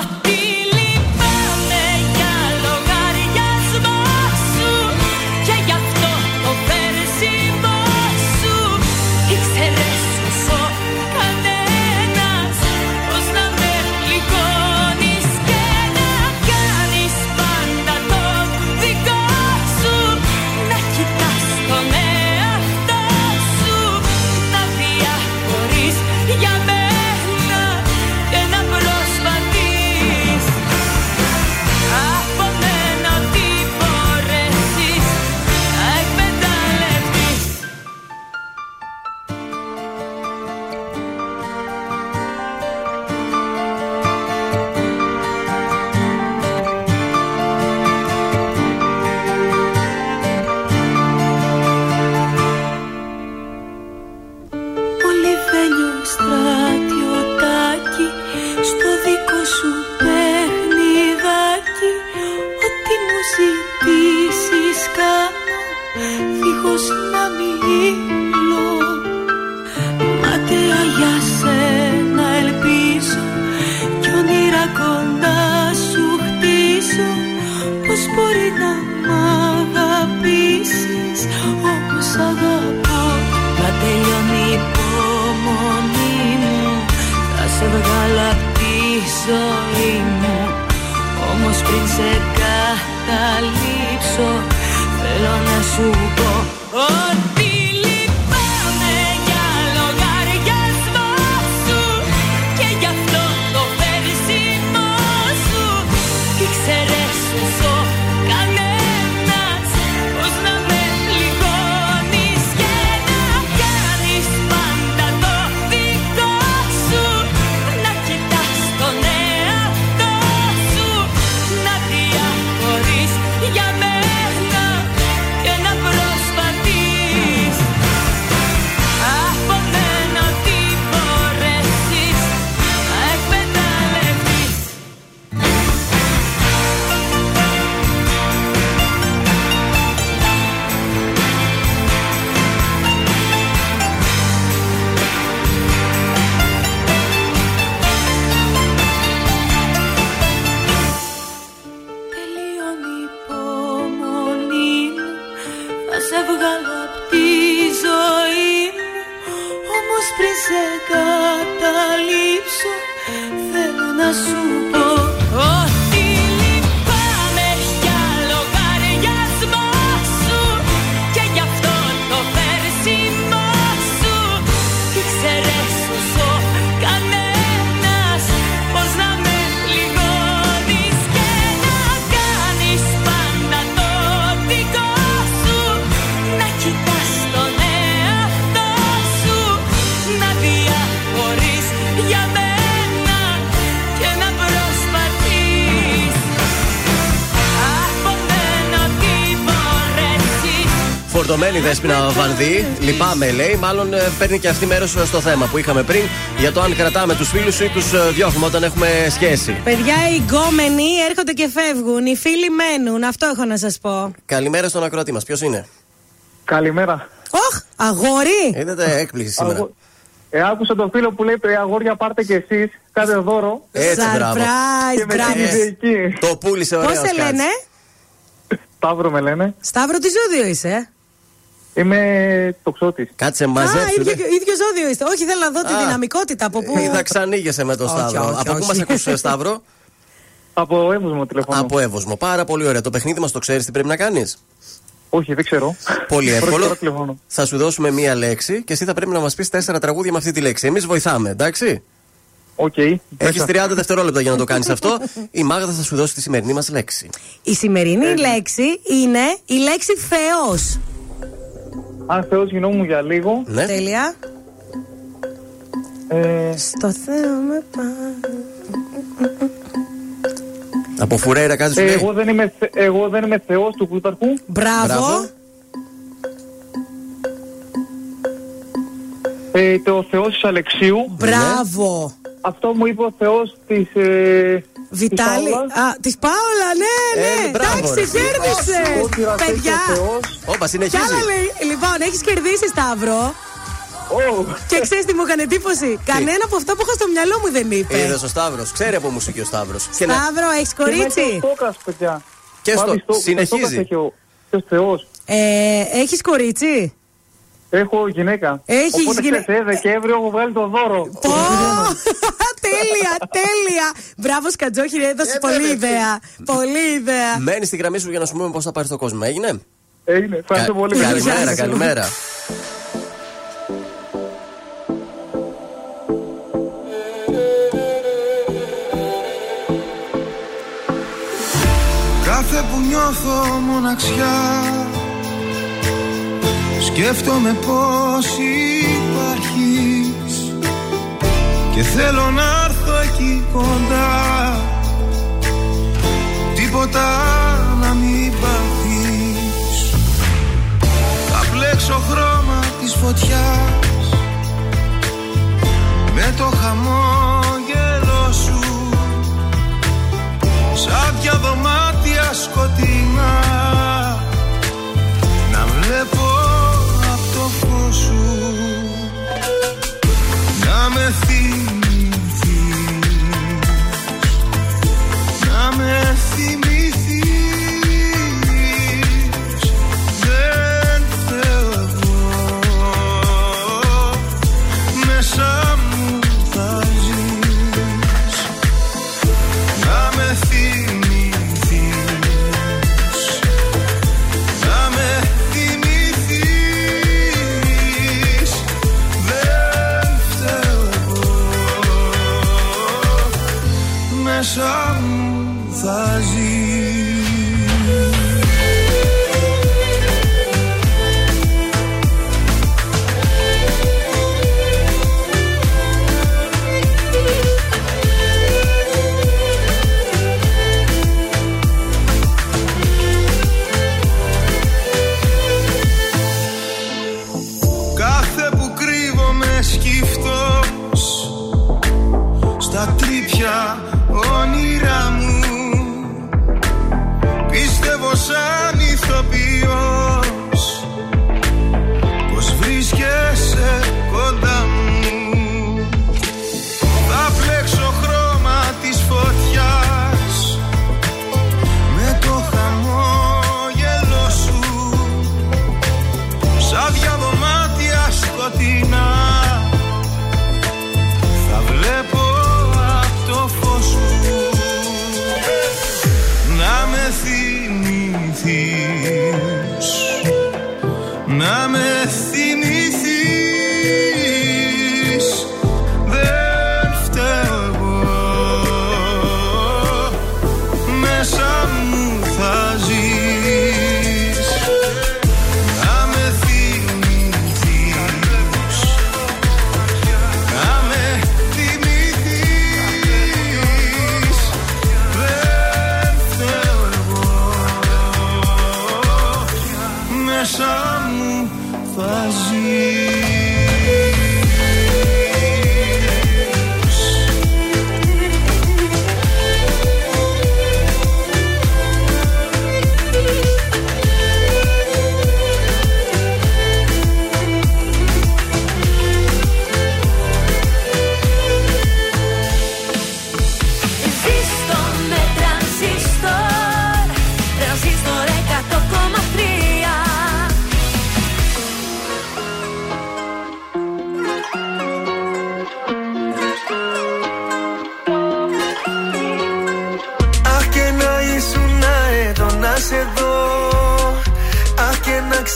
Φορτωμένη δέσπινα Βανδύ. Λυπάμαι, λέει. Μάλλον ε, παίρνει και αυτή μέρος στο θέμα που είχαμε πριν για το αν κρατάμε τους φίλους ή τους διώχνουμε όταν έχουμε σχέση. Παιδιά, οι γκόμενοι έρχονται και φεύγουν. Οι φίλοι μένουν. Αυτό έχω να σας πω. Καλημέρα στον ακροατή μας. Ποιος είναι; Καλημέρα. Όχ, αγόρι! Είδατε έκπληξη σήμερα. Αγο- Ε, άκουσα τον φίλο που λέει «Ε, αγόρια πάρτε κι εσείς, κάντε δώρο. Έτσι, μπράβο. Surprise, Και με μπράβο. κλείσει εκεί. Το πούλησε ωραία. Πώς σε λένε, Σταύρο με λένε. Σταύρο τι ζώδιο είσαι; Ε; Είμαι τοξότης. Κάτσε Α, μαζέψου. ίδιο, ίδιο ζώδιο είστε. Όχι, θέλω να δω τη Α. δυναμικότητα από πού. Είδα ξανοίγεσαι με τον Όχι, Σταύρο. όχι, Από πού όχι. μας ακούσες, Σταύρο; Από Εύοσμο τηλεφωνώ. Από Εύοσμο. Πάρα πολύ ωραία. Το παιχνίδι μας το ξέρεις τι πρέπει να κάνεις; Όχι, δεν ξέρω. Πολύ Πρώτη εύκολο. φορά τηλεφωνώ. Θα σου δώσουμε μία λέξη και εσύ θα πρέπει να μας πεις τέσσερα τραγούδια με αυτή τη λέξη. Εμείς βοηθάμε, εντάξει; Οκ. Έχεις 30 δευτερόλεπτα για να το κάνεις αυτό. Η Μάγδα θα σου δώσει τη σημερινή μας λέξη. Η σημερινή λέξη είναι η λέξη Θεός. Αν Θεός γινόμουν για λίγο. Ναι. Τέλεια. Ε, Στο Θεό με πά. Από φουρέιρα κάτι σου ε, λέει; εγώ, δεν είμαι, θε- εγώ δεν είμαι Θεός του Πλούταρχου. Μπράβο. Μπράβο. Ε, το Θεός της Αλεξίου. Μπράβο. Αυτό μου είπε ο Θεός της. Ε, Βιτάλη. της Παύλας. Α, της Πάολα, ναι, ναι. Ε, μπράβο, Εντάξει, ρε. κέρδισε. Ότι ραστεί Παιδιά. ο Θεός. Όπα, Κι συνεχίζει. άλλα λέει. Λοιπόν, έχεις κερδίσει, Σταύρο. Ω, Και ξέρεις τι μου έκανε εντύπωση; Κανένα από αυτά που είχα στο μυαλό μου δεν είπε. Είδες ο Σταύρος. Ξέρει από μουσική ο Σταύρος. Σταύρο, έχεις και με κορίτσι; το Στόκας, παιδιά. Και στο- Πάλι στο- συνεχίζει. Στόκας έχει ο ο Θεός. Ε, έχεις κορίτσι; Έχω γυναίκα. Έχεις Οπότε γυναίκα. ξέρετε, ε, Δεκέμβριο έχω βγάλει το δώρο. Πω! τέλεια, τέλεια. Μπράβο, Σκατζόχυρη, έδωσε πολύ ιδέα. Πολύ ιδέα. Μένεις στη γραμμή σου για να σου πούμε πώς θα πάρεις το κόσμο. Έγινε. Έγινε. Ευχαριστώ Κα- πολύ. Καλημέρα, Γεια σου. καλημέρα. Κάθε που νιώθω μοναξιά Σκέφτομαι πως υπάρχεις. Και θέλω να έρθω εκεί κοντά. Τίποτα να μην πάθεις. Θα πλέξω χρώμα της φωτιάς. Με το χαμόγελο σου. Σάπια δωμάτια σκοτεινά. Να βλέπω Να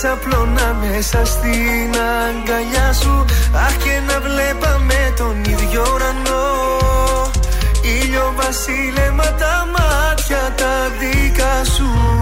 ξαπλώνα μέσα στην αγκαλιά σου. Αχ και να βλέπαμε τον ίδιο ουρανό. Ήλιο βασίλεμα τα μάτια τα δικά σου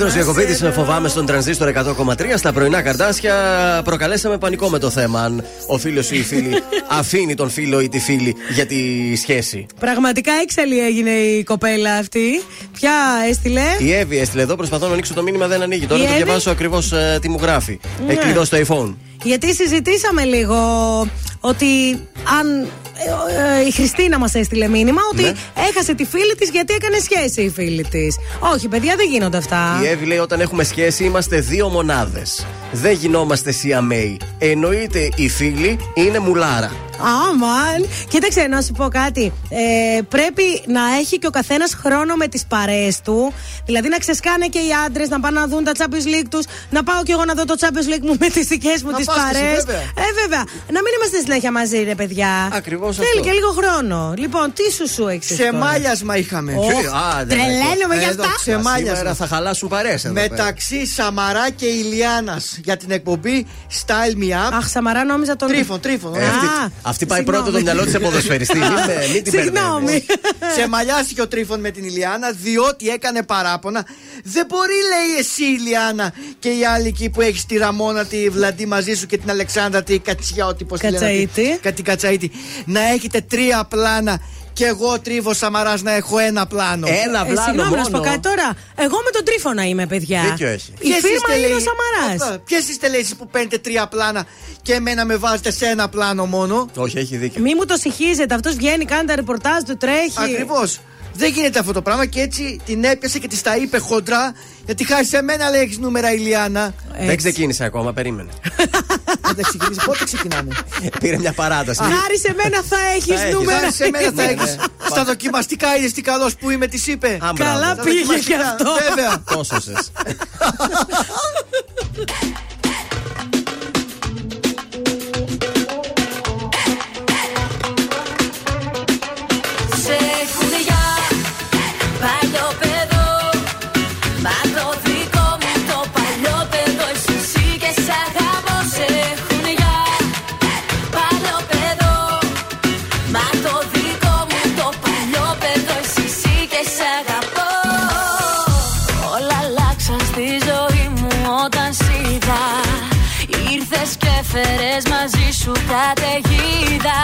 εδώ Πέτρο να Διακοπίτη, σε φοβάμαι στον τρανζίστορ 100,3 στα πρωινά καρτάσια. Προκαλέσαμε πανικό με το θέμα. Αν ο φίλος ή η φίλη αφήνει τον φίλο ή τη φίλη για τη σχέση. Πραγματικά έξαλλη έγινε η κοπέλα αυτή. Ποια έστειλε; Η Εύη έστειλε εδώ, προσπαθώ να ανοίξω το μήνυμα, δεν ανοίγει. Τώρα Η το Εύη; διαβάσω ακριβώς τι μου γράφει. Ναι. Έχει κλειδώσει το iPhone. Γιατί συζητήσαμε λίγο ότι αν. Ε, ε, η Χριστίνα μας έστειλε μήνυμα ότι Ναι. έχασε τη φίλη της γιατί έκανε σχέση η φίλη της. Όχι, παιδιά, δεν γίνονται αυτά. Η Εύη λέει: Όταν έχουμε σχέση, είμαστε δύο μονάδες. Δεν γινόμαστε σιαμέοι. Εννοείται η φίλη είναι μουλάρα. Αμαν. Κοίταξε, να σου πω κάτι. Ε, πρέπει να έχει και ο καθένας χρόνο με τις παρέες του. Δηλαδή να ξεσκάνε και οι άντρες να πάνε να δουν τα Champions League τους. Να πάω κι εγώ να δω το Champions League μου με τις δικές μου Να τις πας και εσύ, παρέες. βέβαια. Ε, βέβαια. Να μην είμαστε συνέχεια μαζί, ρε παιδιά. Ακριβώς Θέλει αυτό. και λίγο χρόνο. Λοιπόν, τι σου σου έχεις Σε μάλιασμα είχαμε. Ωχ, άντε, τρελαίνομαι γι' Εδώ, αυτά. ξεμάλιασμα. Σήμερα θα χαλάσουν παρέες εδώ. πέρα. Μεταξύ Σαμαρά και Ηλιάνας για την εκπομπή Style Me Up. Αχ, Σαμαρά νόμιζα τον. Τρίφων, τρίφων. Ε, αυτή, Α, αυτή πάει συγγνώμη. πρώτο το μυαλό της σε ποδοσφαιριστή. Μην, με- μην την Συγγνώμη. μπερδεύεις. Σε μαλλιάστηκε ο Τρίφων με την Ηλιάνα διότι έκανε παράπονα. Δεν μπορεί, λέει εσύ, Ηλιάνα, και οι άλλοι εκεί που έχεις τη Ραμόνα, τη Βλαντή μαζί σου και την Αλεξάνδρα, τη Κατσιώτη, πώς τη λένε. Κατσαίτη. αυτή, Κάτι Κατσαίτη. Να έχετε τρία πλάνα και εγώ τρίβος Σαμαράς να έχω ένα πλάνο. Ένα Ε, πλάνο συγγνώμη, να σου πω μόνο. κάτι τώρα. Εγώ με τον Τρίφωνα είμαι, παιδιά. Δίκιο έχεις. Η φίρμα είναι ο Σαμαράς. Ποιες είστε, λέει, εσείς που παίρνετε τρία πλάνα και εμένα με βάζετε σε ένα πλάνο μόνο; Όχι, έχει δίκιο. Μη μου το συγχύζετε. Αυτός βγαίνει, κάνει τα ρεπορτάζ του, τρέχει. Ακριβώς. Δεν γίνεται αυτό το πράγμα και έτσι την έπιασε και της τα είπε χοντρά. Γιατί χάρη σε μένα λέει έχεις νούμερα Ηλιάνα. Δεν ξεκίνησε ακόμα, περίμενε. Δεν ξεκινήσει. Πότε ξεκινάμε; Πήρε μια παράταση. Χάρη σε μένα θα Θα έχεις έχεις. νούμερα. Χάρη σε μένα θα Ναι, έχεις. ναι. Στα δοκιμαστικά είδες τι καλός που είμαι, τη είπε. Α, μπράβο. Καλά Στα πήγε και δοκιμαστικά, αυτό. Βέβαια. Τόσωσες. σου καταιγίδα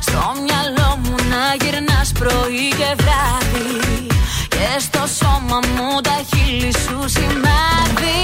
Στο μυαλό μου να γυρνάς πρωί και βράδυ. Και στο σώμα μου τα χείλη σου σημάδι.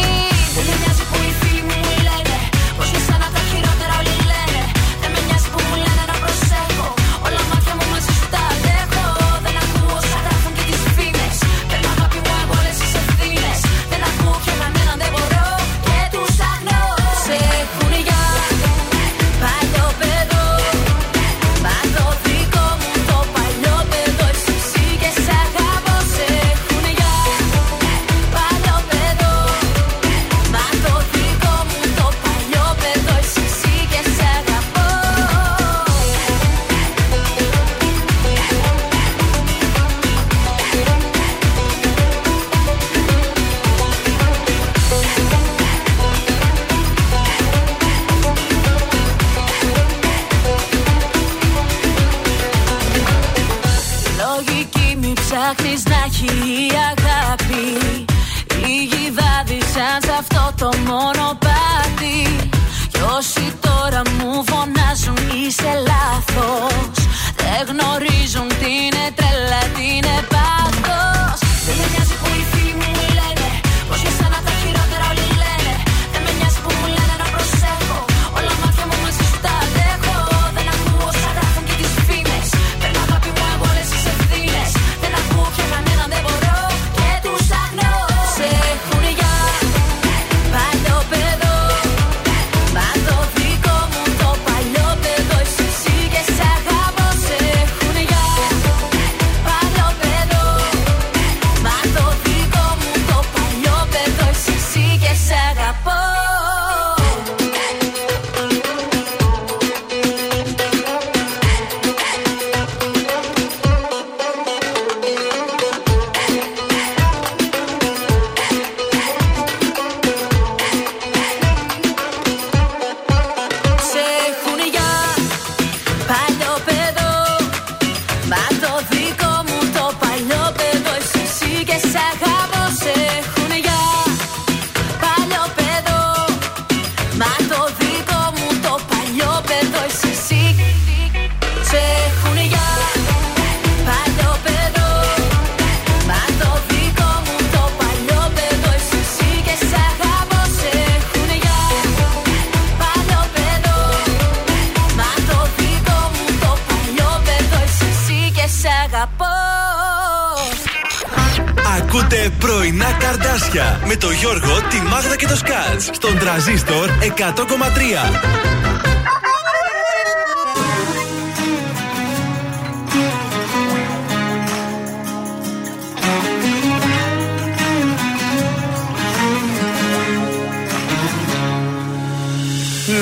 100,3.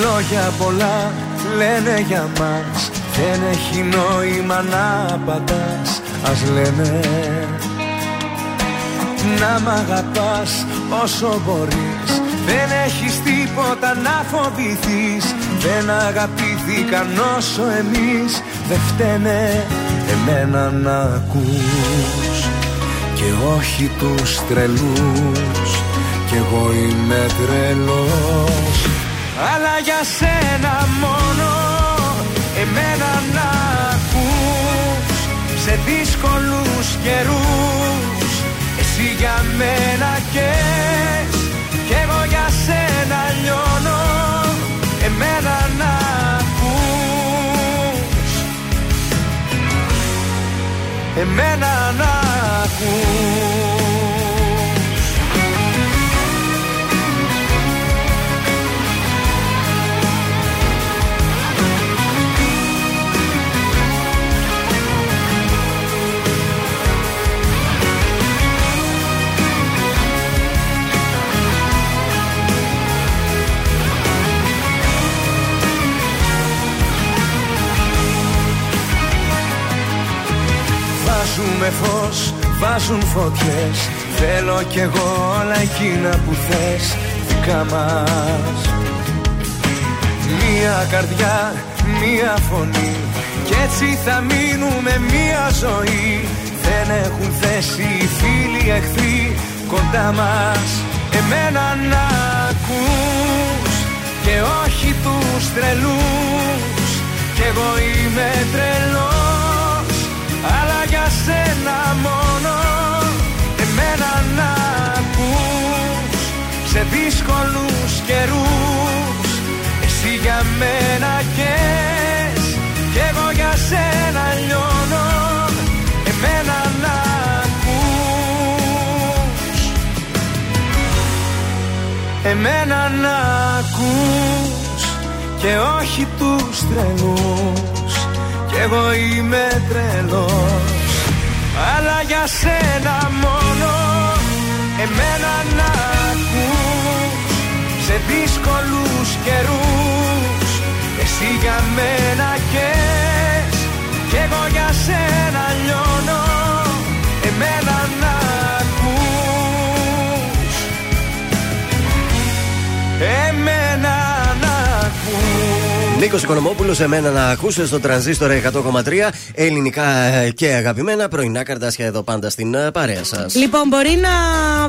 Λόγια πολλά λένε για μας. Δεν έχει νόημα να απαντάς. Ας λένε Να μ' αγαπάς όσο μπορείς. Δεν έχεις τίποτα να φοβηθείς. Δεν αγαπήθηκαν όσο εμείς. Δεν φταίνε εμένα να ακούς. Και όχι τους τρελούς. Κι εγώ είμαι τρελός. Αλλά για σένα μόνο εμένα να ακούς. Σε δύσκολους καιρούς. Εσύ για μένα καις Κι εγώ για σένα λιώνω Εμένα να ακούς. Εμένα να ακούς Βάζουμε φως, βάζουν φωτιές. Θέλω κι εγώ όλα εκείνα που θες. Δικά μας. Μία καρδιά, μία φωνή. Κι έτσι θα μείνουμε μία ζωή. Δεν έχουν θέση οι φίλοι εχθροί Κοντά μας. Εμένα να ακούς Και όχι τους τρελούς. Κι εγώ είμαι τρελός. Αλλά για σένα μόνο Εμένα να ακούς Σε δύσκολους καιρούς. Εσύ για μένα καις Κι εγώ για σένα λιώνω Εμένα να ακούς. Εμένα να ακούς Και όχι τους τρελούς Κι εγώ είμαι τρελός Αλλά για σένα μόνο. Εμένα να ακούς Σε δύσκολους καιρούς. Εσύ για μένα καις Κι εγώ για σένα λιώνω Νίκος Οικονομόπουλος, εμένα να ακούσες στο τρανζίστορ 100,3 ελληνικά ε, και αγαπημένα πρωινά καρτάσια εδώ πάντα στην ε, παρέα σας. Λοιπόν, μπορεί να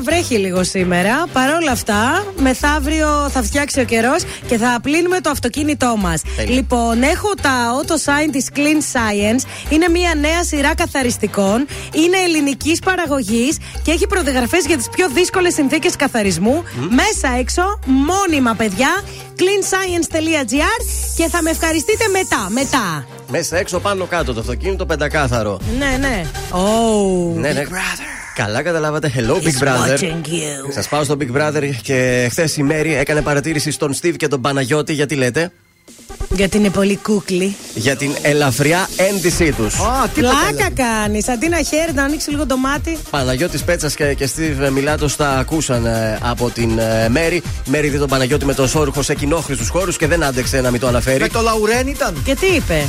βρέχει λίγο σήμερα. Παρ' όλα αυτά, μεθαύριο θα φτιάξει ο καιρός και θα πλύνουμε το αυτοκίνητό μας. Τέλεια. Λοιπόν, έχω τα Auto Sign της Clean Science. Είναι μια νέα σειρά καθαριστικών. Είναι ελληνικής παραγωγής και έχει προδιαγραφές για τις πιο δύσκολες συνθήκες καθαρισμού. Μέσα έξω, μόνιμα παιδιά. cleanscience.gr και θα με ευχαριστείτε μετά. Μετά. Μέσα έξω πάνω κάτω το αυτοκίνητο πεντακάθαρο. Ναι, ναι. Oh. Ναι, ναι. Καλά καταλάβατε. Hello, Big Brother. watching you. Σας πάω στο Big Brother και χθες η Μέρη έκανε παρατήρηση στον Steve και τον Παναγιώτη. Γιατί λέτε, Γιατί είναι πολύ κούκλι. για την ελαφριά ένδυσή τους. Πλάκα κάνεις. Αντί να χαίρεται να ανοίξει λίγο το μάτι. Παναγιώτης Πέτσας και, και Steve Μιλάτος τα ακούσαν ε, από την ε, Μέρη. Η Μέρη δει τον Παναγιώτη με το σόρουχο σε κοινόχρηστους χώρους και δεν άντεξε να μην το αναφέρει. Με το Λαουρέν ήταν. Και τι είπε;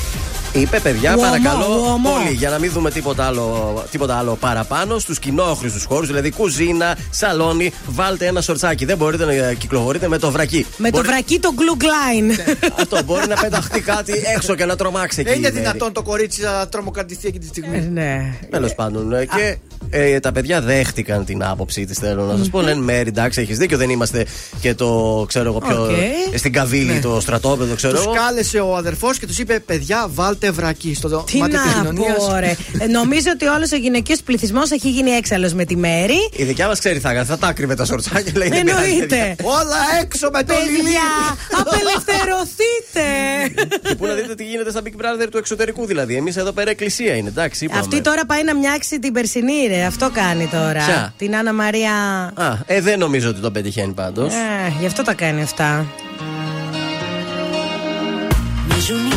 Είπε παιδιά, Ουωμό, παρακαλώ ουωμό. όλοι για να μην δούμε τίποτα άλλο, τίποτα άλλο παραπάνω στους κοινόχρηστους χώρους, δηλαδή κουζίνα, σαλόνι, βάλτε ένα σορτσάκι. Δεν μπορείτε να κυκλοφορείτε με το βρακί. Με Μπορεί- το βρακί το glue line. Αυτό μπορεί να πεταχτεί κάτι έξω και να τρομάξει εκεί. Δεν είναι η Μέρη. δυνατόν το κορίτσι να τρομοκρατηθεί εκείνη τη στιγμή. ναι. Τέλος πάντων. ε, Και ε, τα παιδιά δέχτηκαν την άποψή της, θέλω να σας πω. Λένε Μέρη, εντάξει, έχεις δίκιο. Δεν είμαστε και το ξέρω εγώ πιο. Οκ. ε, Στην Καβίλη, Ναι. το στρατόπεδο, ξέρω Τους εγώ. κάλεσε ο αδερφός και τους είπε: Παιδιά, βάλτε βρακί στο Τι μάτι τη να κοινωνία. πω, ρε. Ε, Νομίζω ότι όλος ο γυναικείος πληθυσμός έχει γίνει έξαλλος με τη μέρη. Η δικιά μας ξέρει, θα, θα τα κρύβε τα σορτσάκια. λέει, δεν πειράζει, Εννοείται. παιδιά. Όλα έξω με το λιλί. Παιδιά, απελευθερωθείτε. Και πού να δείτε τι γίνεται στα Big Brother του εξωτερικού δηλαδή. Εμείς εδώ πέρα εκκλησία είναι, εντάξει. Είπαμε. Αυτή τώρα πάει να μοιάξει την περσινή, ρε. Αυτό κάνει τώρα. Ποια; Την Άννα Μαρία. Α, ε, δεν νομίζω ότι τον πετυχαίνει πάντως. Ε, γι' αυτό τα κάνει αυτά. Μοιάζουν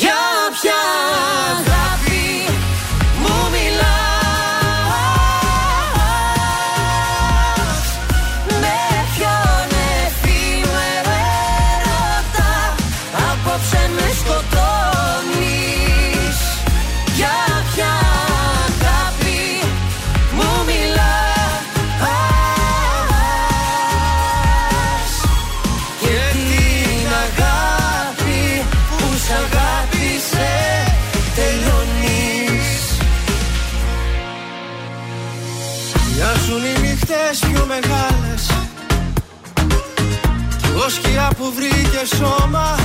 Για ποια αγάπη οι νύχτες πιο μεγάλες. Κι εγώ σκιά που βρήκε σώμα.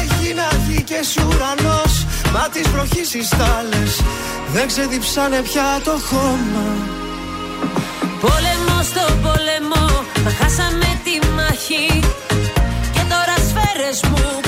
Έγινα γη και ουρανός. Μα τις βροχής οι στάλες Δεν ξεδιψάνε πια το χώμα. Πόλεμο στο πόλεμο, μα χάσαμε τη μάχη. Και τώρα σφαίρες μου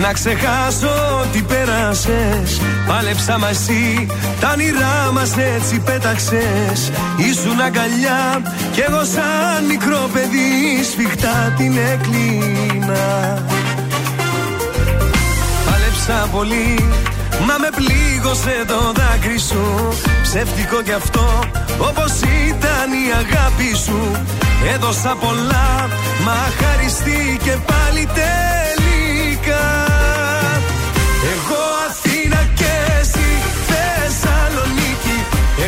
να ξεχάσω τι πέρασες. Πάλεψα μαζί. Τα όνειρά μας έτσι πέταξες. Ήσουν αγκαλιά κι εγώ σαν μικρό παιδί. Σφιχτά την έκλεινα. Πάλεψα πολύ Μα με πλήγωσε το δάκρυ σου. Ψεύτικο κι αυτό Όπως ήταν η αγάπη σου. Έδωσα πολλά Μα χαριστεί πάλι τελικά Αθήνα και εσύ Θεσσαλονίκη.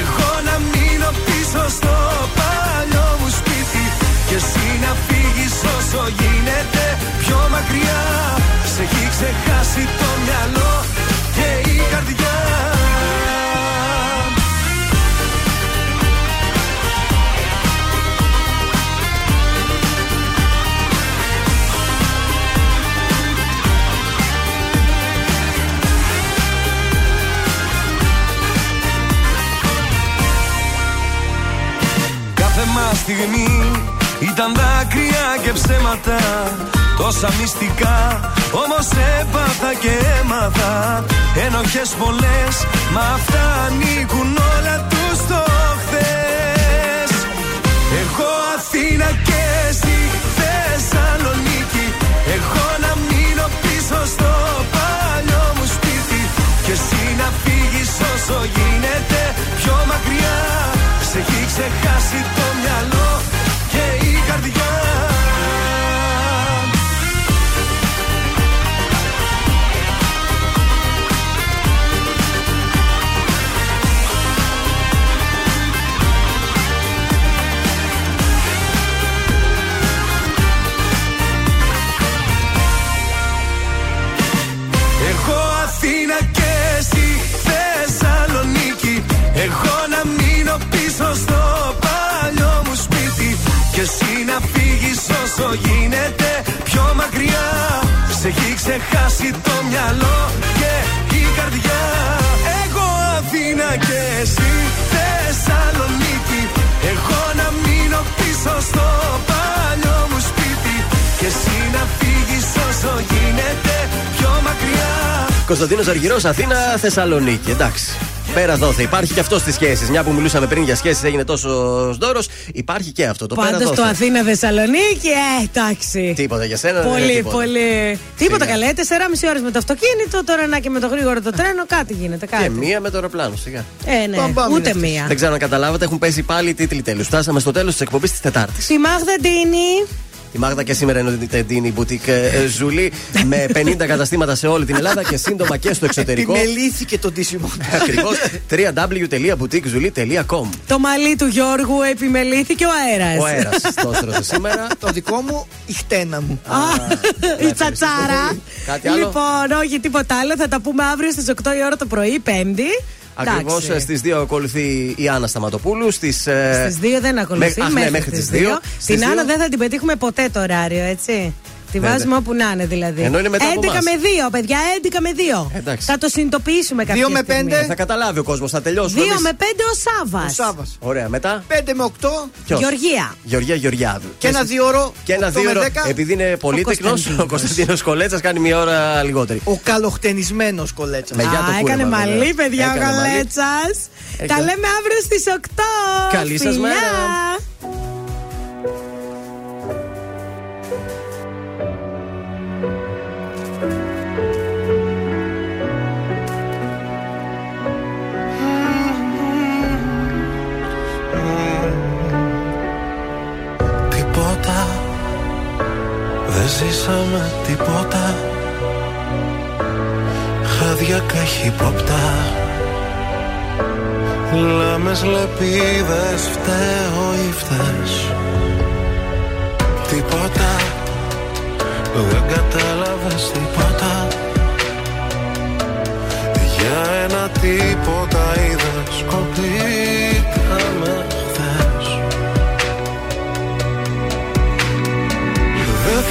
Εγώ να μείνω πίσω στο παλιό μου σπίτι. Και εσύ να φύγεις όσο γίνεται πιο μακριά. Σε έχει ξεχάσει το μυαλό και η καρδιά Κάθε μας στιγμή ήταν δάκρυα και ψέματα. Τόσα μυστικά Όμως έπαθα και έμαθα. Ενοχές πολλές Μα αυτά ανήκουν όλα τους στο χθες. Εγώ Αθήνα και εσύ Θεσσαλονίκη. Εγώ να μείνω πίσω στο παλιό μου σπίτι. Και εσύ να φύγεις όσο γίνεται πιο μακριά. Σε έχει ξεχάσει το μυαλό και η ξεχάσει το μυαλό και η καρδιά Εγώ Αθήνα και εσύ Θεσσαλονίκη Εγώ να μείνω πίσω στο παλιό μου σπίτι Και εσύ να φύγεις όσο γίνεται πιο μακριά Κωνσταντίνος Αργυρός, Αθήνα, Θεσσαλονίκη. Εντάξει. Πέρα δόθε. Υπάρχει και αυτό στις σχέσεις. Μια που μιλούσαμε πριν για σχέσεις, έγινε τόσο δώρος. Υπάρχει και αυτό. Το πέρα Πάντως δόθε. το Αθήνα Θεσσαλονίκη, ε, εντάξει. Τίποτα για σένα. δεν είναι Πολύ, τίποτα. πολύ. Τίποτα Σιγά. καλέ. 4,5 ώρες με το αυτοκίνητο, τώρα να και με το γρήγορο το τρένο, κάτι γίνεται. Κάτι. Και μία με το αεροπλάνο, σιγά. Ε, ναι, ούτε μία. Δεν ξέρω αν καταλάβατε, έχουν πέσει πάλι οι τίτλοι τέλου. Φτάσαμε στο τέλος της εκπομπής της Τετάρτης. Στη Μάγδα Ντίνη. Η Μάγδα και σήμερα είναι η Τεντίνη Boutique ε, Ζουλή με 50 καταστήματα σε όλη την Ελλάδα και σύντομα και στο εξωτερικό. Επιμελήθηκε το ντύσιμο. Ακριβώς www.boutiquezuli.com Το μαλλί του Γιώργου επιμελήθηκε ο αέρας. Ο αέρας το έστρωθε σήμερα. Το δικό μου, η χτένα μου. Η τσατσάρα. Κάτι άλλο; Λοιπόν, όχι τίποτα άλλο. Θα τα πούμε αύριο στις 8 η ώρα το πρωί, Πέμπτη. Ακριβώς Εντάξει. στις 2 ακολουθεί η Άννα Σταματοπούλου. Στις Στις 2 δεν ακολουθεί. αχ, ναι, μέχρι τις τις 2. δύο. Την Άννα δεν θα την πετύχουμε ποτέ το ωράριο, έτσι. Τη Ναι, βάζουμε ναι. όπου να είναι δηλαδή. Ενώ είναι μετά από 11 εμάς. με 2, παιδιά, 11 με 2. Εντάξει. Θα το συνειδητοποιήσουμε κάποια με στιγμή. πέντε. Θα καταλάβει ο κόσμος, θα τελειώσουμε. 2 εμείς. με 5 ο Σάβα. Ο Σάβας. Ωραία, μετά; 5 με 8 Ποιος; Γεωργία. Γεωργία Γεωργιάδου. και ένα δύο ώρο. Και ένα 8 με δύο ώρο, 10, επειδή είναι πολύτεκνο, Κωνσταντίνος. ο Κωνσταντίνος Κολέτσας κάνει μία ώρα λιγότερη. Ο καλοχτενισμένος κολέτσας. Με γεια το Α, έκανε κούρεμα, βέβαια. μαλλί, παιδιά, ο Έκανε μαλλί. Γαλέτσα. Έκανε. Τα λέμε αύριο στις 8. Καλή σας Φιλιά. μέρα. Δεν ζήσαμε τίποτα. Χάδια καχύποπτα Λάμες λεπίδες φταίω ή φταίς. Τίποτα. Δεν κατάλαβες τίποτα. Για ένα τίποτα είδες Κοπήκαμε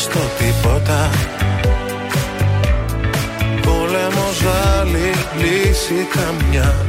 στο τίποτα. Πόλεμος άλλη λύση καμιά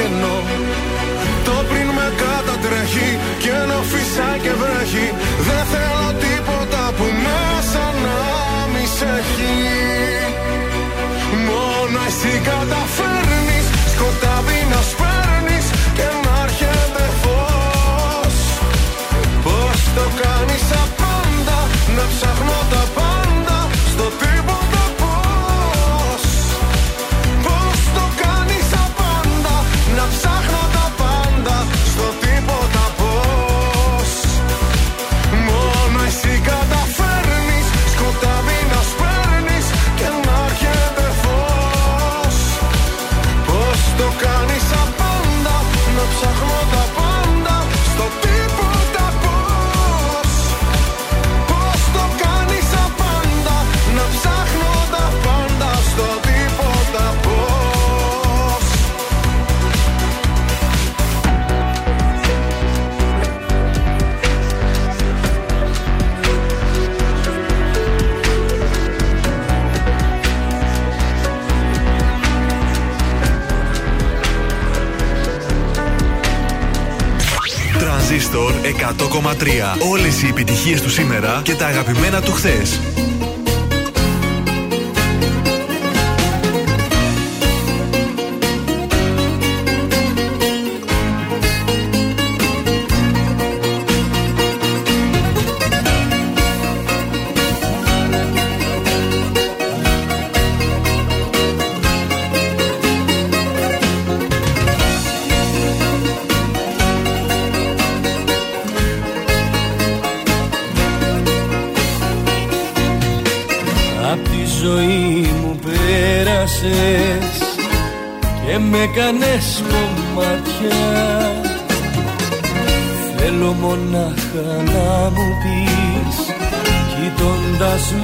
κενό. Το πριν με κατατρέχει και ενώ φυσάει και βρέχει. Δεν θέλω τίποτα Όλες οι επιτυχίες του σήμερα και τα αγαπημένα του χθες.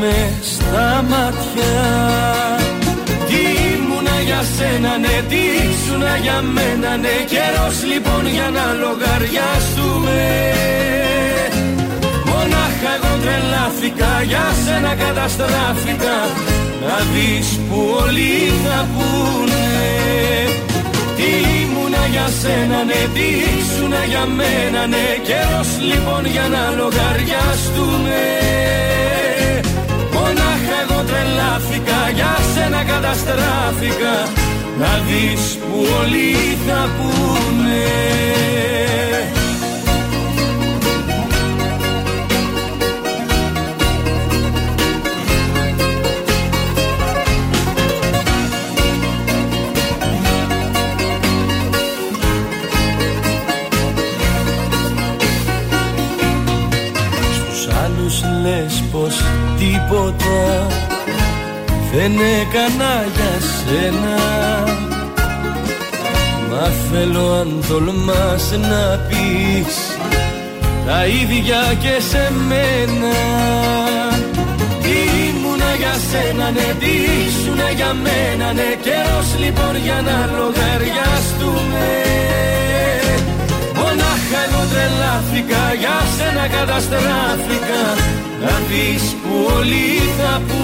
Με στα μάτια. Τι ήμουνα για σένα ναι, τι ήσουνα για μένα ναι. Καιρός λοιπόν για να λογαριαστούμε. Μονάχα εγώ τρελάθηκα για σένα καταστράφηκα. Να δεις που όλοι θα πούνε. Τι ήμουνα για σένα ναι τι ήσουνα για μένα ναι. Καιρός λοιπόν για να λογαριαστούμε. Μονάχα εγώ τρελάθηκα για σένα καταστράφηκα. Να δεις που όλοι θα πούνε δεν έκανα για σένα. Μα θέλω αν τολμάς να πεις τα ίδια και σε μένα. Τι ήμουνα για σένα ναι, τι ήσουνα για μένα ναι Καιρός λοιπόν για να λογαριαστούμε. Μονάχα εγώ τρελάθηκα για σένα καταστράφηκα. Να δεις που όλοι θα πούνε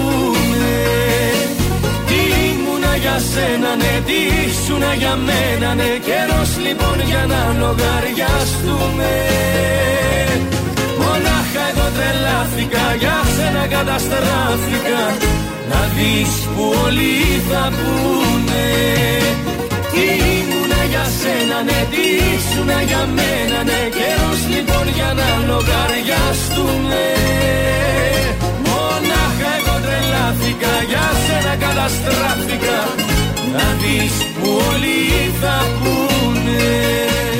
για σένα ναι τι ήσουνα για μένα ναι. Καιρός λοιπόν για να λογαριαστούμε. Μονάχα εγώ τρελάθηκα για σένα καταστράφηκα. Να δεις που όλοι θα πούνε. Τι ήμουνα για σένα ναι τι ήσουνα για μένα ναι. Καιρός λοιπόν για να λογαριαστούμε. Μονάχα εγώ τρελάθηκα Για σένα καταστράφηκα. Να δεις που θα πούνε.